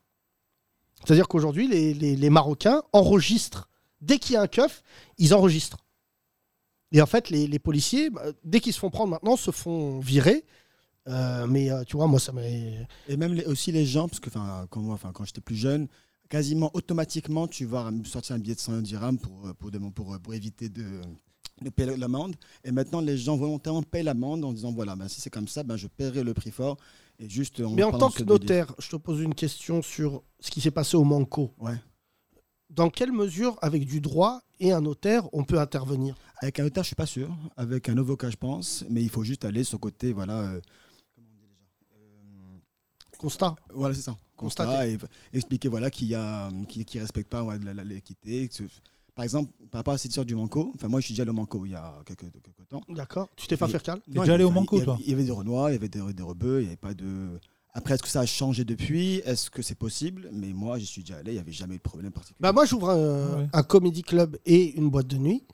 C'est-à-dire qu'aujourd'hui, les, les- les Marocains enregistrent. Dès qu'il y a un keuf, ils enregistrent. Et en fait, les, les policiers, bah, dès qu'ils se font prendre maintenant, se font virer. Euh, mais euh, tu vois, moi, ça m'a. Et même les- aussi les gens, parce que quand, moi, quand j'étais plus jeune, quasiment automatiquement, tu vas me sortir un billet de 100 dirhams pour, euh, pour, pour, éviter de, de payer l'amende. Et maintenant, les gens volontairement payent l'amende en disant voilà, ben, si c'est comme ça, ben, je paierai le prix fort. Et juste, Mais en tant que notaire, je te pose une question sur ce qui s'est passé au Manco. Ouais. Dans quelle mesure, avec du droit et un notaire, on peut intervenir? Avec un notaire, je suis pas sûr. Avec un avocat, je pense. Mais il faut juste aller sur le côté, voilà. euh, Constat. Voilà, c'est ça. Constat Constater. et expliquer voilà qu'il y a qui, qui respecte pas voilà, l'équité. Par exemple, par rapport à cette histoire du Manco, enfin moi je suis déjà allé au Manco il y a quelques, quelques temps. D'accord. Tu t'es fait cal Non, déjà il y allé au avait- Manco, il y avait- toi? Il y avait des Renois, il y avait des, des Rebeux, il n'y avait pas de. Après, est-ce que ça a changé depuis? Est-ce que c'est possible? Mais moi, j'y suis déjà allé, il n'y avait jamais eu de problème particulier. Bah moi j'ouvre un, un comédie club et une boîte de nuit.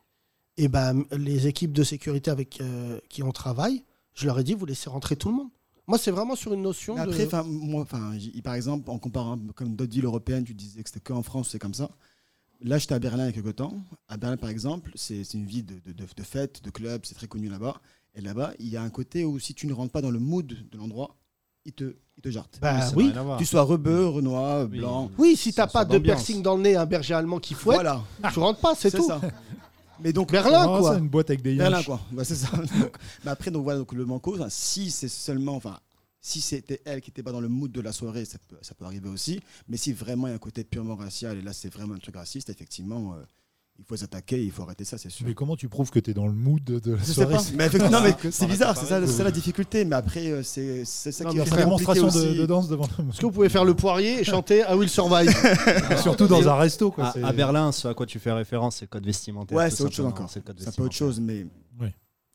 Et ben les équipes de sécurité avec euh, qui on travaille, je leur ai dit vous laissez rentrer tout le monde. Moi c'est vraiment sur une notion Mais de. après, moi, par exemple, en comparant comme d'autres villes européennes, tu disais que c'était qu'en France, c'est comme ça. Là, j'étais à Berlin il y a quelques temps. À Berlin, par exemple, c'est c'est une ville de, de, de, de fêtes, de clubs, c'est très connu là-bas. Et là-bas, il y a un côté où si tu ne rentres pas dans le mood de l'endroit, ils te, ils te jartent. Bah oui. Tu sois rebeu, renois, blanc. Oui, si t'as pas d'ambiance. piercings dans le nez, un berger allemand qui fouette, Voilà. tu rentres pas, c'est C'est tout. ça. Mais donc Berlin Oh, quoi. c'est une boîte avec des Berlin, yinches. quoi. Bah, c'est ça. <laughs> Donc, mais après, donc voilà, donc le manco, enfin, si c'est seulement, enfin, si c'était elle qui n'était pas dans le mood de la soirée, ça peut, ça peut arriver aussi. Mais si vraiment il y a un côté purement racial et là c'est vraiment un truc raciste, effectivement, euh, il faut s'attaquer, il faut arrêter ça, c'est sûr. Mais comment tu prouves que tu es dans le mood de la Je sais soirée pas. Mais mais c'est bizarre, c'est ça, ça la difficulté. Mais après, euh, c'est ça Non, qui après, compliqué démonstration de, danse devant. Est-ce que vous pouvez faire le poirier et chanter I Will Survive <laughs> Surtout dans un resto. Quoi, À, Berlin, ce à quoi tu fais référence, c'est le code vestimentaire. Ouais, c'est autre chose encore. C'est un peu autre chose, mais. Oui.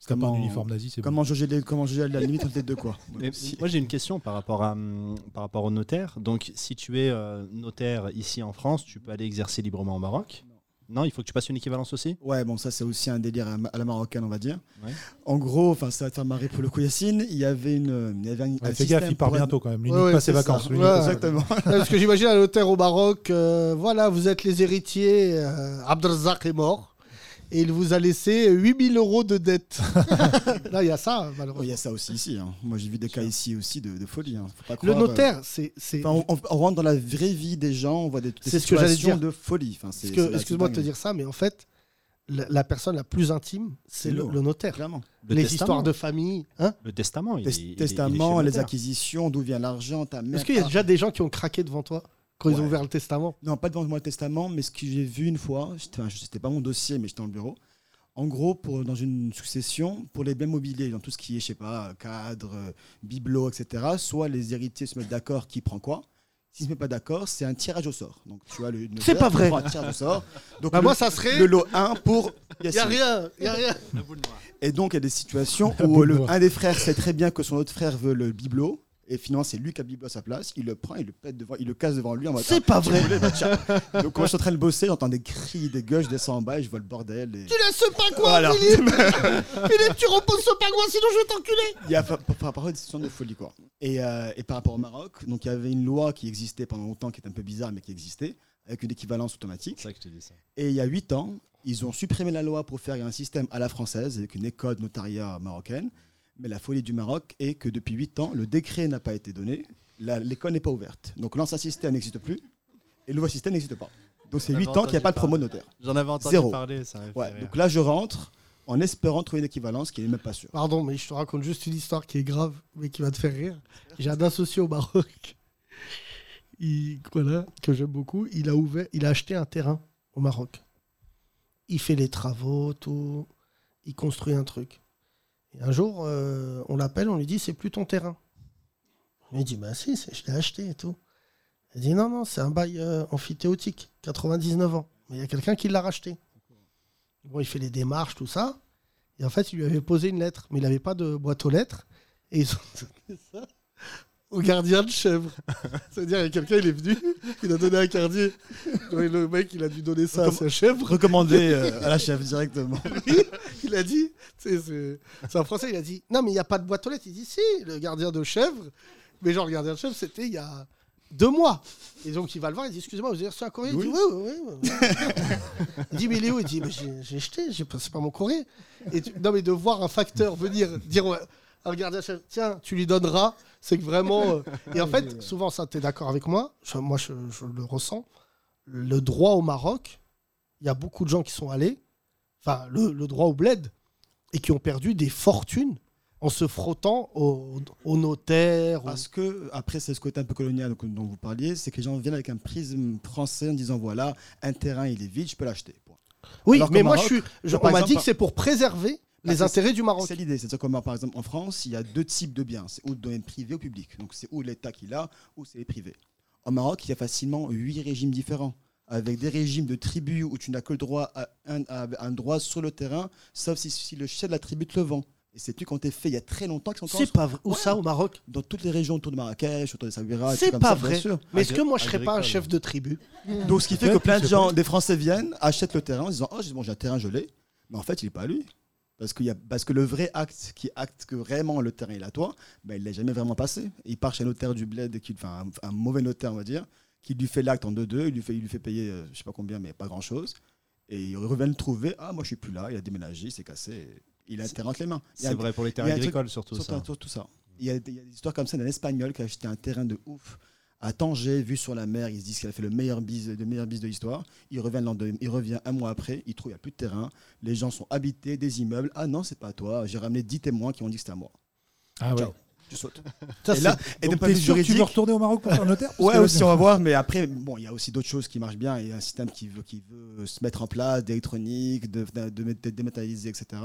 T'as pas un uniforme nazi, c'est bon. Comment juger les- comment juger la limite entre les deux, quoi. Mais moi j'ai une question par rapport, à, hum, par rapport au notaire. Donc si tu es euh, notaire ici en France, tu peux aller exercer librement au Maroc Non, il faut que tu passes une équivalence aussi Ouais, bon, ça c'est aussi un délire à à la marocaine, on va dire. Ouais. En gros, enfin, ça va te faire marrer pour le coup, Yacine. Il y avait une, il y avait un, Ouais, un fais gaffe, il part pour- bientôt quand même. Lui, Ouais, pas ses c'est vacances. Exactement. Parce que j'imagine un notaire au Maroc, euh, voilà, vous êtes les héritiers, euh, Abdelrazak est mort, et il vous a laissé 8000 euros de dette. <laughs> Là, il y a ça, malheureusement. Il y a ça aussi ici. hein. Moi, j'ai vu des cas ici aussi de, de folie. hein. Faut pas Le notaire, euh, c'est. enfin, on, on rentre dans la vraie vie des gens, on voit des, des C'est ce que situations dire. de folie. Enfin, Excuse-moi de te dire ça, mais en fait, la, la personne la plus intime, c'est le, notaire. Clairement. Le les testament. histoires de famille. Hein Le testament, il, Tes- est- il est- il est chez Testament, le les acquisitions, d'où vient l'argent, ta mère. Est-ce qu'il y a déjà des gens qui ont craqué devant toi? Quand ils ont ouvert le testament Non, pas devant moi le testament, mais ce que j'ai vu une fois, c'était pas mon dossier, mais j'étais dans le bureau. En gros, pour, dans une succession, pour les biens mobiliers, dans tout ce qui est, je sais pas, cadre, euh, bibelot, etc., soit les héritiers se mettent d'accord qui prend quoi. S'ils ne se mettent pas d'accord, c'est un tirage au sort. Donc, tu vois, le C'est pas vrai. un tirage au sort. Donc, Bah, le, moi, ça serait- le lot 1 pour. Il y a rien, il y a rien. Et donc, il y a des situations où le, un des frères sait très bien que son autre frère veut le bibelot. Et finalement, c'est lui qui a le bibelot à sa place. Il le prend, il le pète devant, il le casse devant lui. en mode, C'est Ah, pas vrai. voulais, bah. <laughs> Donc, quand je suis en train de bosser, j'entends des cris, des gueules, je descends en bas et je vois le bordel. Et... Tu laisses pas quoi, Voilà. Philippe <laughs> Philippe, tu reposes ce pingouin, sinon je vais t'enculer Il y a par, rapport à des situations de folie, quoi. Et, euh, et par rapport au Maroc, donc il y avait une loi qui existait pendant longtemps, qui était un peu bizarre, mais qui existait, avec une équivalence automatique. C'est ça que je te dis ça. Et il y a 8 ans, ils ont supprimé la loi pour faire un système à la française, avec une école notariat marocaine. Mais la folie du Maroc est que depuis 8 ans, le décret n'a pas été donné, l'école n'est pas ouverte. Donc l'ancien système n'existe plus, et le nouveau système n'existe pas. Donc c'est J'en 8 avais ans qu'il n'y a pas de promo notaire. J'en avais entendu Zéro. parler, ça Ouais, rire. donc là, je rentre en espérant trouver une équivalence qui n'est même pas sûre. Pardon, mais je te raconte juste une histoire qui est grave, mais qui va te faire rire. J'ai un associé au Maroc, <laughs> il, voilà, que j'aime beaucoup. Il a, ouvert, il a acheté un terrain au Maroc. Il fait les travaux, tout. Il construit un truc. Un jour, euh, on l'appelle, on lui dit c'est plus ton terrain. Il lui dit bah si, je l'ai acheté et tout. Il dit non, non, c'est un bail euh, amphithéotique, 99 ans. Mais il y a quelqu'un qui l'a racheté. Bon, il fait les démarches, tout ça. Et en fait, il lui avait posé une lettre, mais il n'avait pas de boîte aux lettres. Et ils ont <laughs> donné ça au gardien de chèvre. <laughs> C'est-à-dire, il y a quelqu'un, il est venu, il a donné un cardier. Le mec, il a dû donner ça à sa chèvre. Recommandé euh, à la chèvre directement. <laughs> Il a dit, c'est un français, il a dit, non, mais il n'y a pas de boîte aux lettres. Il dit, si, le gardien de chèvre. Mais genre, le gardien de chèvre, c'était il y a deux mois. Et donc, il va le voir, il dit, excusez-moi, vous avez reçu un courrier? Il dit, oui, oui, oui. oui. il dit, mais il est où? Il dit, mais j'ai jeté, c'est pas mon courrier. Et tu- non, mais de voir un facteur venir dire ouais, un gardien de chèvre, tiens, tu lui donneras, c'est que vraiment. euh, Et en <laughs> fait, souvent, ça, tu es d'accord avec moi, je- moi, je, je le ressens. Le droit au Maroc, il y a beaucoup de gens qui sont allés, enfin, le, le droit au bled, et qui ont perdu des fortunes en se frottant au, au notaire. Parce que, après, c'est ce côté un peu colonial dont vous parliez, c'est que les gens viennent avec un prisme français en disant voilà, un terrain, il est vide, je peux l'acheter. Oui, Alors mais moi, Maroc, je suis, je- on m'a dit que c'est pour préserver les intérêts du Maroc. C'est l'idée. C'est-à-dire que, par exemple, en France, il y a deux types de biens. C'est ou le domaine privé ou public. Donc, c'est ou l'État qui l'a, ou c'est les privés. En Maroc, il y a facilement huit régimes différents. Avec des régimes de tribus où tu n'as que le droit à un, à un droit sur le terrain, sauf si, si le chef de la tribu te le vend. Et c'est tu quand t'es fait il y a très longtemps. qu'ils sont C'est pas vrai. Où Ouais. ça, au Maroc? Dans toutes les régions autour de Marrakech, autour de Sabira. C'est pas vrai. Mais est-ce que moi, je serais pas un chef de tribu? Donc, ce qui fait que plein de gens, des Français viennent, achètent le terrain en disant Oh, j'ai bon, j'ai un terrain gelé. Mais en fait, il n'est pas à lui. Parce, qu'il y a, parce que le vrai acte qui acte que vraiment le terrain est à toi, ben, il ne l'a jamais vraiment passé. Il part chez un notaire du bled, qui, enfin, un, un mauvais notaire, on va dire, qui lui fait l'acte en 2-2, il, lui fait- il lui fait payer, euh, je sais pas combien, mais pas grand-chose. Et il revient le trouver Ah, moi, je suis plus là, il a déménagé, il s'est cassé. Il a terrain entre les mains. C'est vrai pour les truc- agricoles, surtout, ça. surtout ça. Il y, a, il y a des histoires comme ça d'un Espagnol qui a acheté un terrain de ouf à Tanger, vu sur la mer. Il se dit qu'il a fait le meilleur bis, le meilleur bis de l'histoire. Il revient, le il revient un mois après, il trouve qu'il n'y a plus de terrain. Les gens sont habités, des immeubles. Ah non, c'est pas à toi. J'ai ramené 10 témoins qui ont dit que c'était à moi. Ah ouais. Tu sautes. <laughs> Ça, et là, et donc vue sûr que tu veux retourner au Maroc pour faire notaire <laughs> Ouais, aussi, on va <laughs> voir. Mais après, bon, il y a aussi d'autres choses qui marchent bien. Il y a un système qui veut, qui veut se mettre en place, d'électronique, de, de, de, de dématérialiser, etc.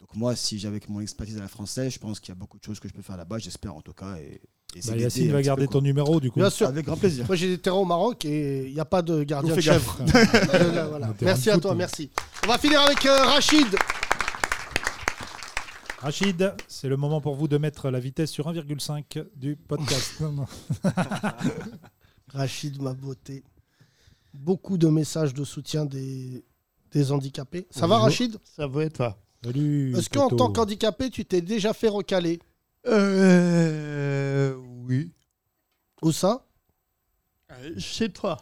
Donc moi, si j'avais mon expertise à la française, je pense qu'il y a beaucoup de choses que je peux faire là-bas. J'espère en tout cas. Et, et Bah, Yacine un va garder ton numéro, du coup. Bien sûr. Avec grand plaisir. Moi, j'ai des terrains au Maroc et il n'y a pas de gardien On de chèvre. <laughs> voilà. Merci à toi, oui. merci. On va finir avec euh, Rachid. Rachid, c'est le moment pour vous de mettre la vitesse sur 1,5 du podcast. <laughs> Non, non. <laughs> Rachid, ma beauté. Beaucoup de messages de soutien des, des handicapés. Ça va. Rachid? Ça va et toi? Salut. Est-ce qu'en tant qu'handicapé, tu t'es déjà fait recaler? Euh. Oui. Où ça Euh, Chez toi.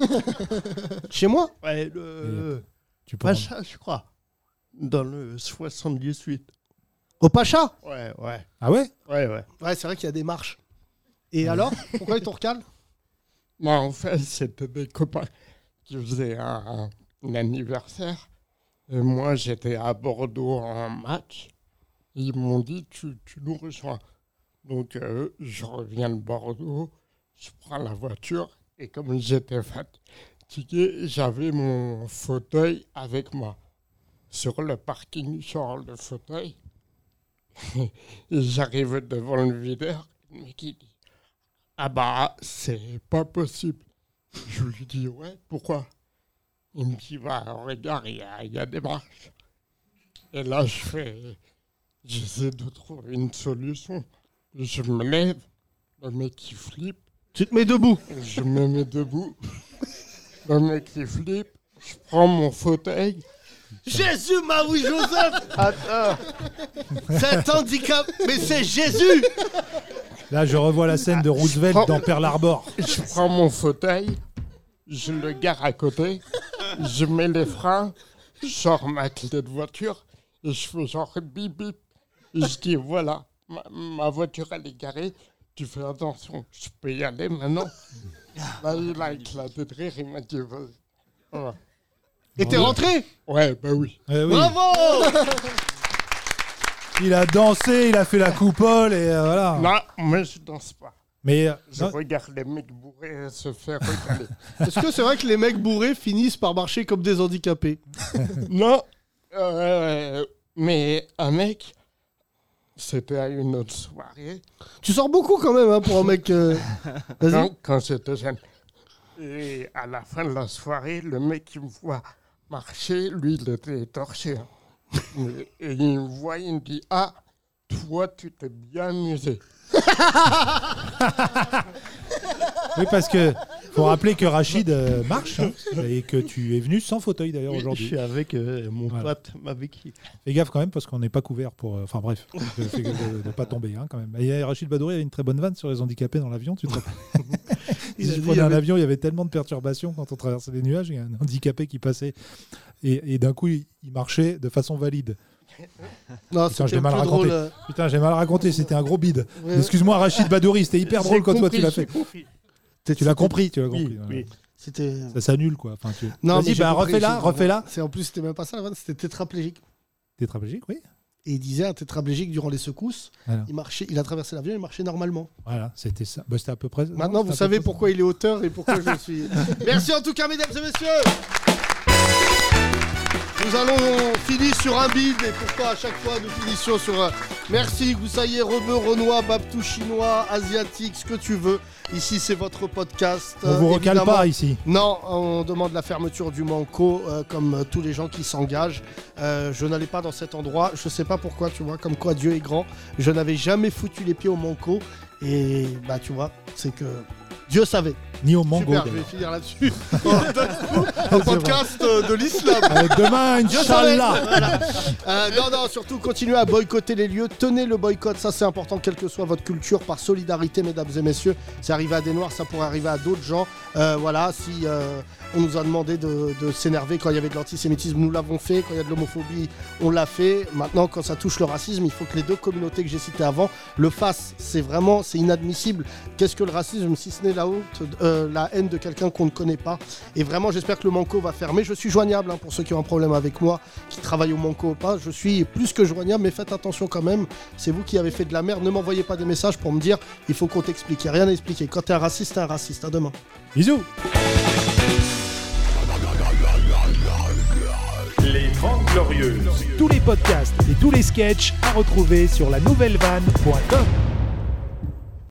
<laughs> Chez moi Ouais, le. Tu peux Pacha, je crois. Dans le 78. Au Pacha Ouais, ouais. Ah ouais Ouais, ouais. Ouais, c'est vrai qu'il y a des marches. Et alors <laughs> Pourquoi ils t'ont recalé Moi, en fait, c'était des copains qui faisaient un, un anniversaire. Et moi, j'étais à Bordeaux en match. Ils m'ont dit, tu, nous rejoins. Donc, euh, je reviens de Bordeaux, je prends la voiture. Et comme j'étais fatigué, j'avais mon fauteuil avec moi. Sur le parking, sur le fauteuil. <laughs> J'arrive devant le videur. Il dit Ah bah, c'est pas possible. Je lui dis Ouais, pourquoi? Il me dit Bah, regarde, il y a des marches. Et là, je fais J'essaie de trouver une solution. Je me lève, le mec il flippe. Tu te mets debout Je me mets debout. Le mec il flippe. Je prends mon fauteuil. Jésus, Marie Joseph Attends. Cet handicap, mais c'est Jésus Là, je revois la scène de Roosevelt dans Pearl Harbor. Je prends mon fauteuil, je le gare à côté, je mets les freins, je sors ma clé de voiture et je fais genre bip bip. Et je dis voilà, ma, ma voiture elle est garée, tu fais attention, je peux y aller maintenant. <laughs> Là, il a éclaté de rire, il m'a dit vas-y. Voilà. Et t'es rentré? Ouais, bah oui. Eh oui. Bravo <laughs> Il a dansé, il a fait la coupole et euh, voilà. Non, moi je danse pas. Mais euh, Je non, regarde les mecs bourrés se faire recaler. <laughs> Est-ce que c'est vrai que les mecs bourrés finissent par marcher comme des handicapés? Non, euh, mais un mec, c'était à une autre soirée. Tu sors beaucoup quand même hein, pour un mec. euh, <laughs> Vas-y. Non, quand j'étais jeune. Et à la fin de la soirée, le mec qui me voit marcher, lui, il était torché. hein. Mais- <laughs> Et il me voit, il me dit Ah, toi, tu t'es bien amusé. <laughs> Oui, parce que faut rappeler que Rachid euh, marche hein, et que tu es venu sans fauteuil d'ailleurs Oui, aujourd'hui. je suis avec euh, mon Voilà. pote, avec qui Fais gaffe quand même parce qu'on n'est pas couvert pour. euh, Enfin bref, fais gaffe de ne pas tomber hein, quand même. Et Rachid Badouri avait une très bonne vanne sur les handicapés dans l'avion. Tu te rappelles? Il je prenais un avait- avion, il y avait tellement de perturbations quand on traversait les nuages. Il y a un handicapé qui passait et, et d'un coup il, il marchait de façon valide. Non, Putain, c'était j'ai mal raconté. drôle, euh. Putain, j'ai mal raconté. C'était un gros bide. Ouais. Excuse-moi, Rachid Badouri, c'était hyper drôle quand toi tu l'as fait. compris. Tu l'as compris, tu l'as compris. oui. C'était. Ça s'annule quoi. Enfin, tu... Non, mais bah, refais-la, refais-la. C'est en plus, c'était même pas ça c'était tétraplégique. Tétraplégique, oui. Et il disait un tétraplégique durant les secousses, il marchait, il a traversé l'avion, il marchait normalement. Voilà, c'était ça. Bah, c'était à peu près. Maintenant, non, vous savez pourquoi il est auteur et pourquoi je suis. <laughs> Merci en tout cas, mesdames et messieurs. Nous allons finir sur un bide et pourquoi à chaque fois nous finissions sur un merci, Goussaïer, Rebeu, Renoir, Babtou, Chinois, Asiatique, ce que tu veux. Ici, c'est votre podcast. On vous recale évidemment- pas ici. Non, on demande la fermeture du Manco, euh, comme euh, tous les gens qui s'engagent. Euh, je n'allais pas dans cet endroit, je sais pas pourquoi, tu vois, comme quoi Dieu est grand. Je n'avais jamais foutu les pieds au Manco, et bah tu vois, c'est que Dieu savait. Ni au Mango. Super, je vais finir là-dessus. <laughs> Un <laughs> podcast euh, de l'islam. Demain. Inch'Allah. Voilà. Euh, non, non, surtout continuez à boycotter les lieux. Tenez le boycott, ça c'est important, quelle que soit votre culture, par solidarité, mesdames et messieurs. C'est arrivé à des Noirs, ça pourrait arriver à d'autres gens. Euh, voilà, si euh, on nous a demandé de, s'énerver quand il y avait de l'antisémitisme, nous l'avons fait. Quand il y a de l'homophobie, on l'a fait. Maintenant, quand ça touche le racisme, il faut que les deux communautés que j'ai citées avant le fassent. C'est vraiment, c'est inadmissible. Qu'est-ce que le racisme si ce n'est la euh, haine de quelqu'un qu'on ne connaît pas? Et vraiment, j'espère que le Manco va fermer. Je suis joignable hein, pour ceux qui ont un problème avec moi, qui travaillent au Manco ou pas. Je suis plus que joignable, mais faites attention quand même. C'est vous qui avez fait de la merde. Ne m'envoyez pas des messages pour me dire il faut qu'on t'explique. Il y a rien à expliquer. Quand t'es un raciste, t'es un raciste. À demain. Bisous. Les 30 Glorieuses. Tous les podcasts et tous les sketchs à retrouver sur la nouvellevanne.com.